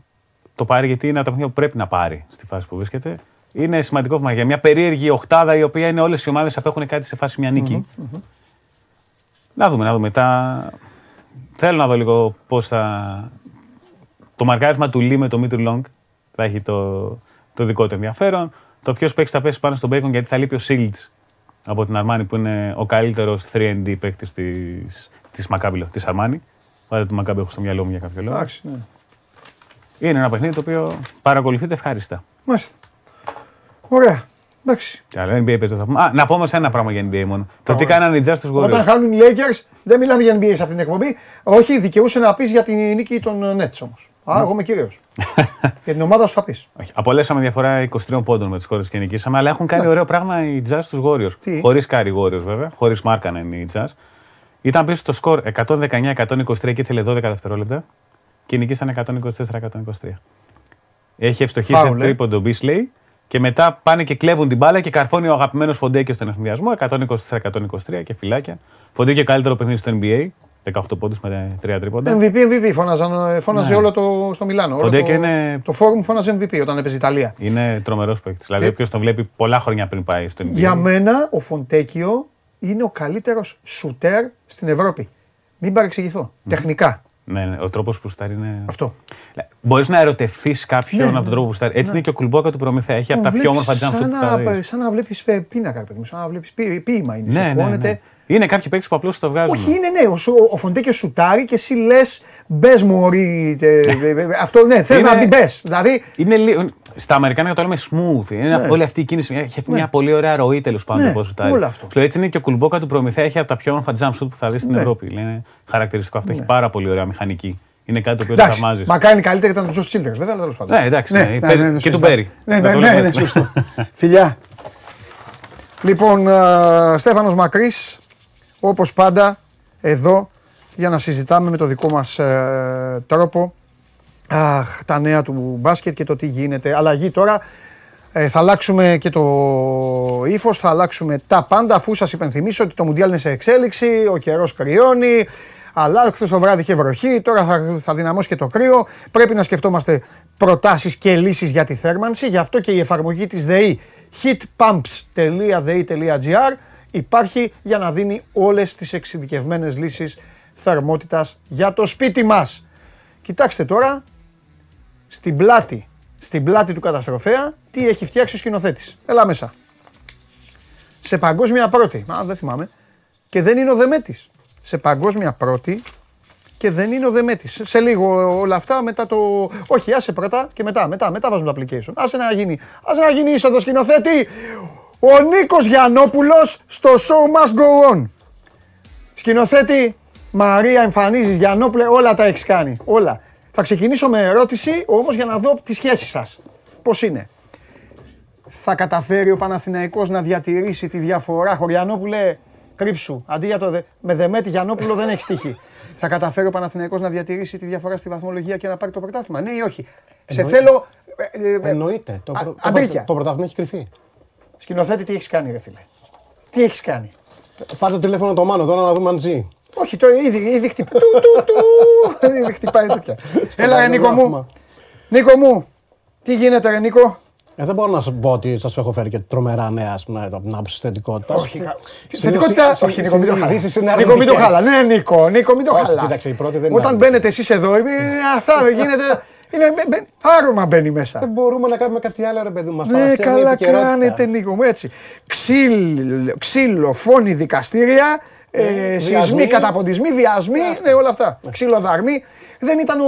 το πάρει, γιατί είναι ένα παιχνίδι που πρέπει να πάρει στη φάση που βρίσκεται, είναι σημαντικό βήμα για μια περίεργη οχτάδα η οποία είναι όλες οι ομάδες απέχουν κάτι σε φάση μια νικη Να δούμε, να δούμε. Τα... Θέλω να δω λίγο πώς θα. Το μαρκάρισμα του Λί με το Μίτρου Λόγκ θα έχει το, το δικό του ενδιαφέρον. Το ποιος παίξει θα πέσει πάνω στον Μπέικον γιατί θα λείπει ο Σίλτ από την Αρμάνη που είναι ο καλύτερος 3D παίκτης της της Μακάμπι, της Αρμάνη. Πάντα του Μακάμπι έχω στο μυαλό μου για κάποιο λόγο. Εντάξει, ναι. Είναι ένα παιχνίδι το οποίο παρακολουθείτε ευχάριστα. Μάλιστα. Ωραία. Εντάξει. Και άλλο NBA παίζει, θα πούμε. Α, να πούμε σε ένα πράγμα για NBA μόνο. Το τι Ωραία. κάνανε οι Jazz στους Όταν Warriors. χάνουν οι Lakers, δεν μιλάμε για NBA σε αυτήν την εκπομπή. Όχι, δικαιούσε να πεις για την νίκη των Nets όμως. Α, εγώ είμαι κύριος. [laughs] για την ομάδα σου θα πεις. Όχι, Απολέσαμε διαφορά 23 πόντων με τις χώρες και νικήσαμε, αλλά έχουν κάνει ωραίο πράγμα οι Jazz στους Warriors. Ναι. Τι; Χωρίς Κάρι Warriors βέβαια, χωρίς Μάρκανεν είναι οι Jazz. Ήταν πίσω στο σκορ 119-123 και ήθελε 12 δευτερόλεπτα και νικήσανε 124-123. Έχει ευστοχήσει Φάουλ, σε ε. Τρίποντο Beasley και μετά πάνε και κλέβουν την μπάλα και καρφώνει ο αγαπημένος Φοντέκιο στον αιφνιδιασμό 124-123 και φιλάκια. Φοντέκιο καλύτερο παιχνίδι στο NBA, 18 πόντους με 3 τρίποντα. MVP, MVP. Φώναζαν, φώναζε Ναι. όλο το στο Μιλάνο. Όλο Φοντέκιο το, είναι- το Φόρουμ φώναζε MVP όταν έπαιζε η Ιταλία. Είναι τρομερός παίκτης. Δηλαδή, Και- όποιος τον βλέπει πολλά χρόνια πριν πάει στο NBA. Για μένα ο Φοντέκιο είναι ο καλύτερος σουτέρ στην Ευρώπη. Μην παρεξηγηθώ. Τεχνικά. Ναι, ναι, ο τρόπος που σουτάρει είναι. Αυτό. Μπορείς να ερωτευθείς κάποιον Ναι, από ναι. τον τρόπο που σουτάρει. Έτσι είναι και ο Κουλμπόκα του Προμηθέα. Έχει από τα Τον πιο βλέπεις όμορφα jump shoot σαν που θα να, δεις. σαν να βλέπεις πίνακα, παιδί μου. Σαν να βλέπεις ποίημα είναι. Ναι, ναι, σηκώνεται. ναι. Είναι κάποιοι παίκτες που απλώς το βγάζουν. Όχι, είναι ναι. Ο, Σου- ο Φοντέκιο σουτάρει και εσύ λες μπες μωρή. τε- τε- [laughs] τε- Αυτό ναι, θες Είναι- να μπει μπε. Δηλαδή Είναι λίγο... Στα Αμερικάνικα το λέμε smooth. Είναι Ναι. όλη αυτή η κίνηση. Έχει μια πολύ ωραία ροή τέλος πάντων. Ναι, πώ σουτάρει. όλο αυτό. Και έτσι είναι και ο κουλμπόκα του Προμηθέα. Έχει από τα πιο όμορφα jump shoot που θα δεις στην Ναι. Ευρώπη. Είναι χαρακτηριστικό αυτό. Έχει πάρα πολύ ωραία μηχανική. Είναι κάτι το οποίο το εντάξει, θαυμάζεις. μακάρι είναι καλύτερη ήταν το Τζος Childers, βέβαια, αλλά τέλος πάντων. Ναι, εντάξει, ναι, παίζει και σωστά. του Μπέρι. Ναι, Να ναι, το ναι, λέμε ναι, έτσι. σωστό. Φιλιά. Λοιπόν, α, Στέφανος Μακρύς, όπως πάντα, εδώ για να συζητάμε με το δικό μας ε, τρόπο αχ, τα νέα του μπάσκετ και το τι γίνεται. Αλλαγή τώρα. Ε, θα αλλάξουμε και το ύφος, θα αλλάξουμε τα πάντα αφού σας υπενθυμίσω ότι το Μουντιάλ είναι σε εξέλιξη, ο καιρός κρυώνει. Αλλά χθες το βράδυ είχε βροχή, τώρα θα, θα δυναμώσει και το κρύο. Πρέπει να σκεφτόμαστε προτάσεις και λύσεις για τη θέρμανση. Γι' αυτό και η εφαρμογή της ΔΕΗ heatpumps.dei.gr υπάρχει για να δίνει όλες τις εξειδικευμένες λύσεις θερμότητας για το σπίτι μας. Κοιτάξτε τώρα στην πλάτη, στην πλάτη του καταστροφέα, τι έχει φτιάξει ο σκηνοθέτης. Έλα μέσα. Σε παγκόσμια πρώτη, α, δεν θυμάμαι, και δεν είναι ο Δεμέτης. Σε παγκόσμια πρώτη και δεν είναι ο Δεμέτης. Σε λίγο όλα αυτά μετά το... Όχι, άσε πρώτα και μετά, μετά, μετά βάζουμε το application. Άσε να γίνει, άσε να γίνει είσοδος σκηνοθέτη. Ο Νίκος Γιαννόπουλος στο show must go on. Σκηνοθέτη, Μαρία, εμφανίζεις Γιαννόπουλε, όλα τα έχεις κάνει. Όλα. Θα ξεκινήσω με ερώτηση όμως για να δω τη σχέση σας. Πώς είναι; Θα καταφέρει ο Παναθηναϊκός να διατηρήσει τη διαφορά; Χωριανόπουλε, Κρύψου. Αντί για το δε... με Δεμέτη Γιαννόπουλο δεν έχεις τύχει. [laughs] Θα καταφέρει ο Παναθηναϊκός να διατηρήσει τη διαφορά στη βαθμολογία και να πάρει το πρωτάθλημα; Ναι ή όχι; Σε Εννοείται. θέλω. ε, ε, ε, Εννοείται. Το, Α- προ- το, αντρίκια. πρωτο- το πρωτάθλημα έχει κρυθεί. Σκηνοθέτη, τι έχεις κάνει, ρε φίλε; Τι έχεις κάνει; Πάρτε τηλέφωνο το Μάνο τώρα να δούμε αν ζει. Όχι, το ήδη, ήδη χτυπάει. Του, του, του. Ήδη χτυπάει τέτοια. Έλα, ρε Νίκο μου. γράφημα. Νίκο μου, τι γίνεται, ρε Νίκο; Ε, δεν μπορώ να σου πω ότι σας έχω φέρει και τρομερά νέα ας πούμε, από την άποψη θετικότητας. Όχι, κα- Συνήθως- θετικότητα. συ- Όχι, Νίκο, μην το χάλα. συνειδήσεις είναι Νίκο, μην το αρνητικές. χάλα. Ναι, Νίκο, Νίκο, μην το Όχι, χάλα. κοίταξε, η πρώτη δεν είναι Όταν αρνητική. μπαίνετε εσείς εδώ, είναι αυτά, γίνεται. Είναι μπαι- μπαι- άρωμα μπαίνει Δεν μέσα. μπορούμε να κάνουμε κάτι άλλο, ρε παιδί μου. Μας Ναι, παραφέρει η καλά επικαιρότητα. κάνετε, Νίκο μου, έτσι. Ξύλο, ξύλο φόνη δικαστήρια, ε, σεισμοί, βιασμοί. καταποντισμοί, βιασμοί, ναι, όλα αυτά. Ξύλο δαρμοί. Δεν ήταν ο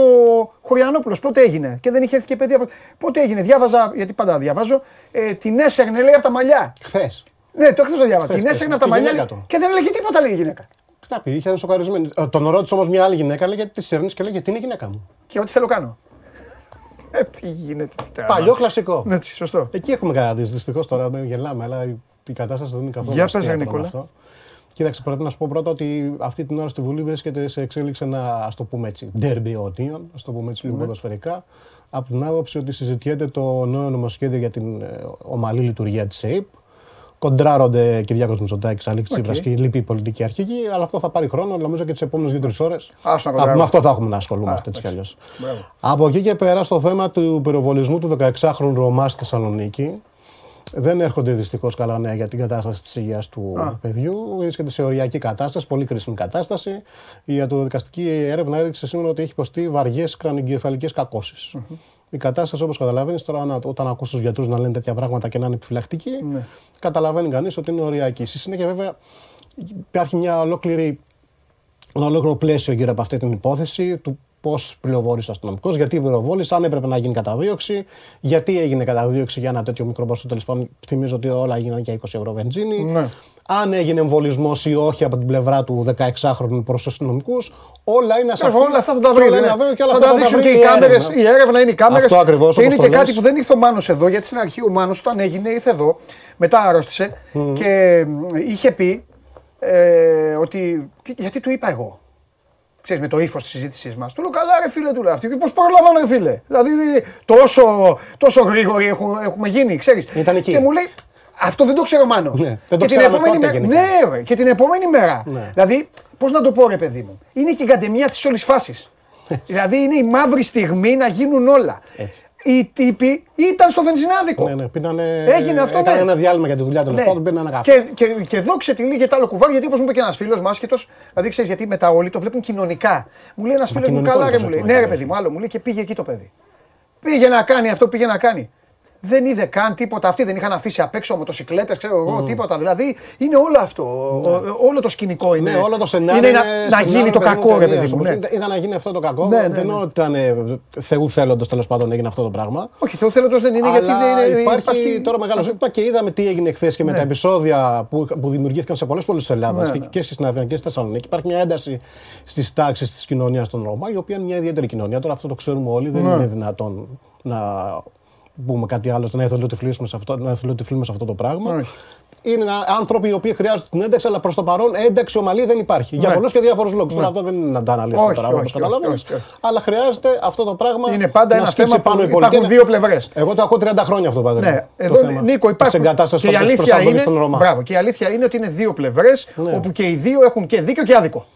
Χωριανόπουλος, πότε έγινε; Και δεν είχε έρθει και παιδί. από- Πότε έγινε, διάβαζα, γιατί πάντα διαβάζω, ε, την έσαιρνε λέει από τα μαλλιά. Χθες. Ναι, το χθες το διάβαζα. Χθες, Την έσαιρνε από χθες. τα Και η μαλλιά γυναίκα λέει, του. και δεν έλεγε τίποτα, λέει η γυναίκα. Να πει, είχε σοκαρισμένη. Ε, Τον ρώτησε όμως μια άλλη γυναίκα, λέει γιατί τη σέρνεις και λέει γιατί είναι η γυναίκα μου; Και ό,τι θέλω κάνω. Ε, τι γίνεται, τι τραβά. Παλιό κλασικό. Ναι, έτσι, σωστό. Εκεί έχουμε καταδείξει. Δυστυχώς τώρα με γελάμε, αλλά η, η κατάσταση δεν είναι καθόλου Για αστεία πες, ρε, τώρα με Νικόλα. αυτό. Κοίταξε, πρέπει να σου πω πρώτα ότι αυτή την ώρα στη Βουλή βρίσκεται σε εξέλιξη ένα, ας το πούμε έτσι, derby οτίων, ας το πούμε έτσι λίγο Ναι. ποδοσφαιρικά, από την άποψη ότι συζητιέται το νέο νομοσχέδιο για την ε, ομαλή λειτουργία της ΑΕΠ. Κοντράρονται Κυριάκος Μητσοτάκης, Αλέξης Τσίπρας και η λυπή πολιτική αρχική, αλλά αυτό θα πάρει χρόνο, νομίζω και τις επόμενες δύο-τρεις ώρες. Άσο να κοντράρω. Με αυτό θα έχουμε να ασχολούμαστε έτσι κι αλλιώς. Από εκεί και πέρα στο θέμα του πυροβολισμού του 16χρονου Ρωμά στη Θεσσαλονίκη, δεν έρχονται δυστυχώς καλά νέα για την κατάσταση της υγείας του παιδιού. Βρίσκεται σε οριακή κατάσταση, πολύ κρίσιμη κατάσταση. Η ιατροδικαστική έρευνα έδειξε σήμερα ότι έχει υποστεί βαριές κρανιγκεφαλικές Η κατάσταση, όπως καταλαβαίνεις, τώρα αν- όταν ακούς τους γιατρούς να λένε τέτοια πράγματα και να είναι επιφυλακτικοί, καταλαβαίνει κανείς ότι είναι οριακή. Στη συνέχεια, βέβαια, υπάρχει μια ολόκληρη ένα ολόκληρο πλαίσιο γύρω από αυτή την υπόθεση του πώς πυροβόλησε ο αστυνομικός, γιατί πυροβόλησε, αν έπρεπε να γίνει καταδίωξη, γιατί έγινε καταδίωξη για ένα τέτοιο μικρό ποσό. Τέλος πάντων, θυμίζω ότι όλα έγιναν για 20 ευρώ βενζίνη. Ναι. Αν έγινε εμβολισμός ή όχι από την πλευρά του 16χρονου προς τους αστυνομικούς, όλα είναι ασαφή. Όλα αυτά θα τα Και βρει. όλα ναι. είναι αβέβαια και όλα Θα αυτά τα δείξουν και βρει οι η κάμερες. έρευνα. Η έρευνα είναι οι κάμερες. Αυτό ακριβώς, Και είναι όπως και το κάτι λες. που δεν ήρθε ο Μάνος εδώ, γιατί στην αρχή ο Μάνος όταν έγινε ήρθε εδώ, μετά αρρώστησε και μ, είχε πει ε, ότι. Γιατί του είπα εγώ. Ξέρεις, με το ύφος της συζήτησής μας. Του λέω καλά, ρε φίλε, του λέω αυτή. Πώς προλαβαίνω, ρε φίλε. Δηλαδή τόσο, τόσο γρήγοροι έχουμε, έχουμε γίνει, ξέρεις. Ήταν εκεί. Και μου λέει, αυτό δεν το ξέρω, Μάνο. Ναι, δεν το και, την ξέραμε επόμενη τότε μέρα, γενικά. ναι, ρε, και την επόμενη μέρα. Ναι. Δηλαδή, πώς να το πω, ρε παιδί μου, είναι και η καντεμία της όλης φάσης. δηλαδή, είναι η μαύρη στιγμή να γίνουν όλα. Έτσι. Οι τύποι ήταν στο βενζινάδικο. Ναι, ναι, πίνανε, Έγινε αυτό, έκανε ναι. ένα διάλειμμα για τη δουλειά τους. Ναι. πάντων, πίνανε ένα καφέ. Και, και, και δόξε τη λίγη άλλο κουβάρι, γιατί όπως μου είπε και ένας φίλος μου, άσχετο, δηλαδή ξέρεις γιατί μετά όλοι το βλέπουν κοινωνικά. Μου λέει ένας φίλος μου, κοινωνικό καλά, είναι ρε, το μου λέει. ζήτημα, Ναι, ρε βέβαια. παιδί μου, άλλο μου λέει και πήγε εκεί το παιδί. Πήγε να κάνει αυτό, πήγε να κάνει. Δεν είδε καν τίποτα. Αυτοί δεν είχαν αφήσει απ' έξω μοτοσυκλέτες, ξέρω εγώ, τίποτα. Δηλαδή είναι όλο αυτό. ο- όλο το σκηνικό είναι. Ναι, όλο το σενάριο. Είναι να, είναι να σενάριο, γίνει το παιδί μου, κακό, ρε ταινίας, παιδί μου. όπως ναι. Ήταν ήταν να γίνει αυτό το κακό. Ναι, ναι, δεν ναι. εννοώ ότι ήταν ε, Θεού θέλοντος τέλος πάντων έγινε αυτό το πράγμα. Όχι, Θεού θέλοντος δεν είναι, γιατί Αλλά είναι, είναι, υπάρχει, τώρα μεγάλος ζήτημα και είδαμε τι έγινε χθες και με Ναι. τα επεισόδια που, που δημιουργήθηκαν σε πολλές πόλεις της Ελλάδας Ναι, και, ναι. και στην Αθήνα και στη Θεσσαλονίκη. Υπάρχει μια ένταση στις τάξεις της κοινωνίας των Ρωμά, η οποία είναι μια ιδιαίτερη κοινωνία. Τώρα αυτό το ξέρουμε όλοι, δεν Ναι. είναι δυνατόν να πούμε κάτι άλλο, να εθελοτυφλήσουμε σε αυτό, να εθελοτυφλούμε σε αυτό το πράγμα. Όχι. Είναι ένα- άνθρωποι οι οποίοι χρειάζονται την ένταξη, αλλά προς το παρόν ένταξη ομαλή δεν υπάρχει. Για Ναι. πολλούς και διάφορους λόγους. Τώρα αυτό δεν είναι να τα αναλύσουμε Όχι, τώρα, όχι, όπως όχι, καταλαβαίνεις. όχι, όχι. Αλλά χρειάζεται αυτό το πράγμα. Είναι πάντα να ένα σκύψει θέμα πάνω που η πολιτεία. υπάρχουν δύο πλευρές. Εγώ το ακούω 30 χρόνια αυτό, padre. Ναι, εδώ Νίκο υπάρχει. Τη εγκατάσταση και η των αλήθεια προσανατολής είναι, των Ρωμά. Μπράβο, και η αλήθεια είναι ότι είναι δύο πλευρές Ναι. όπου και οι δύο έχουν και δίκιο και άδικο.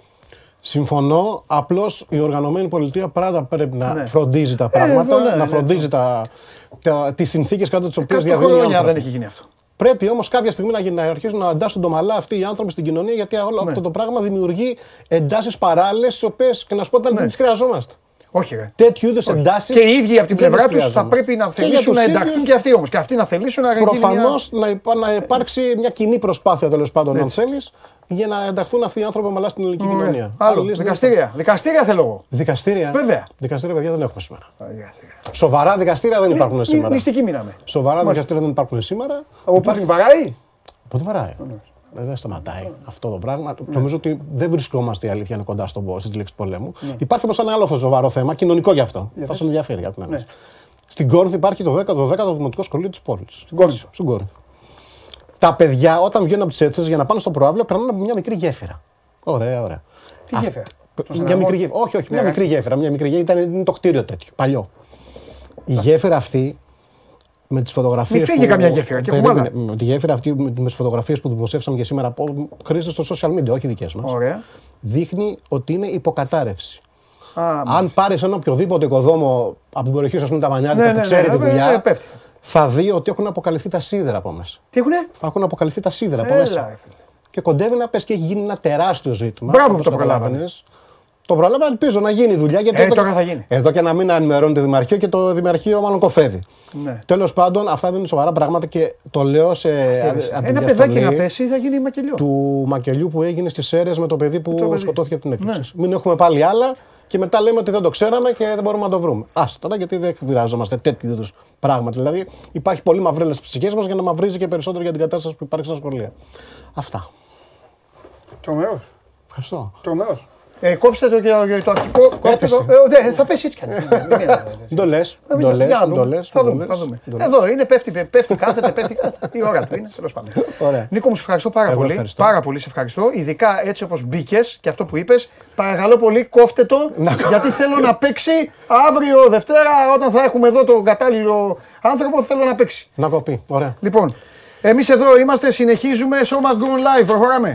Συμφωνώ. Απλώς η οργανωμένη πολιτεία πάντα πρέπει να Ναι. φροντίζει τα πράγματα, εδώ ναι, να ναι, φροντίζει τα, τα, τις συνθήκες κάτω τις οποίες Κάτω διαβαίνουν οι χρόνια άνθρωποι. δεν έχει γίνει αυτό. Πρέπει όμως κάποια στιγμή να, γίνει- να αρχίσουν να εντάσσουν το μαλά αυτοί οι άνθρωποι στην κοινωνία, γιατί όλο Ναι. αυτό το πράγμα δημιουργεί εντάσεις παράλληλες, τις οποίες και να σου πω ότι Ναι. δεν τις χρειαζόμαστε. Όχι, ρε. Τέτοιου είδους εντάσεις. Και οι ίδιοι από την πλευρά τους θα πρέπει να θελήσουν να ενταχθούν και αυτοί όμως. Και αυτοί να θελήσουν να γίνει Προφανώς μια- να, υπά- να υπάρξει μια κοινή προσπάθεια τέλος πάντων, αν Έτσι. θέλεις, για να ενταχθούν αυτοί οι άνθρωποι ομαλά στην ελληνική Ωραία. κοινωνία. Άλλο, Άλλη λύση δεν δικαστήρια. Δικαστήρια θέλω εγώ. Δικαστήρια. Βέβαια. Δικαστήρια, παιδιά, δεν έχουμε σήμερα. Δικαστήρια. Σοβαρά δικαστήρια δεν υπάρχουν Ν- σήμερα. Νηστικοί μείναμε. Σοβαρά Μάλιστα. δικαστήρια δεν υπάρχουν σήμερα. Ο Πούτιν βαράει; Πότε βαράει; Ε, Δεν σταματάει αυτό το πράγμα. Νομίζω ότι δεν βρισκόμαστε η αλήθεια είναι κοντά στον, στη λέξη του πολέμου. Υπάρχει όμως ένα άλλο σοβαρό θέμα, κοινωνικό γι' αυτό. Θα σα ενδιαφέρει για την Ναι. Στην Κόρινθ υπάρχει το 10ο, 10ο δημοτικό σχολείο της πόλης. Στην Κόρινθο. Στην Κόρινθ. Τα παιδιά όταν βγαίνουν από τις αίθουσες για να πάνε στο προάβλιο περνάνε από μια μικρή γέφυρα. Ωραία, ωραία. Τι γέφυρα; Το Μια στεναγμό. μικρή γέφυρα. Όχι, όχι, μια Ναι, μικρή γέφυρα. Μια μικρή γέφυρα. Ήταν είναι το κτίριο τέτοιο, παλιό. Η γέφυρα αυτή με τις φωτογραφίες. Μη φύγει καμιά γέφυρα και έχουμε άλλα. Με τη γέφυρα αυτή με τις φωτογραφίες που δημοσιεύσαμε και σήμερα από χρήστε στο social media, όχι δικές μας. Ωραία. Δείχνει ότι είναι υποκατάρρευση. Α, Αν πάρεις έναν οποιοδήποτε οικοδόμο από την περιοχή σου, ας πούμε τα μανιάτικα Ναι, που ναι, ξέρει ναι, τη ναι, δουλειά, ναι, πέφτει. θα δει ότι έχουν αποκαλυφθεί τα σίδερα από μέσα. Τι έχουνε; Έχουν αποκαλυφθεί τα σίδερα από Έλα, μέσα. ρε φίλε. Και κοντεύει να πέσει και έχει γίνει ένα τεράστιο ζήτημα. Μπράβο που όπως το προλάβανε. Καταλάβαινες. Το προλάβαμε, ελπίζω να γίνει η δουλειά. Γιατί Ε, εδώ, τώρα θα γίνει. εδώ και ένα μήνα ενημερώνει το Δημαρχείο και το Δημαρχείο μάλλον κοφεύει. Ναι. Τέλος πάντων, αυτά δεν είναι σοβαρά πράγματα και το λέω σε Ένα αντιδιαστολή παιδάκι να πέσει θα γίνει μακελιό. του μακελιού που έγινε στις ΣΕΡΕΣ με το παιδί που το παιδί. σκοτώθηκε από την έκρηξη. Ναι. Μην έχουμε πάλι άλλα και μετά λέμε ότι δεν το ξέραμε και δεν μπορούμε να το βρούμε. Α τώρα γιατί δεν χρειαζόμαστε τέτοιου είδους πράγματα. Δηλαδή υπάρχει πολύ μαυρέλα στι ψυχές μας για να μαυρίζει και περισσότερο για την κατάσταση που υπάρχει στα σχολεία. Αυτά. Τρομερός. Ευχαριστώ. Τρομερός. Ε, κόψτε το, και το, το αρχικό. Κόψτε το. Ε, δε, θα πέσει έτσι κι αλλιώς. Μην- μην- Δεν το λες. Ε, Δεν το λες. για να Δεν το δούμε. λες, Θα δεν το δούμε. λες, Θα δούμε. δεν το λες. Εδώ είναι, πέφτει, πέφτει, κάθεται, πέφτει. κάθεται. Η ώρα του είναι. Τέλος πάντων. Ωραία. Νίκος, μου σε ευχαριστώ πάρα Εγώ πολύ. ευχαριστώ. Πάρα πολύ σε ευχαριστώ. Ειδικά έτσι όπως μπήκες και αυτό που είπες. Παρακαλώ πολύ, κόφτε το. γιατί θέλω να παίξει αύριο Δευτέρα όταν θα έχουμε εδώ τον κατάλληλο άνθρωπο. Θέλω να παίξει. Να κοπεί. Ωραία. Λοιπόν, εμείς εδώ είμαστε, συνεχίζουμε. Show must go on live. Προχωράμε.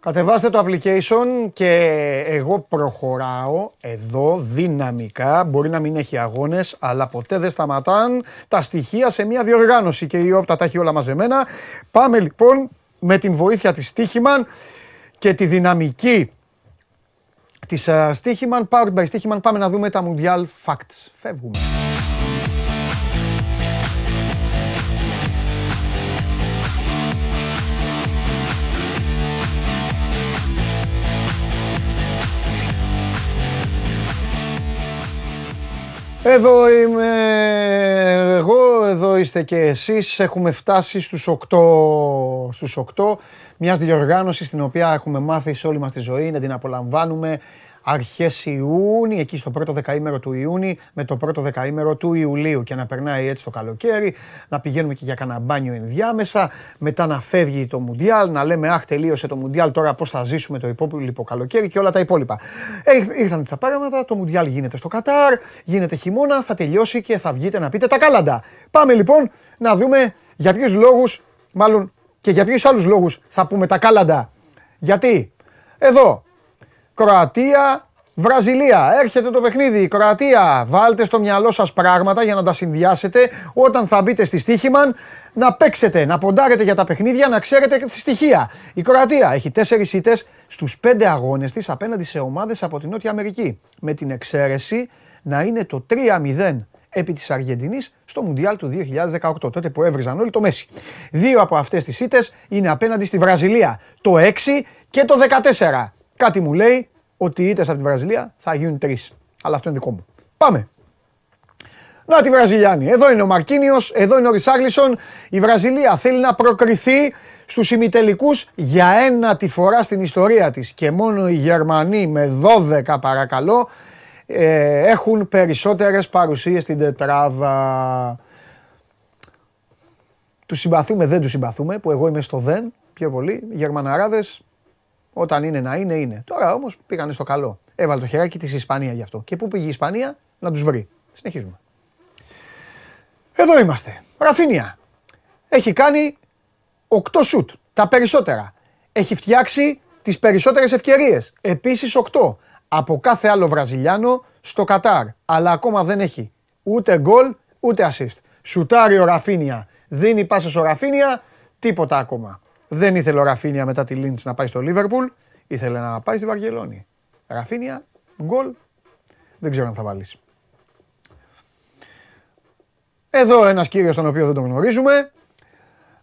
Κατεβάστε το application και εγώ προχωράω εδώ δυναμικά. Μπορεί να μην έχει αγώνες, αλλά ποτέ δεν σταματάν τα στοιχεία σε μια διοργάνωση και η όπτα τα έχει όλα μαζεμένα. Πάμε λοιπόν με την βοήθεια της Στίχημαν και τη δυναμική της uh, Στίχημαν, powered by Στίχημαν, πάμε να δούμε τα Mundial Facts. Φεύγουμε. Εδώ είμαι εγώ, εδώ είστε και εσείς. Έχουμε φτάσει στους 8, στους 8 μιας διοργάνωσης την οποία έχουμε μάθει σε όλη μας τη ζωή, να την απολαμβάνουμε αρχές Ιούνι, εκεί στο πρώτο δεκαήμερο του Ιούνι, με το πρώτο δεκαήμερο του Ιουλίου και να περνάει έτσι το καλοκαίρι, να πηγαίνουμε και για κανένα μπάνιο ενδιάμεσα, μετά να φεύγει το Μουντιάλ, να λέμε αχ τελείωσε το Μουντιάλ, τώρα πώς θα ζήσουμε το υπόλοιπο καλοκαίρι και όλα τα υπόλοιπα. Ε, ήρθαν τα πράγματα, το Μουντιάλ γίνεται στο Κατάρ, γίνεται χειμώνα, θα τελειώσει και θα βγείτε να πείτε τα κάλαντα. Πάμε λοιπόν να δούμε για ποιους λόγους, μάλλον και για ποιους άλλους λόγους θα πούμε τα κάλαντα. Γιατί εδώ Κροατία, Βραζιλία. Έρχεται το παιχνίδι. Κροατία. Βάλτε στο μυαλό σας πράγματα για να τα συνδυάσετε όταν θα μπείτε στη στοίχημαν να παίξετε, να ποντάρετε για τα παιχνίδια, να ξέρετε τη στοιχεία. Η Κροατία έχει τέσσερις ήττες στους πέντε αγώνες της απέναντι σε ομάδες από την Νότια Αμερική. Με την εξαίρεση να είναι το 3-0 επί της Αργεντινής στο Μουντιάλ του 2018, τότε που έβριζαν όλοι το Μέση. Δύο από αυτές τις ήττες είναι απέναντι στη Βραζιλία, το 6 και το 14. Κάτι μου λέει ότι οι ήττες από τη Βραζιλία θα γίνουν τρεις. Αλλά αυτό είναι δικό μου. Πάμε. Να τη Βραζιλιάνη. Εδώ είναι ο Μαρκίνιος, εδώ είναι ο Ρισάγλισον. Η Βραζιλία θέλει να προκριθεί στους ημιτελικούς για ένα τη φορά στην ιστορία της. Και μόνο οι Γερμανοί με 12 παρακαλώ ε, έχουν περισσότερες παρουσίες στην τετράδα. Τους συμπαθούμε, δεν τους συμπαθούμε, που εγώ είμαι στο δεν πιο πολύ. Οι Γερμαναράδες όταν είναι να είναι, είναι. Τώρα όμως πήγανε στο καλό. Έβαλε το χεράκι της Ισπανία γι' αυτό. Και πού πήγε η Ισπανία; Να τους βρει. Συνεχίζουμε. Εδώ είμαστε. Ραφίνια. Έχει κάνει 8 σουτ. Τα περισσότερα. Έχει φτιάξει τις περισσότερες ευκαιρίες. Επίσης 8. Από κάθε άλλο Βραζιλιάνο στο Κατάρ. Αλλά ακόμα δεν έχει ούτε γκολ ούτε assist. Σουτάρει ο Ραφίνια. Δίνει πάσες ο Ραφίνια. Τίποτα ακόμα. Δεν ήθελε ο Ραφίνια μετά τη Λίντς να πάει στο Λίβερπουλ. Ήθελε να πάει στη Βαρκελόνη. Ραφίνια, γκολ. Δεν ξέρω αν θα βάλεις. Εδώ ένας κύριος τον οποίο δεν τον γνωρίζουμε.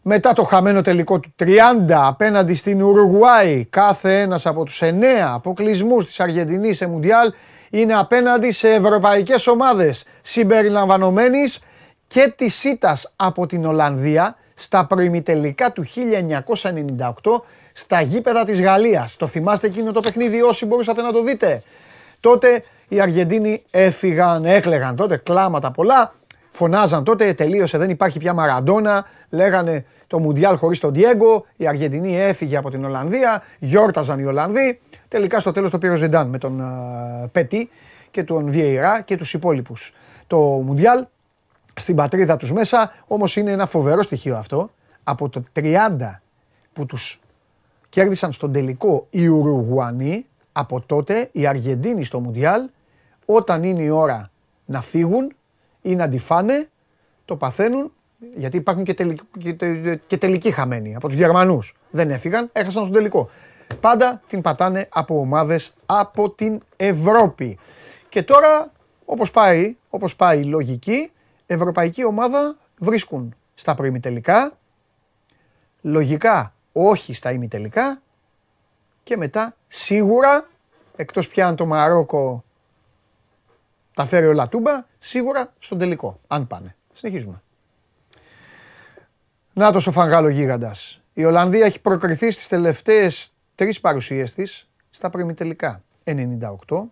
μετά το χαμένο τελικό του 30 απέναντι στην Ουρουγουάη, κάθε ένας από τους 9 αποκλεισμούς της Αργεντινής σε Μουντιάλ είναι απέναντι σε ευρωπαϊκές ομάδες συμπεριλαμβανομένης και της ΣΥΤΑΣ από την Ολλανδία στα προημιτελικά του 1998 στα γήπεδα της Γαλλίας. Το θυμάστε εκείνο το παιχνίδι όσοι μπορούσατε να το δείτε; Τότε οι Αργεντίνοι έφυγαν, έκλεγαν τότε κλάματα πολλά. Φωνάζαν τότε, τελείωσε, δεν υπάρχει πια Μαραντόνα. Λέγανε το Μουντιάλ χωρίς τον Διέγκο. Η Αργεντινή έφυγε από την Ολλανδία. Γιόρταζαν οι Ολλανδοί. Τελικά στο τέλος το πήρε ο Ζεντάν με τον uh, Πέτη και τον Βιεϊρά και τους υπόλοιπους. Το Μουντιάλ στην πατρίδα τους μέσα, όμως είναι ένα φοβερό στοιχείο αυτό. Από το 30 που τους κέρδισαν στον τελικό οι Ουρουγουανοί, από τότε οι Αργεντίνοι στο Μουντιάλ, όταν είναι η ώρα να φύγουν ή να τη φάνε, το παθαίνουν, γιατί υπάρχουν και, τελικ, και, και τελικοί χαμένοι από τους Γερμανούς. Δεν έφυγαν, έχασαν στον τελικό. Πάντα την πατάνε από ομάδες από την Ευρώπη. Και τώρα, όπως πάει, όπως πάει η λογική, ευρωπαϊκή ομάδα βρίσκουν στα προημιτελικά, λογικά όχι στα ημιτελικά και μετά σίγουρα, εκτός πια αν το Μαρόκο τα φέρει όλα τούμπα, σίγουρα στον τελικό, αν πάνε. Συνεχίζουμε. Νάτος ο Φαγγάλο γίγαντας. Η Ολλανδία έχει προκριθεί στις τελευταίες τρεις παρουσίες της στα προημιτελικά. 98,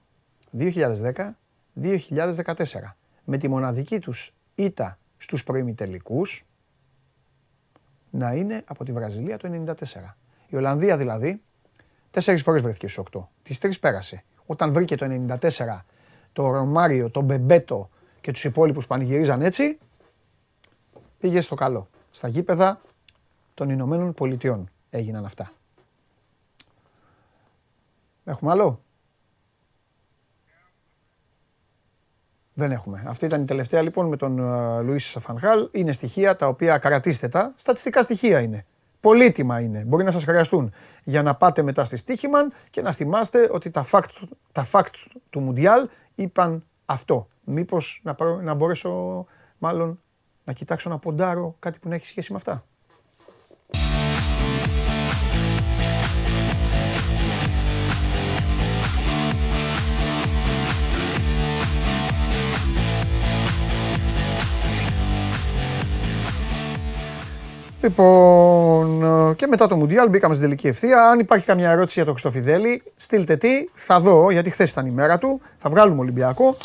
2010, 2014. Με τη μοναδική τους ήττα στους προημιτελικούς να είναι από τη Βραζιλία το 94. Η Ολλανδία δηλαδή τέσσερις φορές βρέθηκε στους 8. Τις τρεις πέρασε. Όταν βρήκε το 94 το Ρωμάριο, τον Μπεμπέτο και τους υπόλοιπους που πανηγυρίζαν έτσι, πήγε στο καλό. Στα γήπεδα των Ηνωμένων Πολιτειών έγιναν αυτά. Έχουμε άλλο; Δεν έχουμε. Αυτή ήταν η τελευταία λοιπόν με τον uh, Λουίς Σαφανχάλ. Είναι στοιχεία τα οποία κρατήστε τα. Στατιστικά στοιχεία είναι. Πολύτιμα είναι. Μπορεί να σας χρειαστούν για να πάτε μετά στη Στίχημαν και να θυμάστε ότι τα facts, τα facts του Μουντιάλ είπαν αυτό. Μήπως να, να μπορέσω μάλλον να κοιτάξω να ποντάρω κάτι που να έχει σχέση με αυτά. Λοιπόν, και μετά το Μουντιάλ μπήκαμε στην τελική ευθεία. Αν υπάρχει καμιά ερώτηση για τον Χριστοφιδέλη, στείλτε τι, θα δω, γιατί χθες ήταν η μέρα του. Θα βγάλουμε Ολυμπιακό.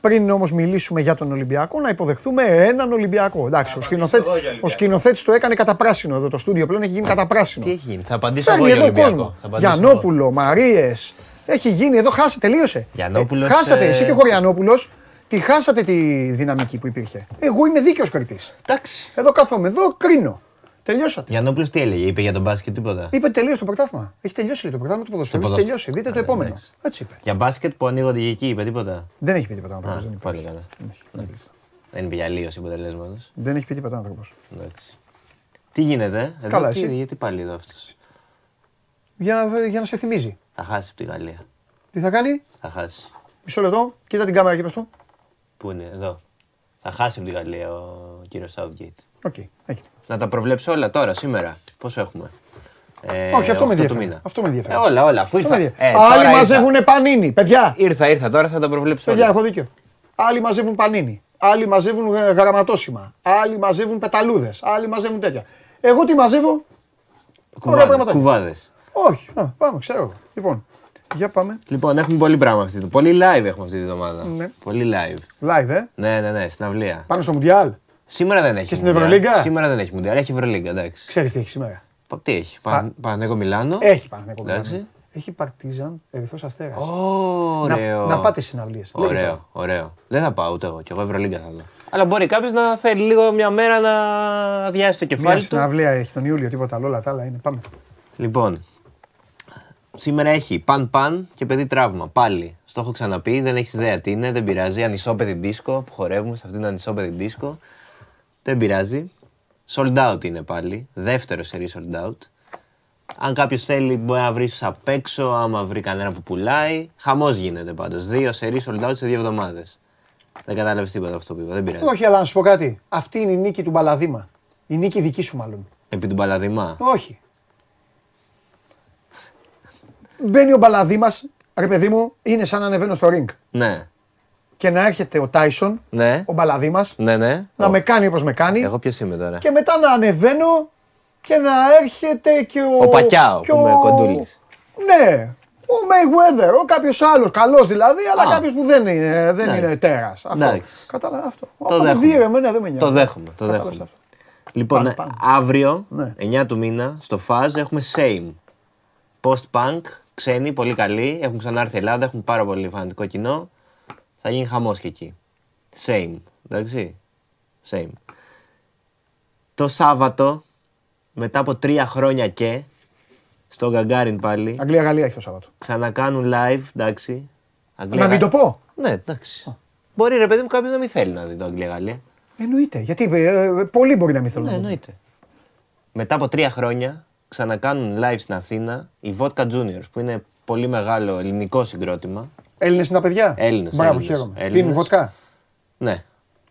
Πριν όμως μιλήσουμε για τον Ολυμπιακό, να υποδεχθούμε έναν Ολυμπιακό. Εντάξει, ο σκηνοθέτη ο σκηνοθέτης το έκανε κατά πράσινο εδώ. Το στούντιο πλέον έχει γίνει κατά πράσινο. Τι έχει γίνει, θα απαντήσω Φέρνει εγώ για εδώ Ολυμπιακό. κόσμο. Θα απαντήσω Γιαννόπουλο, Μαρίες. Έχει γίνει εδώ, χάσε, τελείωσε. Γιαννόπουλος, Ε, χάσατε, ε, εσύ και ο Χωριανόπουλος, τη χάσατε τη δυναμική που υπήρχε. Εγώ είμαι δίκαιος κριτής. Εντάξει. Εδώ κάθομαι, εδώ κρίνω. Τελειώσατε. Γιαννόπουλος τι έλεγε, είπε για τον μπάσκετ τίποτα; Είπε τελείωσε το πρωτάθλημα. Έχει τελειώσει λέει, το πρωτάθλημα του ποδοσφαίρου. Το Έχει ποδόσφαιρο. τελειώσει. Δείτε το Ωραία, επόμενο. εντάξει. Έτσι είπε. Για μπάσκετ που ανοίγονται και εκεί, είπε τίποτα; Δεν έχει πει τίποτα ο άνθρωπος. Α, Δεν, πολύ καλά. Εντάξει. Δεν είπε για αλλίωση αποτελέσματος. δεν έχει πει τίποτα ο άνθρωπος. Εντάξει. Τι γίνεται, εδώ, Καλά, τι, εσύ. γιατί πάλι εδώ αυτός; Για, να, για να σε θυμίζει. Θα χάσει από τη Γαλλία. Τι θα κάνει, Θα χάσει. μισό λεπτό, κοίτα την κάμερα και πες το. Πού είναι, εδώ. Θα χάσει από τη Γαλλία ο κύριος Southgate. OK, έγινε. Να τα προβλέψω όλα τώρα, σήμερα. Πόσο έχουμε; Ε, Όχι, αυτό με 8 του ενδιαφέρει. μήνα. Αυτό με ενδιαφέρει. Ε, όλα, όλα. Αφού Αυτό με ήρθα. ενδιαφέρει. Ε, τώρα Άλλοι ήρθα. μαζεύουν Panini, παιδιά. Ήρθα, ήρθα, τώρα θα τα προβλέψω Παιδιά, όλα. έχω δίκιο. Άλλοι μαζεύουν Panini. Άλλοι μαζεύουν ε, γραμματόσημα. Άλλοι μαζεύουν πεταλούδες. Άλλοι μαζεύουν τέτοια. Εγώ τι μαζεύω; Ωραία Κουβάδες, πραγματάκια. κουβάδες. Όχι. Α, πάμε, ξέρω. εγώ. Λοιπόν, για πάμε. Λοιπόν, έχουμε πολύ πράγμα αυτή τη Πολύ live έχουμε αυτή τη εβδομάδα. Ναι. Πολύ live. Live, ε; Ναι, ναι, ναι, συναυλία. Πάνω στο Μουντιάλ. Σήμερα δεν έχει. Και στην Μουντιάλ. Ευρωλίγκα; Σήμερα δεν έχει Μουντιάλ. Έχει Ευρωλίγκα, εντάξει. Ξέρεις τι έχει σήμερα; Πα- Τι έχει. Πα- Παναγενικό Μιλάνο. Έχει Παναγενικό Εντάξει. Μιλάνο. Έχει Παρτίζαν, Ερυθρός Αστέρας. Ωραίο. Να, να πάτε στις συναυλίες. Ωραίο, ωραίο. Δεν θα πάω ούτε εγώ. Κι εγώ Ευρωλίγκα θα δω. Αλλά μπορεί κάποιος να θέλει λίγο μια μέρα να αδειάσει το Μια κεφάλι του. συναυλία έχει τον Ιούλιο, τίποτα άλλο. Όλα τα άλλα είναι. Πάμε. Λοιπόν, σήμερα έχει παν παν και παιδί τραύμα. Πάλι. Στο έχω ξαναπεί, δεν έχεις ιδέα τι είναι, δεν πειράζει. Ανισόπεδη δίσκο που χορεύουμε σε αυτήν την ανισόπεδη δίσκο. Δεν πειράζει. Sold out είναι πάλι. Δεύτερο σερί sold out. Αν κάποιος θέλει, μπορεί να βρει απ' έξω, άμα βρει κανένα που πουλάει. Χαμός γίνεται πάντως. Δύο σερί sold out σε δύο εβδομάδες. Δεν κατάλαβες τίποτα αυτό που είπα. Δεν πειράζει. Όχι, αλλά να σου πω κάτι. Αυτή είναι η νίκη του Μπαλαδίμα. Η νίκη δική σου, μάλλον. Επί του Παλαδημά. Όχι. Μπαίνει ο Μπαλαδί ρε παιδί μου, είναι σαν να ανεβαίνω στο ring. Ναι. Και να έρχεται ο Τάισον, Ναι. ο Μπαλαδί Ναι, ναι. να Ω, με κάνει όπως με κάνει. Εγώ ποιος είμαι τώρα; Και μετά να ανεβαίνω και να έρχεται και ο. Ο Πακιάο και που με κοντούλης. Ναι. Ο Mayweather, ο κάποιος άλλος, καλός δηλαδή, αλλά Α. κάποιος που δεν είναι, δεν Εντάξει. είναι τέρας. Αυτό. Εντάξει. Κατάλαβα αυτό. Το Άμα δέχομαι. δει, εμένα δεν με νοιάζει. Το δέχομαι, το Κατάλαβες δέχομαι. αυτό. Λοιπόν, Πάμε, ε, πάμε. αύριο, Ναι. 9 του μήνα, στο Fuzz έχουμε Same. Post-punk, ξένοι, πολύ καλοί. Έχουν ξανάρθει η Ελλάδα, έχουν πάρα πολύ φανατικό κοινό. Θα γίνει χαμός και εκεί. Same, εντάξει. Same. Το Σάββατο, μετά από τρία χρόνια και, στο Γκαγκάριν πάλι, Αγγλία-Γαλλία έχει το Σάββατο. ξανακάνουν live, εντάξει. Αγγλία- Να μην το πω. Ναι, εντάξει. Μπορεί ρε παιδί μου κάποιο να μην θέλει να δει το Αγγλία-Γαλλία. Εννοείται. Γιατί ε, ε, πολλοί μπορεί να μην θέλουν. Ναι, να το δουν. εννοείται. Μετά από τρία χρόνια ξανακάνουν live στην Αθήνα οι Vodka Juniors που είναι πολύ μεγάλο ελληνικό συγκρότημα. Έλληνες είναι τα παιδιά. Έλληνες, Μπράβο, Έλληνες, χαίρομαι. Έλληνες. Πίνουν βοτκά. Ναι.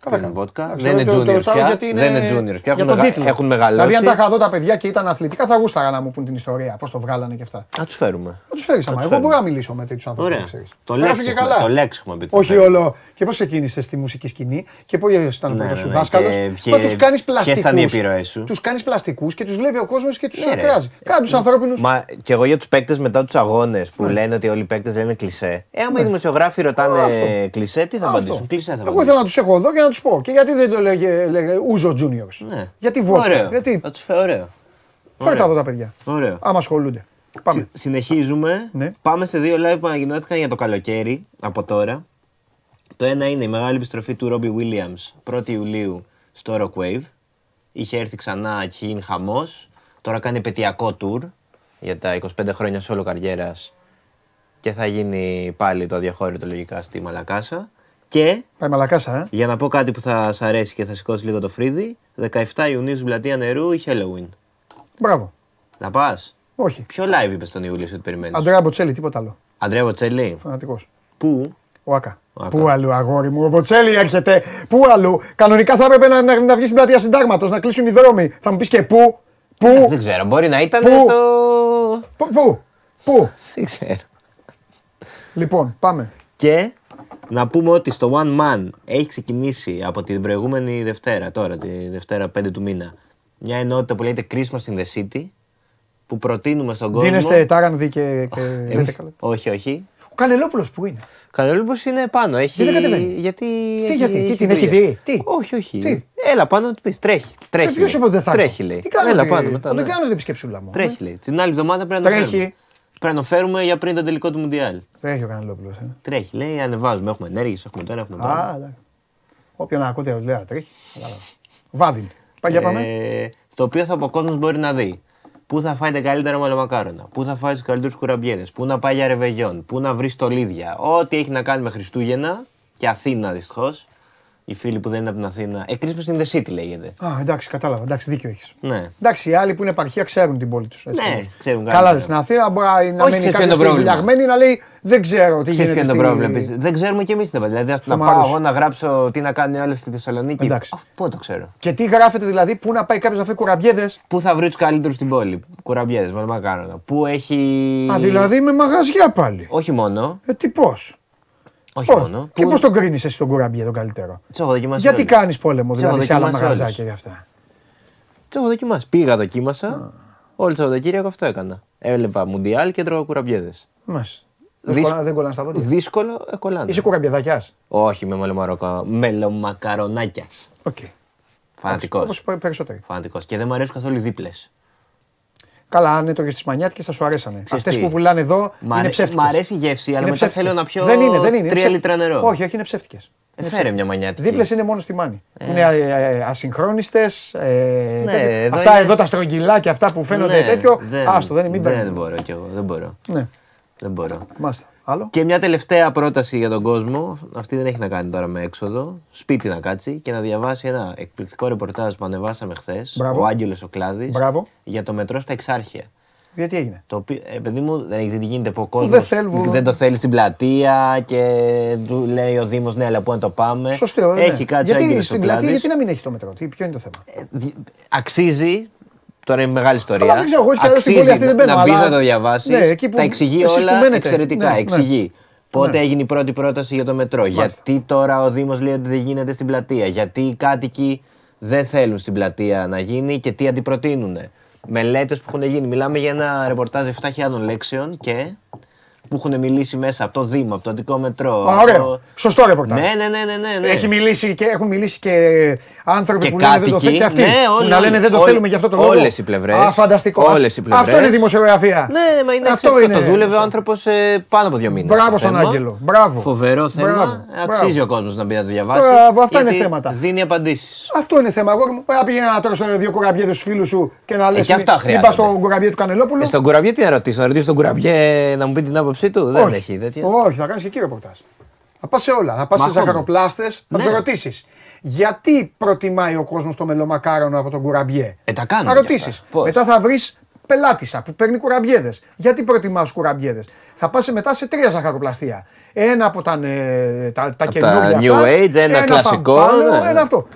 Καλά Πίνουν κάνουν. βότκα. Εντάξει, Δεν είναι το- το- το juniors ρωτάω πια. γιατί Δεν είναι juniors πια. για Έχουν, τον μεγα- τίτλο. έχουν μεγαλώσει. Δηλαδή, αν τα είχα δω τα παιδιά και ήταν αθλητικά, θα γούσταγα να μου πούν την ιστορία. Πώς το βγάλανε και αυτά. Να τους φέρουμε. Να τους φέρεις άμα. τους Εγώ φέρουμε. μπορώ να μιλήσω με τέτοιους ανθρώπους. Ωραία. Το Πέρασε λέξ και έχουμε- καλά. το λέξ έχουμε πει. Όχι όλο. Και πώς ξεκίνησες στη μουσική σκηνή και πώς ήταν ο Ναι, πρώτος ναι, σου ναι. δάσκαλος. Και Μα ποιε- τους κάνεις ποιες πλαστικούς. ήταν οι επιρροές σου; Τους κάνεις πλαστικούς και τους βλέπει ο κόσμος και τους Ναι, ρε. κράζει. Κάνε τους ανθρώπινους. Μα και εγώ για τους παίκτες μετά τους αγώνες που λένε ότι όλοι οι παίκτες λένε κλισέ. Ε, άμα οι δημοσιογράφοι ρωτάνε Αυτό. κλισέ, τι θα απαντήσουν; Κλισέ θα Εγώ απαντήσουν. ήθελα να τους έχω εδώ και να τους πω. Και γιατί δεν το λέγε, λέγε Ούζο Juniors. Ναι. Γιατί βότκα. Ωραίο. Γιατί; Θα τους φέρω, ωραίο. Φέρε τα εδώ τα παιδιά. Ωραίο. Άμα ασχολούνται. Πάμε. Συ- Συνεχίζουμε. Ναι. Πάμε σε δύο live που ανακοινώθηκαν για το καλοκαίρι από τώρα. Το ένα είναι η μεγάλη επιστροφή του Ρόμπι Williams 1η Ιουλίου στο Rockwave. Είχε έρθει ξανά και είχε γίνει χαμός. Τώρα κάνει επαιτειακό tour για τα 25 χρόνια solo καριέρας και θα γίνει πάλι το αδιαχώρητο λογικά στη Μαλακάσα. Και Πάει μαλακάσα, ε. για να πω κάτι που θα σ' αρέσει και θα σηκώσει λίγο το φρύδι, 17 Ιουνίου στην πλατεία νερού η Halloween. Μπράβο. Θα πας; Όχι. Ποιο live είπες τον Ιούλιο ότι περιμένεις; Αντρέα Μποτσέλη, τίποτα άλλο. Αντρέα Μποτσέλη; Φανατικός. Πού; Ο Άκα. Ο Άκα. Πού αλλού, αγόρι μου, ο Μποτσέλη έρχεται. Πού αλλού; Κανονικά θα έπρεπε να, να, να βγει στην πλατεία συντάγματος, να κλείσουν οι δρόμοι. Θα μου πεις και πού; Πού; Δεν ξέρω, μπορεί να ήταν Πού; το. Πού. Πού. Πού; Δεν ξέρω. Λοιπόν, πάμε. Και; Να πούμε ότι στο One Man έχει ξεκινήσει από την προηγούμενη Δευτέρα, τώρα, τη Δευτέρα 5 του μήνα, μια ενότητα που λέγεται Christmas in the City, που προτείνουμε στον κόσμο. Δίνεστε τάρανδι και. και Εμείς- λέτε καλά. Όχι, όχι. Ο Κανελόπουλος που είναι; Κανελόπουλος είναι πάνω. Έχει... Γιατί δεν κατεβαίνει; Γιατί. Τι, γιατί, τι, την έχει δουλειά. δει, τι; Όχι, όχι. Τι; Έλα πάνω να του πεις. Τρέχει. Τρέχει. Ποιος λέει. είπε ότι δεν θα Τρέχει, έρθω. λέει. Τι κάνω, Έλα ρε, πάνω μετά. Θα την ναι. κάνω την επισκέψουλα μου. Τρέχει, λέει. Την άλλη εβδομάδα πρέπει να το Τρέχει. Φέρουμε. Πρέπει να το φέρουμε για πριν τον τελικό του Μουντιάλ. Τρέχει ο Κανελόπουλο. Ε. Τρέχει, λέει, ανεβάζουμε. Έχουμε ενέργειε, έχουμε τώρα, έχουμε Α, τώρα. εντάξει. Όποιον ακούτε, λέει, τρέχει. Κατάλαβα. Βάδιν. Πάει για πάμε. Ε, το οποίο θα από ο κόσμος μπορεί να δει. Πού θα φάει τα καλύτερα μαλαμακάρονα, πού θα φάει τους καλύτερους κουραμπιέδε, πού να πάει για ρεβεγιόν, πού να βρει στολίδια. Ό,τι έχει να κάνει με Χριστούγεννα και Αθήνα δυστυχώς. Οι φίλοι που δεν είναι από την Αθήνα. Ε, Christmas in the City λέγεται. Α, εντάξει, κατάλαβα. Εντάξει, δίκιο έχεις. Ναι. Εντάξει, οι άλλοι που είναι επαρχία ξέρουν την πόλη τους. Ναι, ξέρουν Καλά, καλύτερα. στην Αθήνα μπορεί να Όχι, μένει ξέρεις ποιο είναι κάποιος το πρόβλημα. βουλιαγμένη να λέει Δεν ξέρω τι Ξέρεις γίνεται. ποιο είναι το στη- πρόβλημα επίσης. Δεν ξέρουμε κι εμείς την Δηλαδή, ας πούμε, να πάω Μάρους. εγώ να γράψω τι να κάνουν οι άλλοι στη Θεσσαλονίκη. Εντάξει. Α, Πού το ξέρω. Και τι γράφεται δηλαδή, πού να πάει κάποιος να φέρει κουραμπιέδες; Πού θα βρει τους καλύτερους στην πόλη. Κουραμπιέδες, μαλαμακάρονα. Πού έχει. Α, δηλαδή με μαγαζιά πάλι. Όχι μόνο. Ε, τι πώς; Όχι μόνο. Και πώς τον κρίνεις εσύ τον κουραμπιέ τον καλύτερο; Τι έχω δοκιμάσει. Γιατί όλους. κάνεις πόλεμο Τις δηλαδή έχω σε άλλα δοκιμάσει μαγαζάκια όλους. γι' αυτά; Τι έχω δοκιμάσει. Πήγα, δοκίμασα. Όλο το Σαββατοκύριακο αυτό έκανα. Έβλεπα μουντιάλ και τρώγα κουραμπιέδες. Μάλιστα. Δυσ- Δεν κολλά- Δεν κολλάνε στα δόντια. Δύσκολο, ε, κολλάνε. Είσαι κουραμπιεδακιά. Όχι με μελομαροκα- μελομακαρονάκιας. Οκ. Φανατικός. Όπως περισσότεροι. Φανατικός. Και δεν μου αρέσουν καθόλου οι δίπλες. Καλά, αν έτρωγε τις μανιάτικες θα σου αρέσανε. Ξέρεις Αυτές τι. που πουλάνε εδώ Μ' είναι αρέ- ψεύτικες. μ' αρέσει η γεύση, αλλά μετά θέλω να πιω δεν είναι, δεν είναι. τρία λίτρα νερό. Όχι, όχι, είναι ψεύτικες. Ε, φέρε μια μανιάτικη. Δίπλες είναι μόνος στη μάνη. Είναι ασυγχρόνιστες. Ναι, εδώ αυτά είναι- εδώ τα στρογγυλά και αυτά που φαίνονται Ναι, τέτοιο. δεν- Άστο, δεν είναι, μην Δεν παίρνει. μπορώ κι εγώ. Δεν μπορώ. Ναι, Δεν μπορώ. μάλιστα. Άλλο. Και μια τελευταία πρόταση για τον κόσμο. Αυτή δεν έχει να κάνει τώρα με έξοδο. Σπίτι να κάτσει και να διαβάσει ένα εκπληκτικό ρεπορτάζ που ανεβάσαμε χθες. Μπράβο. Ο Άγγελος ο Κλάδης. Μπράβο. Για το μετρό στα Εξάρχεια. Γιατί έγινε; Το οποίο, ε, παιδί μου, δεν έχει δει τι γίνεται που ο κόσμος Δεν θέλουν. δεν το θέλει στην πλατεία και του λέει ο Δήμος, ναι, αλλά πού να το πάμε. Σωστό. ναι. Έχει κάτσει ο Γιατί Άγγελος ο στην πλατεία, Κλάδης. γιατί να μην έχει το μετρό. Τι, ποιο είναι το θέμα; Δι- Αξίζει Τώρα είναι μεγάλη ιστορία. Αλλά δεν ξέρω, εγώ έτσι κι αλλιώς στην Αξίζει πόλη αυτή δεν μπαίνω, να μπεις αλλά- να το διαβάσεις. Ναι, εκεί που- τα εξηγεί εσείς που όλα μένετε. εξαιρετικά. Ναι, ναι. Εξηγεί. Πότε Ναι. έγινε η πρώτη πρόταση για το μετρό. Γιατί τώρα ο Δήμος λέει ότι δεν γίνεται στην πλατεία. Γιατί οι κάτοικοι δεν θέλουν στην πλατεία να γίνει και τι αντιπροτείνουν. Μελέτες που έχουν γίνει. Μιλάμε για ένα ρεπορτάζ 7.000 λέξεων και που έχουν μιλήσει μέσα από το Δήμο, από το Αττικό Μετρό. Α, από ωραίο. το- Σωστό ρεπορτάζ. Ναι, ναι, ναι, ναι, ναι, ναι. Έχει μιλήσει και, έχουν μιλήσει και άνθρωποι Και που λένε δεν το κάτοικοι, θέλουν και αυτοί. ναι, που όλοι, να λένε δεν το όλοι, θέλουμε γι' αυτό το λόγο. όλες οι πλευρές. Α, φανταστικό. Όλες οι πλευρές. Αυτό είναι δημοσιογραφία. Ναι, μα είναι Αυτό αυτό είναι. Το δούλευε ο άνθρωπος πάνω από δύο μήνες. Μπράβο στον Άγγελο. Μπράβο. Φοβερό θέμα. Μπράβο. Αξίζει Μπράβο. ο κόσμος να μπει να το διαβάσει. Μπράβο, αυτά γιατί είναι θέματα. Δίνει απαντήσεις. Αυτό είναι θέμα. Εγώ να πήγαινε να τρώω δύο κουραμπιέδε στου φίλους σου και να λες. και αυτά Μην χρειάζονται. πα στον κουραμπιέ του Κανελόπουλου. Ε, στον κουραμπιέ τι να ρωτήσω, να ρωτήσω τον κουραμπιέ να μου πει την άποψή του. Δεν Όχι. έχει τέτοια. Όχι, θα κάνεις και εκεί ρεπορτάζ. Θα πας σε όλα. Θα πας Μα σε ακόμα. ζαχαροπλάστες, θα Ναι. του ρωτήσει. Γιατί προτιμάει ο κόσμος το μελομακάρονο από τον κουραμπιέ; Ε, τα κάνουν Θα κι ρωτήσεις. αυτά. Πώς; Μετά θα βρεις πελάτησα που παίρνει κουραμπιέδες. Γιατί προτιμάς του κουραμπιέδες; Θα πας μετά σε τρία ζαχαροπλαστεία. Ένα από τα, ε, τα, τα Από καινούργια. τα New αυτά, Age, ένα κλασικό, παμπάλο, ναι. Ένα αυτό.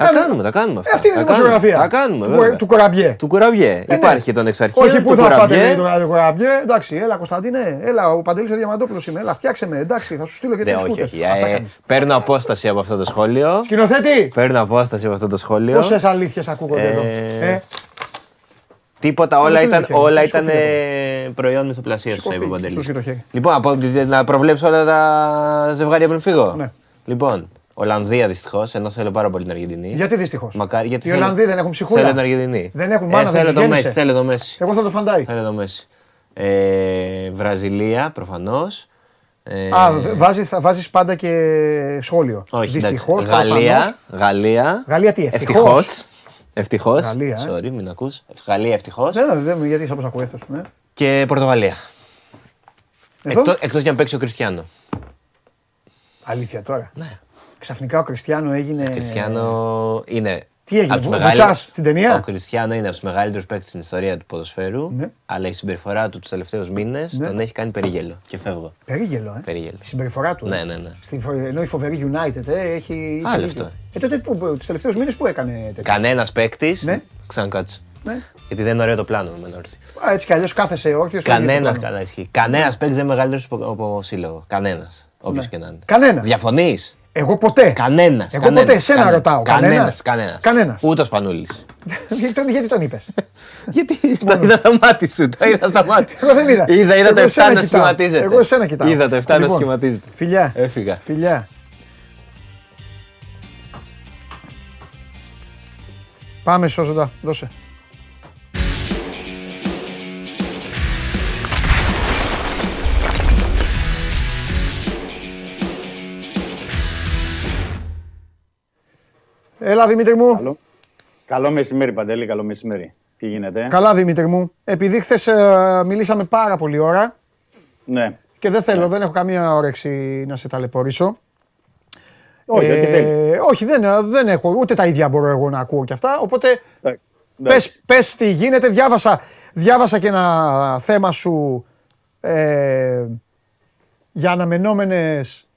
Τα Κάνε- κάνουμε, τα κάνουμε αυτά. Αυτή είναι η Τα κάνουμε. δημοσιογραφία. Τα κάνουμε, Του, βέβαια. του κουραμπιέ. Του κουραμπιέ. ναι. Υπάρχει τον εξ αρχείων, Όχι, του πού θα φάτε κουραμπιέ. λέει, τώρα το κουραμπιέ. Εντάξει, έλα Κωνσταντίνε, έλα ο Παντελής ο Διαμαντόπουλος είμαι, έλα φτιάξε με, εντάξει, θα σου στείλω και Ναι, τρεις όχι, σκούτερ. όχι. Αυτά Ε, κάνεις. παίρνω απόσταση από αυτό το σχόλιο. Σκηνοθέτη, Παίρνω απόσταση από αυτό το σχόλιο. πόσες αλήθειες ακούγονται εδώ. Ε, Ε, Τίποτα, Δώστε όλα μου ήταν, το χέρι, όλα σηκωθείτε ήταν ε, προϊόν μισθοπλασία του, Σηκωθεί, είπε ο Παντελής. σηκώθηκε το χέρι. Λοιπόν, από, να προβλέψω όλα τα ζευγάρια πριν φύγω. Ναι. Λοιπόν, Ολλανδία δυστυχώς, ενώ θέλω πάρα πολύ την Αργεντινή. γιατί δυστυχώς; Μακάρι, γιατί Οι θέλω- Ολλανδοί δεν έχουν ψυχούλα. Θέλω την Αργεντινή. Δεν έχουν Ε, μάνα, δεν θέλω τους το γέννησε. Μέση. Θέλω το Μέση. Εγώ θα το φαντάει. Θέλω το Μέση. Ε, Βραζιλία, προφανώς. Ε, Α, β- βάζεις, θα βάζεις πάντα και σχόλιο. όχι, Δυστυχώς, εντάξει. Γαλλία. προφανώς. Γαλλία. Γαλλία τι, ευτυχώς; Ευτυχώς. Ευτυχώς. Γαλλία, ε. Sorry, μην ακούς. Γαλλία, ευτυχώς. Δεν, δεν, γιατί είσαι όπως ακούει αυτός. Ναι. Και Πορτογαλία. Εδώ, Εκτό εκτός για να παίξει ο Κριστιανό. αλήθεια τώρα. Ναι. Ξαφνικά ο Κριστιανό έγινε... Ο Κριστιανό είναι. Τι έγινε, από τους βου- μεγαλύτερους- βουτσάς στην ταινία; Ο Κριστιανό είναι από τους μεγαλύτερους παίκτες στην ιστορία του ποδοσφαίρου. Ναι. Αλλά η συμπεριφορά του τους τελευταίους μήνες Ναι. τον έχει κάνει περίγελο. Και φεύγω. Περίγελο, ε; Περίγελο. Η συμπεριφορά του. ε; Ναι, ναι, ναι. Στη, φο- ενώ η φοβερή United ε, έχει. είχε Άλλο δίκιο. αυτό. Ε, τότε που, τους τελευταίους μήνες που έκανε τέτοιο; Κανένας παίκτης. Ναι. Ξανακάτσε. Ναι. Γιατί δεν είναι ωραίο το πλάνο με όρθιο. Α, έτσι κι αλλιώς κάθεσαι όρθιος. Κανένας καλά ισχύει. Κανένας παίκτης δεν είναι μεγαλύτερος από σύλλογο. Κανένας. Όποιος Ναι. και να είναι. Κανένας. Διαφωνείς; Εγώ ποτέ. Κανένας. Εγώ ποτέ, εσένα ρωτάω. Κανένας. Κανένας; Κανένας. Κανένας. Ούτε ο Σπανούλης. [laughs] γιατί, τον, γιατί τον είπες; [laughs] Γιατί [laughs] το είδα στα μάτια σου. Το είδα στα μάτια. Εγώ δεν είδα. Είδα, είδα Εγώ το 7 εσένα να κοιτάω. σχηματίζεται. Εγώ εσένα κοιτάω. Είδα το 7 να Λοιπόν, σχηματίζεται. Φιλιά. Έφυγα. Φιλιά. Πάμε σώζοντα. Δώσε. Έλα Δημήτρη μου. Καλό. Καλό μεσημέρι, Παντέλη, καλό μεσημέρι. Τι γίνεται; Καλά Δημήτρη μου. Επειδή χθες μιλήσαμε πάρα πολύ ώρα Ναι. και δεν θέλω, δεν έχω καμία όρεξη να σε ταλαιπωρήσω. Όχι, όχι, δεν. όχι δεν, δεν έχω, ούτε τα ίδια μπορώ εγώ να ακούω και αυτά, οπότε Εντάξει. πες, πες τι γίνεται. Διάβασα, διάβασα και ένα θέμα σου ε, για αναμενόμενες,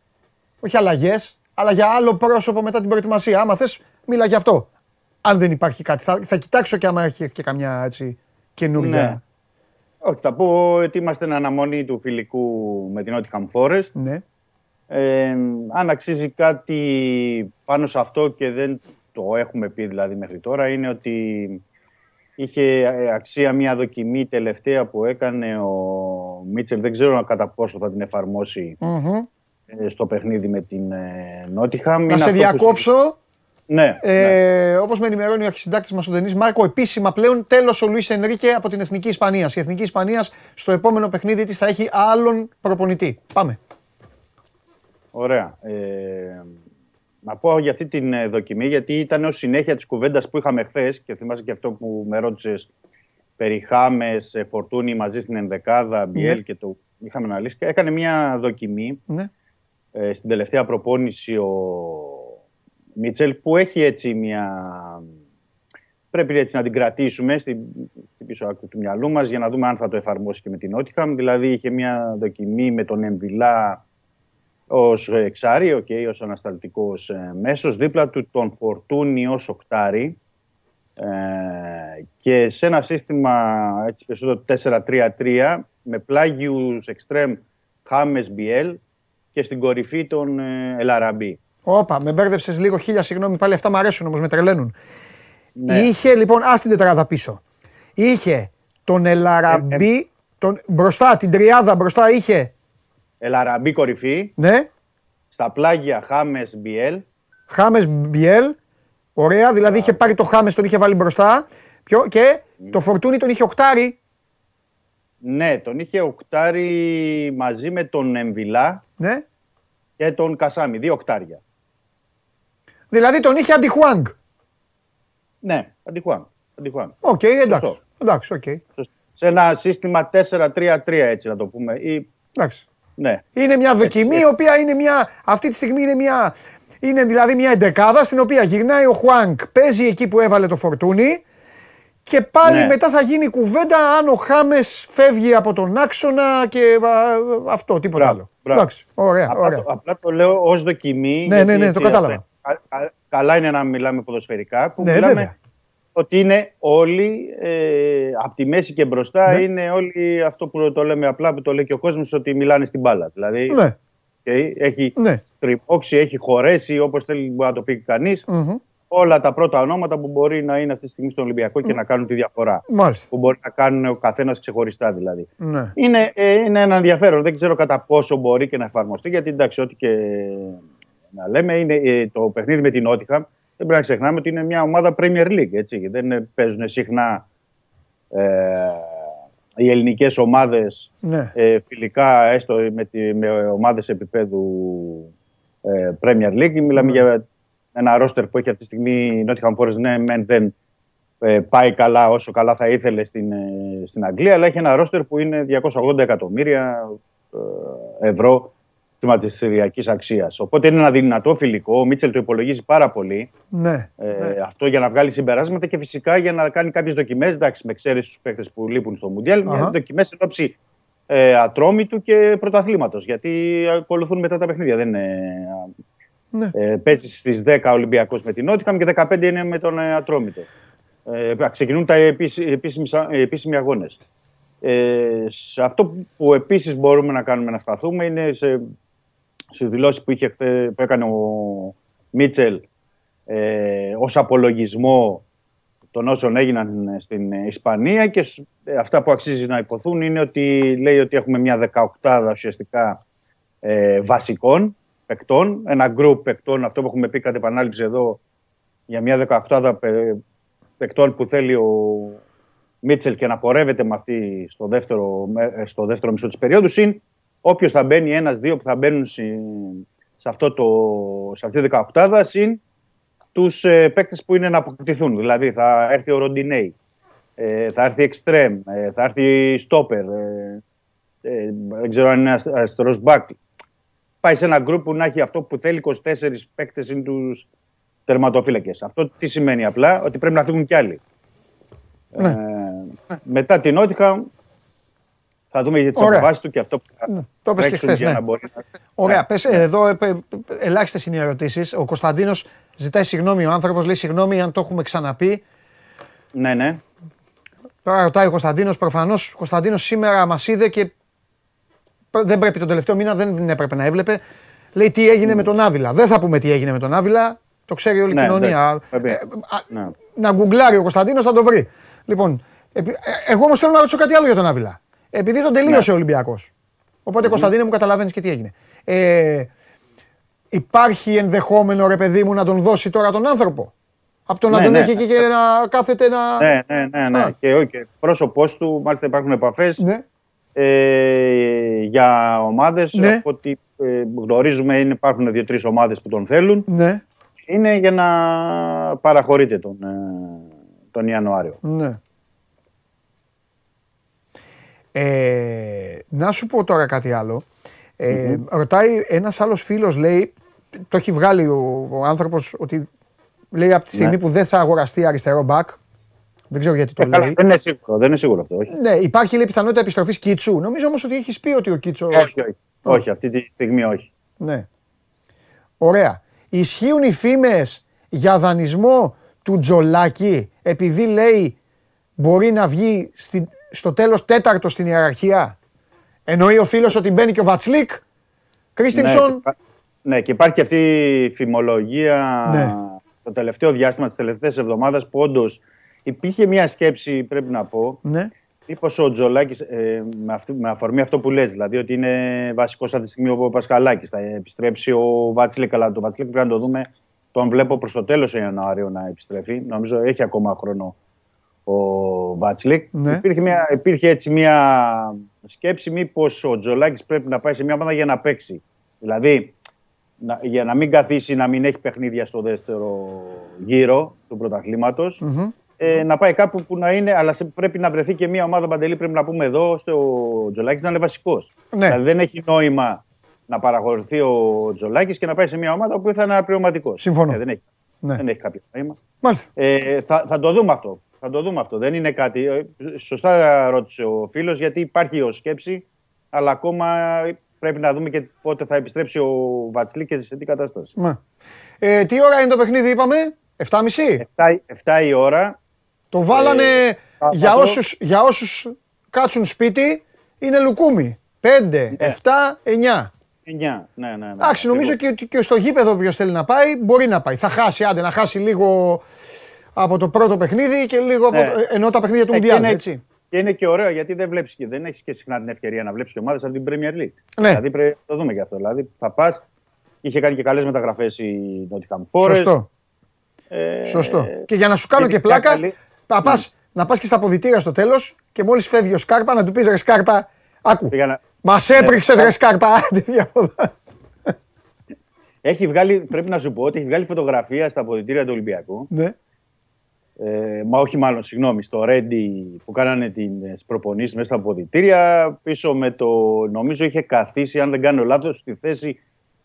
όχι αλλαγές, αλλά για άλλο πρόσωπο μετά την προετοιμασία. Άμα θες, μίλα για αυτό. Αν δεν υπάρχει κάτι. Θα, θα κοιτάξω και άμα έχει και καμιά έτσι καινούργια. Ναι. Όχι, θα πω ότι είμαστε εν αναμονή του φιλικού με την Nottingham Forest. Ναι. Ε, αν αξίζει κάτι πάνω σε αυτό και δεν το έχουμε πει δηλαδή μέχρι τώρα είναι ότι είχε ε, αξία μια δοκιμή τελευταία που έκανε ο Μίτσελ. Δεν ξέρω κατά πόσο θα την εφαρμόσει Μμμ. ε, στο παιχνίδι με την ε, Νότιχαμ. Να σε διακόψω. Ναι, Ε, Όπως με ενημερώνει ο αρχισυντάκτης μας ο Ντενής Μάρκο, επίσημα πλέον τέλος ο Λουίς Ενρίκε από την Εθνική Ισπανίας. Η Εθνική Ισπανίας στο επόμενο παιχνίδι της θα έχει άλλον προπονητή. Πάμε. Ωραία. Ε, να πω για αυτή την ε, δοκιμή, γιατί ήταν ως συνέχεια της κουβέντας που είχαμε χθες και θυμάσαι και αυτό που με ρώτησες περί Χάμες, ε, Φορτούνη μαζί στην ενδεκάδα, Μπιέλ και το είχαμε αναλύσει. Και Έκανε μια δοκιμή Ναι. ε, στην τελευταία προπόνηση ο Μίτσελ που έχει έτσι μια... Πρέπει έτσι να την κρατήσουμε στην, στην πίσω άκρη του μυαλού μας για να δούμε αν θα το εφαρμόσει και με την Νότιχαμ. Δηλαδή είχε μια δοκιμή με τον Εμβιλά ως εξάρι, okay, ως ανασταλτικός ε, μέσος, δίπλα του τον Φορτούνι ως οκτάρι Ε, και σε ένα σύστημα έτσι περισσότερο 4-3-3 με πλάγιους εξτρέμ Χάμες Μπιέλ και στην κορυφή τον ε, Ελαραμπή. Όπα, με μπέρδεψες λίγο, χίλια συγγνώμη, πάλι αυτά μου αρέσουν όμως, με τρελαίνουν. Ναι. Είχε λοιπόν, ας την τετράδα πίσω. Είχε τον Ελαραμπή, τον, μπροστά, την τριάδα μπροστά είχε. Ελ Αραμπί κορυφή, Ναι, στα πλάγια Χάμες Μπιέλ, Χάμες Μπιέλ. Ωραία, δηλαδή είχε πάρει το Χάμες, τον είχε βάλει μπροστά. Ποιο, και το Φορτούνι τον είχε οκτάρι. ναι, τον είχε οκτάρι μαζί με τον Εμβιλά Ναι. και τον Κασάμι, δύο οκτάρια. Δηλαδή τον είχε αντί Χουάνγκ. Ναι, αντί Χουάνγκ. αντί Χουάνγκ. Οκ, εντάξει. Σωστό. Εντάξει, οκ. Σε ένα σύστημα 4-3-3 έτσι να το πούμε. Ή, Εντάξει. ναι. Είναι μια δοκιμή η οποία είναι μια. Αυτή τη στιγμή είναι μια. Είναι δηλαδή μια εντεκάδα στην οποία γυρνάει ο Χουάνγκ, παίζει εκεί που έβαλε το Φορτούνη και πάλι Ναι. μετά θα γίνει κουβέντα αν ο Χάμες φεύγει από τον άξονα και α, αυτό, τίποτα Μπράβο, άλλο. μπράβο. Εντάξει, ωραία, Απλά, ωραία. το, απλά το λέω ως δοκιμή. Ναι, γιατί ναι, ναι, έτσι το κατάλαβα. Αυτά- κα- κα- καλά είναι να μιλάμε ποδοσφαιρικά. Που Ναι, μιλάμε βέβαια. ότι είναι όλοι ε, από τη μέση και μπροστά Ναι. είναι όλοι αυτό που το λέμε απλά που το λέει και ο κόσμος ότι μιλάνε στην μπάλα. Δηλαδή Ναι, okay, έχει ναι. τρυπώξει, έχει χωρέσει όπως θέλει μπορεί να το πει κανείς. Μμμ. Όλα τα πρώτα ονόματα που μπορεί να είναι αυτή τη στιγμή στον Ολυμπιακό και να κάνουν τη διαφορά. Μάλιστα. Που μπορεί να κάνουν ο καθένας ξεχωριστά δηλαδή. Ναι. Είναι, ε, είναι ένα ενδιαφέρον. Δεν ξέρω κατά πόσο μπορεί και να εφαρμοστεί. Γιατί εντάξει, ό,τι και να λέμε, είναι, ε, το παιχνίδι με την Νότιχαμ δεν πρέπει να ξεχνάμε ότι είναι μια ομάδα Premier League. Έτσι, και δεν ε, παίζουν συχνά ε, οι ελληνικές ομάδες ναι. ε, φιλικά, έστω με, τη, με ομάδες επίπεδου ε, Premier League. Μιλάμε για ένα ρόστερ που έχει αυτή τη στιγμή η Nottingham Forest. Ναι, μεν δεν ε, πάει καλά όσο καλά θα ήθελε στην, ε, στην Αγγλία, αλλά έχει ένα ρόστερ που είναι 280 εκατομμύρια ε, ευρώ χρηματιστηριακή αξίας. Οπότε είναι ένα δυνατό φιλικό. Ο Μίτσελ το υπολογίζει πάρα πολύ ναι. ε, αυτό για να βγάλει συμπεράσματα και φυσικά για να κάνει κάποιες δοκιμές. Εντάξει, με εξαίρεση τους παίκτες που λείπουν στο Μουντιάλ, Αχα. δοκιμές εν ώψη ε, ατρόμητου και πρωταθλήματος. Γιατί ακολουθούν μετά τα παιχνίδια. Δεν είναι, Ναι. ε, παίζεις στις 10 Ολυμπιακό με την Νότιχαμ και 15 είναι με τον ε, Ατρόμητο. Ε, ξεκινούν τα επίση- επίσημοι, σα- ε, επίσημοι αγώνες. Ε, σε αυτό που επίσης μπορούμε να κάνουμε να σταθούμε είναι σε, σε δηλώσει που, είχε χθε- που έκανε ο Μίτσελ ε, ως απολογισμό των όσων έγιναν στην Ισπανία και σ- ε, αυτά που αξίζει να υποθούν είναι ότι λέει ότι έχουμε μια δεκαοκτάδα ουσιαστικά ε, βασικών παικτών, ένα γκρουπ παικτών, αυτό που έχουμε πει κατ' επανάληψη εδώ για μια δεκαοκτάδα παι- παικτών που θέλει ο Μίτσελ και να πορεύεται με αυτή στο δεύτερο, με- ε, στο δεύτερο μισό της περίοδου συν όποιος θα μπαίνει ένας-δύο που θα μπαίνουν συ- σε, αυτό το, σε αυτή τη δεκαοκτάδα συν τους ε, παίκτες που είναι να αποκτηθούν. Δηλαδή θα έρθει ο Ροντινέη, ε, θα έρθει Εκστρέμ, ε, θα έρθει Στόπερ, ε, ε, δεν ξέρω αν είναι αριστερός μπακ. Πάει σε ένα γκρουπ που να έχει αυτό που θέλει 24 παίκτες είναι τους τερματοφύλακες. Αυτό τι σημαίνει απλά, ότι πρέπει να φύγουν κι άλλοι. Ναι. Ε, μετά την Νότιχα θα δούμε για τις Ωραία. αποφάσεις του και αυτό που θα Ναι, το είπες και τρέξουν χθες, για ναι. να μπορεί να... Ωραία, Ναι. πες, ε, εδώ ε, ελάχιστες είναι οι ερωτήσεις. Ο Κωνσταντίνος ζητάει συγγνώμη. Ο άνθρωπος λέει συγγνώμη αν το έχουμε ξαναπεί. Ναι, ναι. Τώρα ρωτάει ο Κωνσταντίνος. Προφανώς ο Κωνσταντίνος σήμερα μας είδε και π- δεν πρέπει τον τελευταίο μήνα, δεν έπρεπε να έβλεπε. Λέει τι έγινε με τον Άβυλα. Δεν θα πούμε τι έγινε με τον Άβυλα. Το ξέρει όλη η Ναι, κοινωνία. εντάξει, Ε, πρέπει. α, Ναι. Να γκουγκλάρει ο Κωνσταντίνος θα το βρει. Λοιπόν, επει- ε, εγώ όμως θέλω να ρωτήσω κάτι άλλο για τον Άβυλα. Επειδή τον τελείωσε ο Ολυμπιακός. Οπότε, Κωνσταντίνε μου, καταλαβαίνεις και τι έγινε. Ε, υπάρχει ενδεχόμενο ρε παιδί μου να τον δώσει τώρα τον άνθρωπο; Από το να Ναι, τον ναι. έχει εκεί και να κάθεται να. Ναι, ναι, ναι. ναι. Α. Και, όχι, και πρόσωπός του, μάλιστα υπάρχουν επαφές Ναι. ε, για ομάδες. Ναι. Από ό,τι ε, γνωρίζουμε είναι, υπάρχουν δύο-τρεις ομάδες που τον θέλουν. Ναι, Είναι για να παραχωρείται τον, ε, τον Ιανουάριο. ναι. Ε, να σου πω τώρα κάτι άλλο. Ε, Ρωτάει ένας άλλος φίλος, λέει, το έχει βγάλει ο, ο άνθρωπος, ότι λέει από τη στιγμή Ναι. που δεν θα αγοραστεί αριστερό μπακ, δεν ξέρω γιατί το Ε, καλά, λέει. δεν είναι σίγουρο, δεν είναι σίγουρο αυτό. Όχι, Ναι, υπάρχει λέει πιθανότητα επιστροφής Κίτσου. Νομίζω όμως ότι έχεις πει ότι ο Κίτσο... όχι, όχι. όχι, αυτή τη στιγμή όχι. Ναι. Ωραία. Ισχύουν οι φήμες για δανεισμό του Τζολάκη επειδή λέει μπορεί να βγει στη- στο τέλος τέταρτο στην ιεραρχία. Εννοεί ο φίλος ότι μπαίνει και ο Βατσλίκ, Κρίστινσον. Ναι, και- ναι, και υπάρχει και αυτή η φημολογία Ναι. το τελευταίο διάστημα, τις τελευταίες εβδομάδες, που όντως υπήρχε μια σκέψη, πρέπει να πω, Ναι. Μήπως ο Τζολάκης, ε, με, αυτή- με αφορμή αυτό που λες, δηλαδή ότι είναι βασικός αυτή τη στιγμή ο Πασχαλάκης, θα επιστρέψει ο Βάτσιλεκ, αλλά το Βάτσιλεκ πρέπει να το δούμε, τον βλέπω προς το τέλος του Ιανουάριο να επιστρέφει, νομίζω έχει ακόμα χρόνο ο Βάτσιλεκ. Ναι. Υπήρχε, μια, υπήρχε έτσι μια σκέψη μήπως ο Τζολάκης πρέπει να πάει σε μια ομάδα για να παίξει. Δηλαδή, να, για να μην καθίσει, να μην έχει παιχνίδια στο δεύτερο γύρο του πρωταθλήματος, Μμμ. ε, να πάει κάπου που να είναι, αλλά σε- πρέπει να βρεθεί και μια ομάδα παντελή. Πρέπει να πούμε εδώ, στο Τζολάκης να είναι βασικός. Ναι. Δηλαδή δεν έχει νόημα να παραχωρηθεί ο Τζολάκης και να πάει σε μια ομάδα που θα είναι αναπληρωματικό. Συμφωνώ. δεν, έχει, Ναι. δεν έχει κάποιο νόημα. Μάλιστα. Ε, θα, θα το δούμε αυτό. Θα το δούμε αυτό. Δεν είναι κάτι. ε, Σωστά ρώτησε ο φίλος, γιατί υπάρχει ω σκέψη, αλλά ακόμα πρέπει να δούμε και πότε θα επιστρέψει ο Βατσλή και σε τι κατάσταση. Ναι. Ε, τι ώρα είναι το παιχνίδι, είπαμε, 7.30. 7, 7 η ώρα. Το βάλανε Ε, θα- για, θα το- όσους, για όσους κάτσουν σπίτι, είναι λουκούμι. 5, 7, 9. 9. Ναι, ναι, ναι. Εντάξει, νομίζω και, ότι και στο γήπεδο όποιο θέλει να πάει, μπορεί να πάει. Θα χάσει, άντε, να χάσει λίγο από το πρώτο παιχνίδι και λίγο από Ναι. το, ενώ τα παιχνίδια του Ε, και Μουντιάλ, είναι- έτσι. Και είναι και ωραίο γιατί δεν βλέπεις και δεν έχεις και συχνά την ευκαιρία να βλέπεις και ομάδες από την Premier League. Ναι. Δηλαδή πρέπει να το δούμε και αυτό. Δηλαδή θα πας. Είχε κάνει και καλές μεταγραφές η Nottingham Forest. Σωστό. Ε, Σωστό. Και για να σου κάνω και και πλάκα, καλή- να πας, να πας και στα αποδητήρια στο τέλος και μόλις φεύγει ο Σκάρπα να του πεις ρε Σκάρπα, άκου, πήγα να- μας Ναι, έπριξες κα- ρε Σκάρπα, άντε διαφορά. Έχει βγάλει, πρέπει να σου πω ότι έχει βγάλει φωτογραφία στα αποδητήρια του Ολυμπιακού. Ναι. Ε, μα όχι μάλλον, συγγνώμη, στο Ρέντι που κάνανε τι προπονήσεις μέσα στα αποδητήρια. Πίσω με το, νομίζω είχε καθίσει, αν δεν κάνω λάθος, στη θέση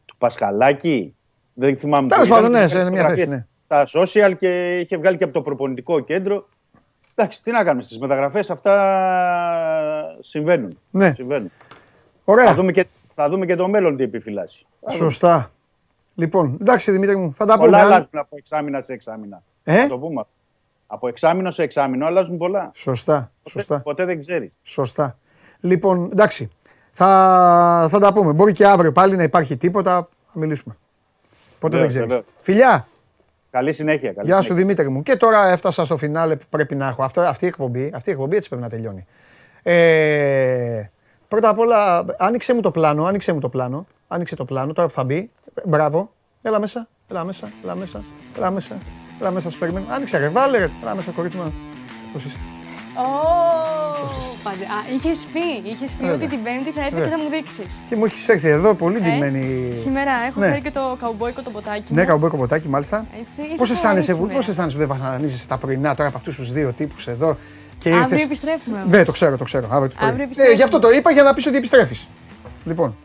του Πασχαλάκη. Δεν θυμάμαι. Τέλος που ήταν. πάντων, ναι, Είχε σε μια φωτογραφίες θέση, ναι. Στα social και είχε βγάλει και από το προπονητικό κέντρο. Εντάξει, τι να κάνουμε, στις μεταγραφές αυτά συμβαίνουν. Ναι. συμβαίνουν. Ωραία. Θα δούμε, και, θα δούμε και το μέλλον τι επιφυλάσσει. Θα δούμε. Σωστά. Λοιπόν, εντάξει Δημήτρη μου, θα τα πούμε. Πολλά αν- αλλάζουν από εξάμηνα σε εξάμηνα. Ε; Θα το πούμε. Αυτό. Από εξάμηνο σε εξάμηνο αλλάζουν πολλά. Σωστά, Ποτέ, σωστά, ποτέ δεν ξέρει. σωστά. Λοιπόν, εντάξει, θα, θα τα πούμε. Μπορεί και αύριο πάλι να υπάρχει τίποτα, θα μιλήσουμε. Ποτέ δεν Βεβαίως, ξέρεις. βεβαίως. Φιλιά, Καλή συνέχεια. Καλή γεια σου συνέχεια. Δημήτρη μου. Και τώρα έφτασα στο φινάλε που πρέπει να έχω. Αυτό, αυτή, η εκπομπή, αυτή η εκπομπή έτσι πρέπει να τελειώνει. Ε, πρώτα απ' όλα, άνοιξε μου το πλάνο, άνοιξε μου το πλάνο. Άνοιξε το πλάνο, τώρα που θα μπει. Μπράβο. Έλα μέσα, έλα μέσα, έλα μέσα, έλα μέσα. Έλα μέσα, σου περιμένω. Άνοιξε ρε, βάλε ρε. Έλα μέσα, κορίτσι μου. Πώς είσαι; Πάντα. Α, είχες πει, είχες πει Βέβαια. ότι την Πέμπτη θα έρθει και Βέβαια. θα μου δείξεις. Και μου έχεις έρθει εδώ πολύ ντυμένη. Σήμερα έχω Ναι. φέρει και το καουμπόικο το ποτάκι. Ναι, μου. καμπόικο ποτάκι, μάλιστα. Έτσι, Πώς ήρθα αισθάνεσαι, σήμερα. πώς αισθάνεσαι που δεν βασανίζεσαι τα πρωινά τώρα από αυτούς τους δύο τύπους εδώ και Αύριο ήρθες... επιστρέφουμε. Ναι, το ξέρω, το ξέρω. Αύριο, το πρωί. Αύριο ε, επιστρέφουμε. γι' αυτό το είπα για να πεις ότι επιστρέφεις. Λοιπόν.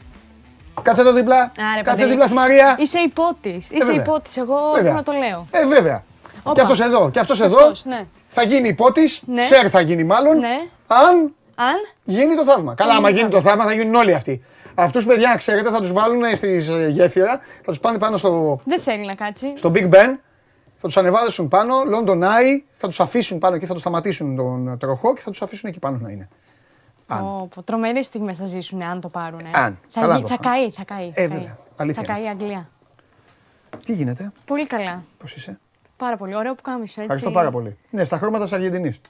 Κάτσε εδώ δίπλα. Άρε, Κάτσε Παντελή. δίπλα στη Μαρία. Είσαι υπότης. Είσαι βέβαια. υπότης. Εγώ Βέβαια. έχω να το λέω. Ε, βέβαια. Όπα. Και αυτός εδώ. Και αυτός εδώ Αυτός, ναι. θα γίνει υπότης. Ναι. Σερ θα γίνει μάλλον. Ναι. Αν Αν. γίνει το θαύμα. Καλά, άμα το γίνει το θαύμα θα γίνουν όλοι αυτοί. Αυτούς παιδιά, να ξέρετε, θα τους βάλουν στη γέφυρα, θα τους πάνε πάνω στο, Δεν θέλει να κάτσει. στο Big Ben, θα τους ανεβάσουν πάνω, London Eye, θα τους αφήσουν πάνω εκεί, θα τους σταματήσουν τον τροχό και θα τους αφήσουν εκεί πάνω να είναι. Αν. Ω, τρομερές στιγμές θα ζήσουν αν το πάρουν. Αν. Θα, Καλά γι- το θα πάμε. καεί, θα καεί. Ε, θα βέβαια. καεί. Αλήθεια Θα είναι καεί η Αγγλία. Τι γίνεται, Πολύ καλά. πώς είσαι; Πάρα πολύ. Ωραίο που κάμισο, έτσι. Ευχαριστώ πάρα πολύ. Ναι, στα χρώματα της Αργεντινής.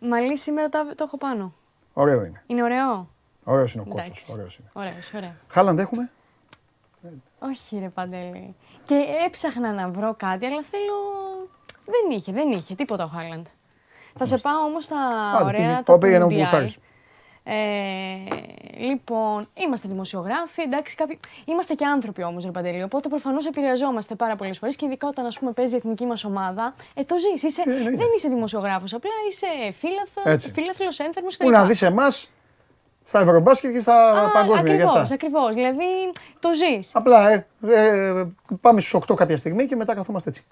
Μαλλί σήμερα το, το έχω πάνω. Ωραίο είναι. Είναι ωραίο; Ωραίος είναι ο Εντάξει. κότσος. Ωραίος είναι. Ωραίος, ωραίο. Χάλαντ έχουμε; Όχι ρε Παντέλη. Και έψαχνα να βρω κάτι, αλλά θέλω... Δεν είχε, δεν είχε. Τίποτα ο Χάλαντ. Θα σε πάω όμως στα Άντε, ωραία, πήγε- τα πάω, πήγαινε του όπου Mundial. Γουστάρεις. Ε, λοιπόν, είμαστε δημοσιογράφοι, εντάξει, κάποιοι... είμαστε και άνθρωποι όμως, ρε Παντελή. Οπότε προφανώς επηρεαζόμαστε πάρα πολλές φορές και ειδικά όταν ας πούμε, παίζει η εθνική μας ομάδα. Ε, το ζεις. Είσαι... δεν είσαι δημοσιογράφος, απλά είσαι φίλαθλο, Έτσι. φίλαθλος ένθερμος Πού να δεις εμάς στα Ευρωμπάσκετ και στα παγκόσμια και Ακριβώ, αυτά. ακριβώς. Δηλαδή το ζεις. Απλά ε, ε, πάμε στους 8 κάποια στιγμή και μετά καθόμαστε έτσι.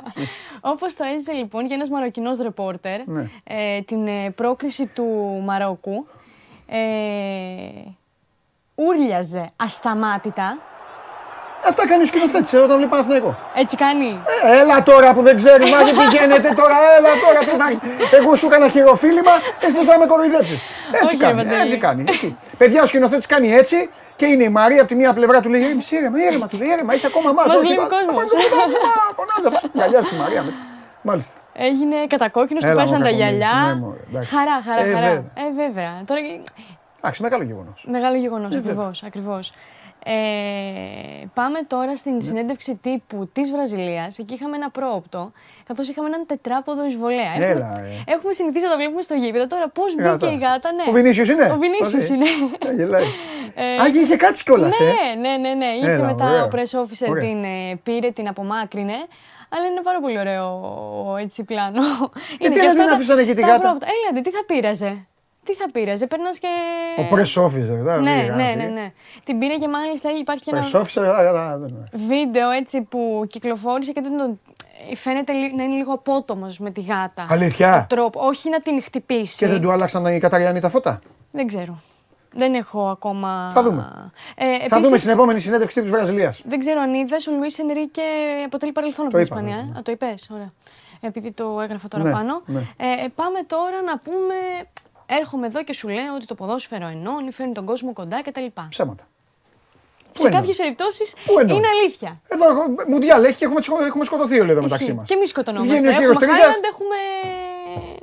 [laughs] Όπως το έζησε λοιπόν και ένας Μαροκινός ρεπόρτερ Ναι. ε, την ε, πρόκριση του Μαρόκου. Ε, ούρλιαζε ασταμάτητα Αυτά κάνεις ο σκηνοθέτη όταν βλέπει Παναθηναϊκό. Έτσι κάνει. Ε, έλα τώρα που δεν ξέρει, μα και [laughs] πηγαίνετε τώρα, έλα τώρα. Θες να... Εγώ σου έκανα χειροφίλημα, εσύ θες να με κοροϊδέψεις. Έτσι Όχι, ρε κάνει. Παντελή. Έτσι κάνει. Εκεί. Παιδιά, ο σκηνοθέτης κάνει έτσι και είναι η Μαρία από τη μία πλευρά του λέει: Ήρεμα, ήρεμα, ήρεμα, του λέει: Ήρεμα, έχει ακόμα μάτια. Μας όχι, λύνει μα- κόσμος. μα- Φωνάζει αυτό που αγκαλιάζει τη Μαρία μετά. Μάλιστα. Έγινε κατακόκκινος, του Έλα, πέσαν μου, τα κακομοίρης, γυαλιά. ναι, μωρέ, εντάξει. χαρά, χαρά, Ε, χαρά. βέβαια. Ε, βέβαια. Τώρα Εντάξει, μεγάλο γεγονός. Μεγάλο γεγονός, Ε, βέβαια. ακριβώς. Ακριβώς. Ε, πάμε τώρα στην Ναι. συνέντευξη τύπου της Βραζιλίας. Εκεί είχαμε ένα πρόοπτο, καθώς είχαμε έναν τετράποδο εισβολέα. Έλα, έχουμε, ε. έχουμε συνηθίσει να το βλέπουμε στο γήπεδο. Τώρα πώς μπήκε Γάτα. η γάτα, ναι. Ο Βινίσιος είναι; Ο Βινίσιος Μαζί. είναι. Ε, γελάει. Ε, Α, και είχε κάτσει κιόλας, ε. Ναι, ναι, ναι. ναι. Είχε Έλα, μετά ωραία. ο press officer Ωραία. την ε, πήρε, την απομάκρυνε. Αλλά είναι πάρα πολύ ωραίο έτσι πλάνο. Γιατί και δεν αυτά την τα- αφήσανε εκεί την τα γάτα; πρόοπτα. Έλατε, τι θα πείραζε; Τι θα πείραζε, περνά και. Ο press officer, δεν Ναι, πειράζει. ναι, ναι, ναι. Την πήρε και μάλιστα υπάρχει και ένα Press officer, α, α, α, δεν- βίντεο έτσι που κυκλοφόρησε και δεν τον... φαίνεται λι- να είναι λίγο απότομος με τη γάτα. Αλήθεια; Ο τρόπο, όχι να την χτυπήσει. Και δεν του άλλαξαν οι Καταριανοί τα φώτα; Δεν ξέρω. Δεν έχω ακόμα. Θα δούμε. Ε, Θα επίσης, δούμε στην επόμενη συνέντευξη της Βραζιλίας. Δεν ξέρω αν είδες, ο Λουίς Ενρίκε αποτελεί παρελθόν από Το την είπα, Ισπανία. ναι. ε. Α, το είπες, ωραία. Επειδή το έγραφα τώρα Ναι, πάνω. ναι. Ε, ε, πάμε τώρα να πούμε. Έρχομαι εδώ και σου λέω ότι το ποδόσφαιρο ενώνει, φέρνει τον κόσμο κοντά κτλ. Ψέματα. Σε ενώνει; κάποιες περιπτώσεις Πού ενώνει; είναι αλήθεια. Εδώ εγώ- Μουντιάλ έχει και έχουμε, σκο- έχουμε σκοτωθεί όλοι εδώ μεταξύ Ισχύει. μας. Και εμείς σκοτωνόμαστε. Βγαίνει ο Έχουμε κύριος Τρίγκας. Χάιλαντ, έχουμε.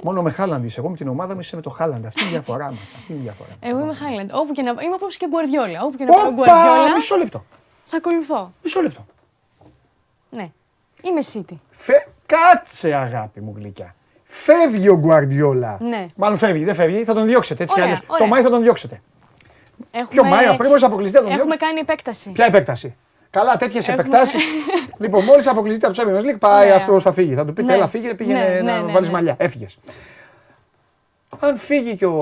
Μόνο με Χάλαντ είσαι. Εγώ με την ομάδα μου είσαι με το Χάλαντ. Αυτή είναι η διαφορά μας. Αυτή είναι η διαφορά. Εγώ είμαι Χάιλαντ. Όπου και να. Είμαι όπω και Γκουαρδιόλα. Όπου και να πάω Όπα! Γκουαρδιόλα. Μισό λεπτό. Θα ακολουθώ. Μισό λεπτό. Ναι. Είμαι City. Φε... Κάτσε αγάπη μου γλυκιά. Φεύγει ο Γκουαρδιόλα. Ναι. Μάλλον φεύγει, δεν φεύγει. Θα τον διώξετε έτσι κι Ωραία, αλλιώς. Το ωραία. Μάη θα τον διώξετε. Έχουμε... Ποιο Μάη, πριν μόλι αποκλειστεί θα τον Έχουμε διώξετε. κάνει επέκταση. Ποια επέκταση; Καλά, τέτοιες Έχουμε- επεκτάσεις. [laughs] λοιπόν, μόλις αποκλειστεί από το Champions League, πάει Ωραία. αυτό θα φύγει. Θα του πείτε, Ναι. έλα, φύγε, πήγαινε Ναι, να ναι, ναι, βάλεις ναι. μαλλιά. Έφυγες. Αν φύγει και ο,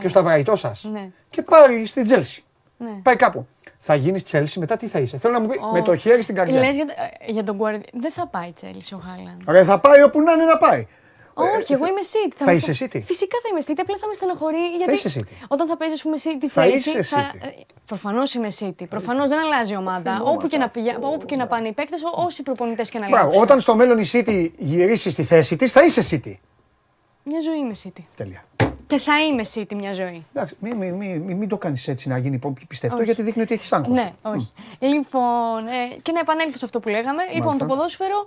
και ο Σταυραϊτό σας Ναι. και πάρει στη Τζέλση. Ναι. Πάει κάπου. Θα γίνεις Τσέλση μετά τι θα είσαι; Θέλω να μου πει Ω. με το χέρι στην καρδιά. Λες για, ε, για τον Γκουαρδιόλα. Δεν θα πάει η Τσέλση ο Χάιλαντ. Ρε, θα πάει όπου να είναι να πάει. Όχι, εγώ είμαι City. θα με είσαι στε- City? Φυσικά θα είμαι City, απλά θα με στενοχωρεί. Γιατί είσαι City. Όταν θα παίζεις, ας πούμε, City Θα Chelsea, είσαι City. Προφανώς είμαι City. Προφανώς δεν αλλάζει η ομάδα. Όπου και, να πηγα... όπου και να πάνε οι παίκτες, όσοι προπονητές και να Μπράβο, αλλάξουν. όταν στο μέλλον η City γυρίσει στη θέση της, θα είσαι City. Μια ζωή είμαι City. Τέλεια. Και θα είμαι City μια ζωή. Εντάξει, μην, μην, μην, μην, μην το κάνεις έτσι να γίνει υπό- πιστευτό, Όχι. γιατί δείχνει ότι έχεις άγχος. Ναι, όχι. Λοιπόν, ε, και να επανέλθω σε αυτό που λέγαμε. Λοιπόν, Μάλιστα. το ποδόσφαιρο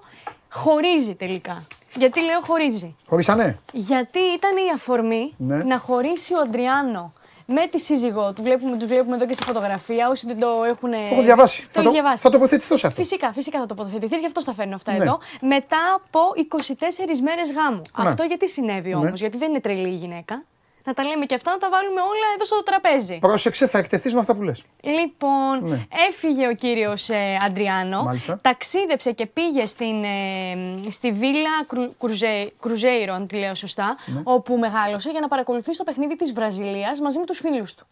χωρίζει τελικά. Γιατί λέω χωρίζει. Χωρίσανε; Γιατί ήταν η αφορμή Ναι. να χωρίσει ο Αντριάνο με τη σύζυγό του. Βλέπουμε, τους βλέπουμε εδώ και στη φωτογραφία. Όσοι δεν το έχουν. Το έχω διαβάσει. Το Θα, έχεις το, διαβάσει. θα τοποθετηθώ σε αυτό. Φυσικά, φυσικά θα τοποθετηθείς, γι' αυτό στα φέρνω αυτά Ναι. εδώ. Μετά από 24 μέρες γάμου. Ναι. Αυτό γιατί συνέβη όμως, Ναι. γιατί δεν είναι τρελή η γυναίκα. Να τα λέμε και αυτά, να τα βάλουμε όλα εδώ στο τραπέζι. Πρόσεξε, θα εκτεθείς με αυτά που λες. Λοιπόν, Ναι. έφυγε ο κύριος ε, Αντριάνο, Μάλιστα. ταξίδεψε και πήγε στην, ε, στη Βίλα Κρου- Κρουζέ- Κρουζέιρο, αν τη λέω σωστά, Ναι. όπου μεγάλωσε για να παρακολουθήσει το παιχνίδι της Βραζιλίας μαζί με τους φίλους του.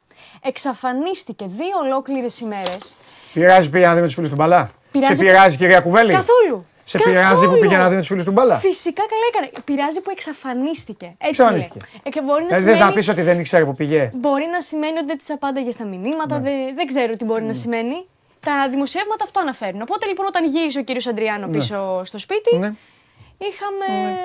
Εξαφανίστηκε δύο ολόκληρες ημέρες. Πειράζει πήγε να δει με τους φίλους του μπαλά. Πειράζει- Σε πειράζει, κυρία Κουβέλη; Καθόλου. Σε πειράζει που Καθόλου. πήγε να δει με τους φίλους του μπαλά. Φυσικά καλά έκανε. Πειράζει που εξαφανίστηκε. Έτσι Εξαφανίστηκε. λέει. Ε, και μπορεί να Δηλαδή θες να σημαίνει- πεις ότι δεν ήξερε που πήγε; Μπορεί να σημαίνει ότι δεν τη απάνταγε στα μηνύματα, Ναι. δεν, δεν ξέρω τι μπορεί να σημαίνει. Τα δημοσιεύματα αυτό αναφέρουν. Οπότε λοιπόν, όταν γύρισε ο κύριος Αντριάνο Ναι. πίσω στο σπίτι, Ναι. είχαμε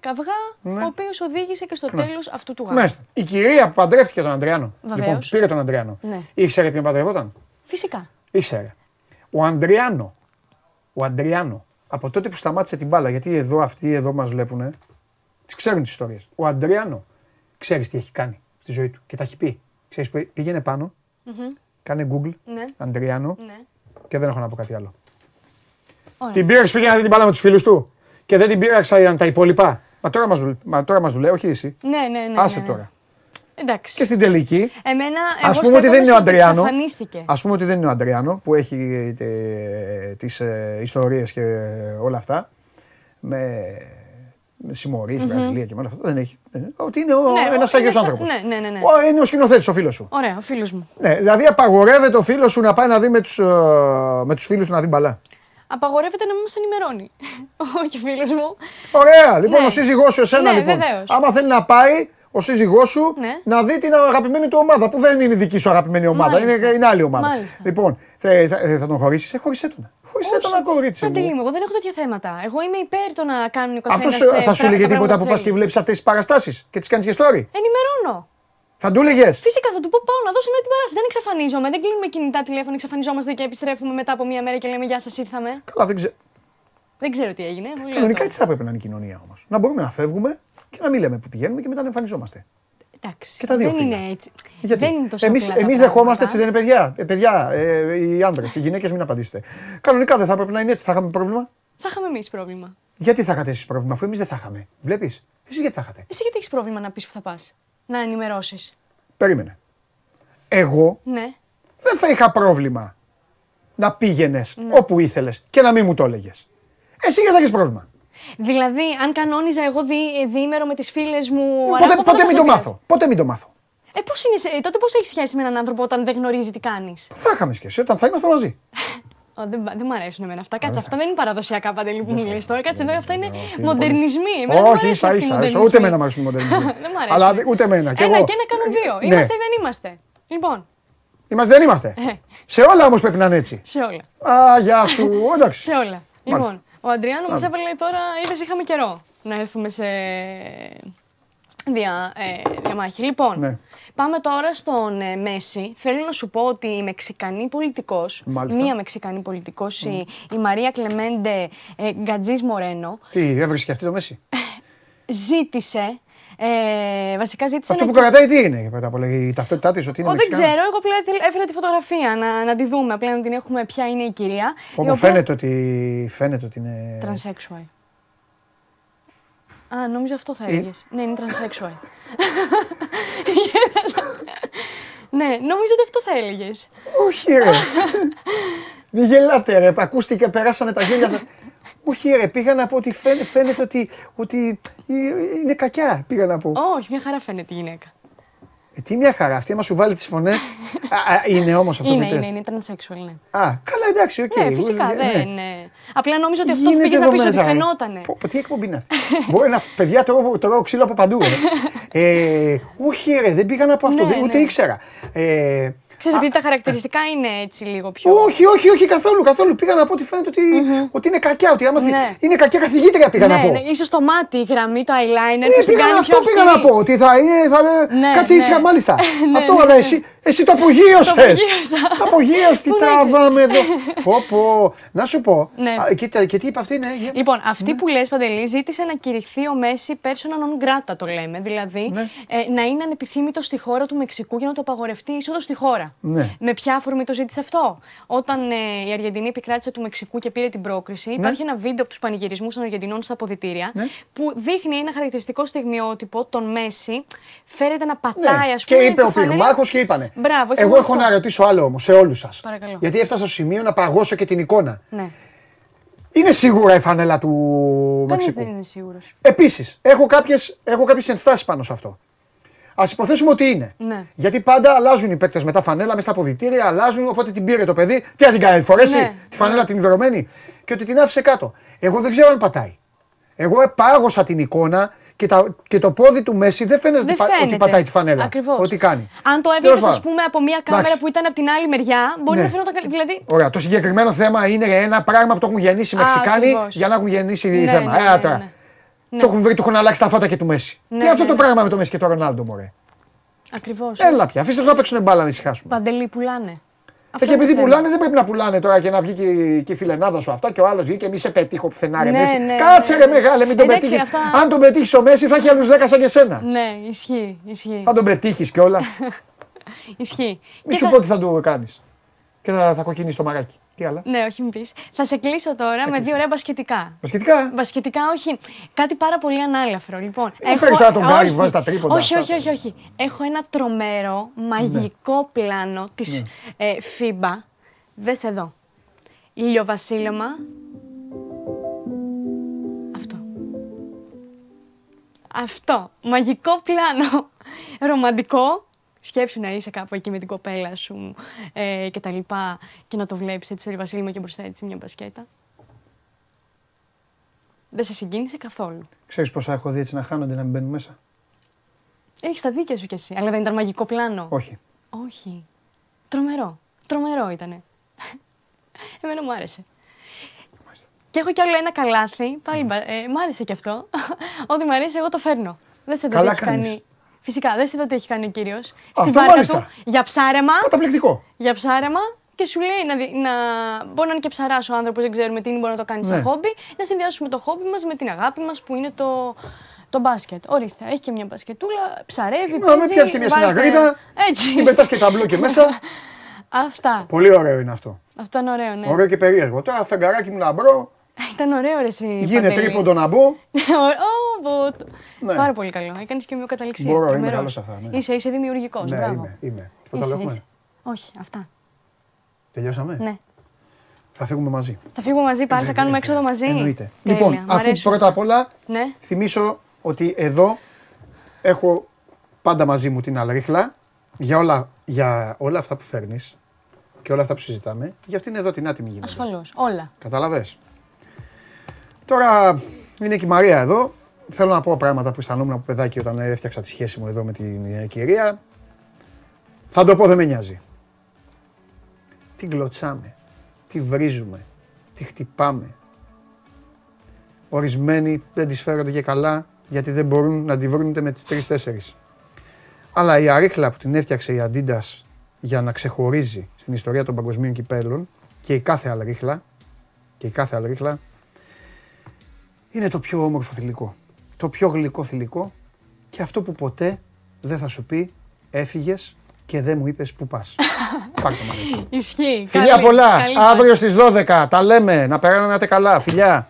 καυγά, Ναι. ο οποίος οδήγησε και στο Ναι. τέλος αυτού του γάμου. Μάλιστα. Η κυρία που παντρεύτηκε τον Αντριάνο. Βεβαίως. Λοιπόν, πήρε τον Αντριάνο. Ναι. Ήξερε ποιον παντρευόταν. Φυσικά. Ήξερε. Ο Αντριάνο. Ο Αντριάνο. Από τότε που σταμάτησε την μπάλα, γιατί εδώ αυτοί εδώ μας βλέπουν, τις ξέρουν τις ιστορίες. Ο Αντριάνο ξέρεις τι έχει κάνει στη ζωή του και τα έχει πει. Ξέρεις, που πήγαινε πάνω, Μμμ. κάνε Google, Ναι. Αντριάνο Ναι. και δεν έχω να πω κάτι άλλο. Ωραία. Την πήραξε, πήγε να δει την μπάλα με τους φίλους του και δεν την πήραξαν τα υπόλοιπα. Μα τώρα μας μα, τώρα μας δουλεύει, όχι εσύ. Ναι, ναι, ναι. Άσε ναι, ναι. τώρα. Εντάξει. Και στην τελική, Εμένα, Α εγώ πούμε ότι στέκομαι δεν είναι ο στο ότι Αντριάνο. εξαφανίστηκε. Α πούμε ότι δεν είναι ο Αντριάνο που έχει ε, τις ε, ιστορίες και όλα αυτά. Με, με συμμορίες στη Μμμ. Βραζιλία και με όλα αυτά. Δεν έχει. Ε, Ότι είναι ο, Ναι, ο- ένας είναι Άγιος σαν- άνθρωπος. ναι, ναι, ναι, ναι. Ο, είναι ο σκηνοθέτης, ο φίλος σου. Ωραία, ο φίλος μου. Ναι, δηλαδή απαγορεύεται ο φίλος σου να πάει να δει με τους, ε, με τους φίλους του να δει μπαλά. Απαγορεύεται να μην μας ενημερώνει. [laughs] Όχι, φίλος μου. Ωραία, λοιπόν Ναι. ο σύζυγός σου εσένα Ναι, λοιπόν. βεβαίως. Άμα θέλει να πάει, ο ο σύζυγός σου Ναι. να δει την αγαπημένη του ομάδα που δεν είναι η δική σου αγαπημένη ομάδα. Μάλιστα. Είναι, είναι άλλη ομάδα. Μάλιστα. Λοιπόν, θε- θα, θα τον χωρίσει, ε, χωρίσε τον. Χωρίσε τον, κορίτσι μου. Παντελή μου, εγώ δεν έχω τέτοια θέματα. Εγώ είμαι υπέρ το να κάνουν οι Αυτό καθένας, ε, θα σου πρά- έλεγε τα τίποτα πράγματα που πας και θέλει. βλέπεις αυτές τις παραστάσεις και τις κάνεις και story; Ενημερώνω. Θα του έλεγες; Φυσικά θα του πω πάω να δώσω μια την παράσταση. Δεν εξαφανίζομαι. Δεν κλείνουμε κινητά τηλέφωνα, εξαφανιζόμαστε και επιστρέφουμε μετά από μία μέρα και λέμε Γεια σας, ήρθαμε. Καλά, δεν ξέρω. Δεν ξέρω τι έγινε. μου λέω Κανονικά το. έτσι θα έπρεπε να είναι η κοινωνία όμως. Να μπορούμε να φεύγουμε και να μην λέμε που πηγαίνουμε και μετά να εμφανιζόμαστε. Εντάξει. Και τα δύο δεν φύλλα. είναι έτσι. Γιατί; Δεν είναι τόσο εμείς, απλά τα εμείς πράγματα. δεχόμαστε έτσι, δεν είναι παιδιά; Ε, παιδιά, ε, οι άντρε, οι γυναίκες, μην απαντήσετε. Κανονικά δεν θα έπρεπε να είναι έτσι. Θα είχαμε πρόβλημα; Θα είχαμε εμείς πρόβλημα. Γιατί θα είχατε εσείς πρόβλημα, αφού εμείς δεν θα είχαμε. Βλέπεις; Εσείς γιατί θα είχατε; Εσύ γιατί έχεις πρόβλημα να πεις που θα πας; Να ενημερώσεις. Περίμενε. Εγώ Ναι. δεν θα είχα πρόβλημα να πήγαινες Ναι. όπου ήθελες και να μην μου το έλεγες. Εσύ γιατί θα έχεις πρόβλημα; Δηλαδή, αν κανόνιζα εγώ δι, διήμερο με τις φίλες μου. Ποτέ, ανάποδα, ποτέ θα μην σε το πειράζει. μάθω. Ποτέ μην το μάθω. Ε, πώς είναι, σε- τότε πώς έχεις σχέση με έναν άνθρωπο όταν δεν γνωρίζει τι κάνεις; Θα είχαμε σχέση όταν θα είμαστε μαζί. δεν, δεν μου αρέσουν εμένα αυτά. Κάτσε, αυτά δεν είναι παραδοσιακά παντελή που μου λες τώρα. Κάτσε εδώ, αυτά είναι μοντερνισμοί. Εμένα δεν μου Όχι, αρέσουν ίσα αυτοί οι ίσα. μοντερνισμοί. Ούτε εμένα μου αρέσουν οι μοντελισμοί. [laughs] Δεν μου αρέσουν. Αλλά δε- ούτε εμένα. Κι Ένα εγώ. και ένα κάνουν δύο. Ναι. Είμαστε ή δεν είμαστε; Λοιπόν, Είμαστε, δεν είμαστε; Ε. Σε όλα όμως πρέπει να είναι έτσι. σε όλα. Α, γεια σου. [laughs] Εντάξει. Σε όλα. Λοιπόν, Μάλιστα. Ο Αντριάνο μας Μάλιστα. έβαλε τώρα, είδες, είχαμε καιρό να έρθουμε σε δια, ε, διαμάχη. Λοιπόν, Ναι. πάμε τώρα στον ε, Μέση. Θέλω να σου πω ότι η Μεξικανή πολιτικός, Μάλιστα. μία Μεξικανή πολιτικός, η, η Μαρία Κλεμέντε ε, Γκατζής Μορένο, Τι, έβρισκε και αυτή το Μέση; ζήτησε. Ε, βασικά ζήτησε Αυτό να που κρατάει τι είναι, πρώτα απ' όλα, η ταυτότητά της, ότι είναι Ω, δεν Μεξικάνα. ξέρω, εγώ απλά έθελα- έφερα τη φωτογραφία να, να τη δούμε, απλά να την έχουμε ποια είναι η κυρία. η Όπου οποία- φαίνεται ότι, φαίνεται ότι είναι. Transsexual. Α, νόμιζα αυτό θα Ε. έλεγες. Ναι, είναι transsexual. [laughs] ναι, νόμιζα ότι αυτό θα έλεγες. Όχι, ρε. [laughs] Μην γελάτε, ρε. Ακούστηκε, περάσανε τα γέλια σας. Όχι, ρε. Πήγα να πω ότι φαίνεται, φαίνεται ότι, ότι είναι κακιά. Πήγα να πω. Όχι, μια χαρά φαίνεται η γυναίκα. Ε, τι μια χαρά. Αυτή, άμα σου βάλει τις φωνές. [laughs] είναι όμως αυτό είναι, που πες. είναι, είναι transsexual, ναι. Α, καλά, εντάξει, οκ. ναι, φυσικά Ναι. δεν. Ναι. Απλά νόμιζα ότι αυτό που Γίνεται πήγες να εδώ πεις ότι μέσα, ρε. φαινότανε. Πω, πω, τι εκπομπή είναι αυτή. Μπορεί να. Παιδιά, τρώω, τρώω ξύλο από παντού. Ρε. [laughs] ε, όχι, ρε, δεν πήγα να πω αυτό. Ναι, δεν- ούτε ναι. ήξερα. Ε, Ξέρεις, επειδή τα χαρακτηριστικά είναι έτσι λίγο πιο. όχι, όχι, όχι, καθόλου, καθόλου. Πήγα να πω ότι φαίνεται ότι, ότι είναι κακιά. Ότι άμα θυ- Ναι. είναι κακιά καθηγήτρια, πήγα ναι, να πω. ναι, ίσως το μάτι, η γραμμή, το eyeliner Ναι, που την πήγα να, κάνει πιο αυτό πήγα να αυστηρή. πω. Ότι θα είναι. Θα, Ναι, κάτσε ναι. ήσυχα, μάλιστα. [laughs] Ναι, αυτό, ναι, αλλά ναι. εσύ, εσύ το απογείωσες. Το απογείωσα. Το απογείωσες, [laughs] τι Πού τραβάμε εδώ. [laughs] Πω, πω. Να σου πω. Ναι. Α, Και, τα- και τι είπε αυτή, ναι. για- Λοιπόν, αυτή που λες Παντελή ζήτησε να κηρυχθεί ο Μέση persona non grata το λέμε. Δηλαδή Ναι. ε, να είναι ανεπιθύμητος στη χώρα του Μεξικού για να το απαγορευτεί η είσοδος στη χώρα. Ναι. Με ποια αφορμή το ζήτησε αυτό; Όταν ε, η Αργεντινή επικράτησε του Μεξικού και πήρε την πρόκριση, υπάρχει ένα βίντεο από τους πανηγυρισμούς των Αργεντινών στα αποδητήρια Ναι. που δείχνει ένα χαρακτηριστικό στιγμιότυπο τον Μέση. Φέρεται να πατάει, Ναι. ας Και πούμε. είπε τη ο φανέλα- πυρμάχο και είπανε. Μπράβο, Εγώ μόνο έχω αυτό. να ρωτήσω άλλο όμως σε όλους σας. Παρακαλώ. Γιατί έφτασα στο σημείο να παγώσω και την εικόνα. Ναι. Είναι σίγουρα η φανέλα του Κανείς Μεξικού. δεν είναι σίγουρος. Επίσης, έχω κάποιες έχω κάποιες ενστάσεις πάνω σε αυτό. Α υποθέσουμε ότι είναι. Ναι. Γιατί πάντα αλλάζουν οι παίκτες μετά φανέλα, μέσα στα αποδητήρια, αλλάζουν. Οπότε την πήρε το παιδί. Τι θα την κάνει, φορέσει Ναι. τη φανέλα την ιδρωμένη. Και ότι την άφησε κάτω. Εγώ δεν ξέρω αν πατάει. Εγώ επάγωσα την εικόνα και, τα, και το πόδι του Μέση δεν φαίνεται, Δεν ότι, πα- ότι φαίνεται. πατάει τη φανέλα. Ακριβώς. Ότι κάνει. Αν το Τέλος έβλεπες, ας πάντων. πούμε, από μια κάμερα Εντάξει. που ήταν από την άλλη μεριά, μπορεί Ναι. να φαινόταν καλή. Δηλαδή, Ωραία. Το συγκεκριμένο θέμα είναι ένα πράγμα που το έχουν γεννήσει οι Α, Μεξικάνοι ακριβώς. για να έχουν γεννήσει Ναι, θέμα. ναι, Ε, ναι, τώρα. ναι. Ναι. Το έχουν βρει, του έχουν αλλάξει τα φώτα και του Μέση. Ναι, Τι είναι αυτό ναι, το ναι. πράγμα με το Μέση και το Ρονάλντο, μωρέ; Ακριβώς. Έλα πια, αφήστε τους να παίξουν μπάλα να ησυχάσουμε. Παντελή πουλάνε. Ε, Αυτό και επειδή είναι το πουλάνε, θέμα. δεν πρέπει να πουλάνε τώρα και να βγει και, και η φιλενάδα σου αυτά και ο άλλος βγει και μη σε πετύχω πουθενά. Ρε, Ναι, Μέση. ναι, Κάτσε ναι, ρε ναι. μεγάλε, μην τον Εντάξει, πετύχεις. αυτά- Αν τον πετύχεις ο Μέση, θα έχει άλλους 10 σαν και σένα. Ναι, ισχύει. ισχύει. Θα τον πετύχεις κιόλας. [laughs] ισχύει. Μη Και σου θα- πω τι θα του κάνεις. Και θα, θα κοκκινήσει το μαράκι. Τι άλλα; Ναι, όχι μην πεις. Θα σε κλείσω τώρα με δύο ωραία μπασκετικά. Βασιλικά. Βασιλικά, όχι. Κάτι πάρα πολύ ανάλαφρο. Λοιπόν, Μην μου φέρεις τώρα τον Γκάρι που όχι. βάζεις τα τρίποντα Όχι, αυτά. όχι, όχι, όχι. Έχω ένα τρομερό, μαγικό πλάνο της ε, FIBA. Δες εδώ. Ηλιοβασίλεμα. Αυτό. Αυτό. Μαγικό πλάνο. Ρομαντικό. Σκέψου να είσαι κάπου εκεί με την κοπέλα σου ε, και τα λοιπά και να το βλέπεις έτσι στο Ηλιοβασίλεμα και μπροστά έτσι μια μπασκέτα. Δεν σε συγκίνησε καθόλου. Ξέρεις πόσα έχω δει έτσι να χάνονται να μην μπαίνουν μέσα; Έχεις τα δίκαια σου κι εσύ. Αλλά δεν ήταν μαγικό πλάνο. Όχι. Όχι. Τρομερό. Τρομερό ήτανε. [laughs] Εμένα μου άρεσε. Και έχω κι άλλο ένα καλάθι. Πάλι μπα- ε, μ' άρεσε κι αυτό. [laughs] Ό,τι μου αρέσει, εγώ το φέρνω. Δεν σε Καλά τι έχει κάνεις. κάνει. Φυσικά, δεν σε τι έχει κάνει ο κύριος. Στην Αυτό βάρκα μάλιστα. του για ψάρεμα. Καταπληκτικό. Για ψάρεμα και σου λέει να, δι- να... μπορεί να είναι και ψαράς ο άνθρωπος, δεν ξέρουμε τι είναι, μπορεί να το κάνει Ναι. σαν χόμπι. Να συνδυάσουμε το χόμπι μας με την αγάπη μας που είναι το, το μπάσκετ. Ορίστε, έχει και μια μπασκετούλα, ψαρεύει. Να με παίζει, πιάσεις και μια βάζει τα- συναγρίδα. Έτσι. Την πετάς και ταμπλό και μέσα. [laughs] Αυτά. Πολύ ωραίο είναι αυτό. Αυτό είναι ωραίο, ναι. Ωραίο και περίεργο. Τώρα φεγγαράκι μου να μπρω, Ήταν ωραίο ρε εσύ. γίνεται Παντελή. τρίποντο να μπω. [laughs] Ω, μπο- Ναι. Πάρα πολύ καλό. Έκανες και ομοιοκαταληξία. Μπορώ, είμαι Τρομερός. καλός σε αυτά, ναι. Είσαι, είσαι δημιουργικός. Ναι, μπράβο. είμαι. είμαι. Τίποτα Είσαι, άλλο έχουμε. είσαι. Όχι, αυτά. Τελειώσαμε; Ναι. Θα φύγουμε μαζί. Θα φύγουμε μαζί πάλι, θα κάνουμε έξοδο μαζί. Εννοείται. Τέλεια, Λοιπόν, μ' αφού αρέσουν. πρώτα απ' όλα Ναι. θυμίσω ότι εδώ έχω πάντα μαζί μου την αλρίχλα για όλα, για όλα αυτά που φέρνεις και όλα αυτά που συζητάμε. Για αυτήν εδώ την άτιμη γίνεται. Ασφαλώς. Όλα. Καταλαβες. Τώρα είναι και η Μαρία εδώ. Θέλω να πω πράγματα που αισθανόμουν από παιδάκι όταν έφτιαξα τη σχέση μου εδώ με την ε, κυρία. Θα το πω, δεν με νοιάζει. Τι κλωτσάμε, τι βρίζουμε, τι χτυπάμε. Ορισμένοι δεν τις φέρονται και καλά γιατί δεν μπορούν να τη βρουν ούτε με τις τρεις-τέσσερις. Αλλά η αρίχλα που την έφτιαξε η Αντίντας για να ξεχωρίζει στην ιστορία των παγκοσμίων κυπέλων και η κάθε άλλη ρίχλα, και η κάθε άλλη ρίχλα, είναι το πιο όμορφο θηλυκό. Το πιο γλυκό θηλυκό και αυτό που ποτέ δεν θα σου πει έφυγες και δεν μου είπες που πας. [laughs] Πάρ' το Μαρία. Ισχύει. Φιλιά Καλή- πολλά. καλή Αύριο στις 12. Τα λέμε. Να περνάτε καλά. Φιλιά.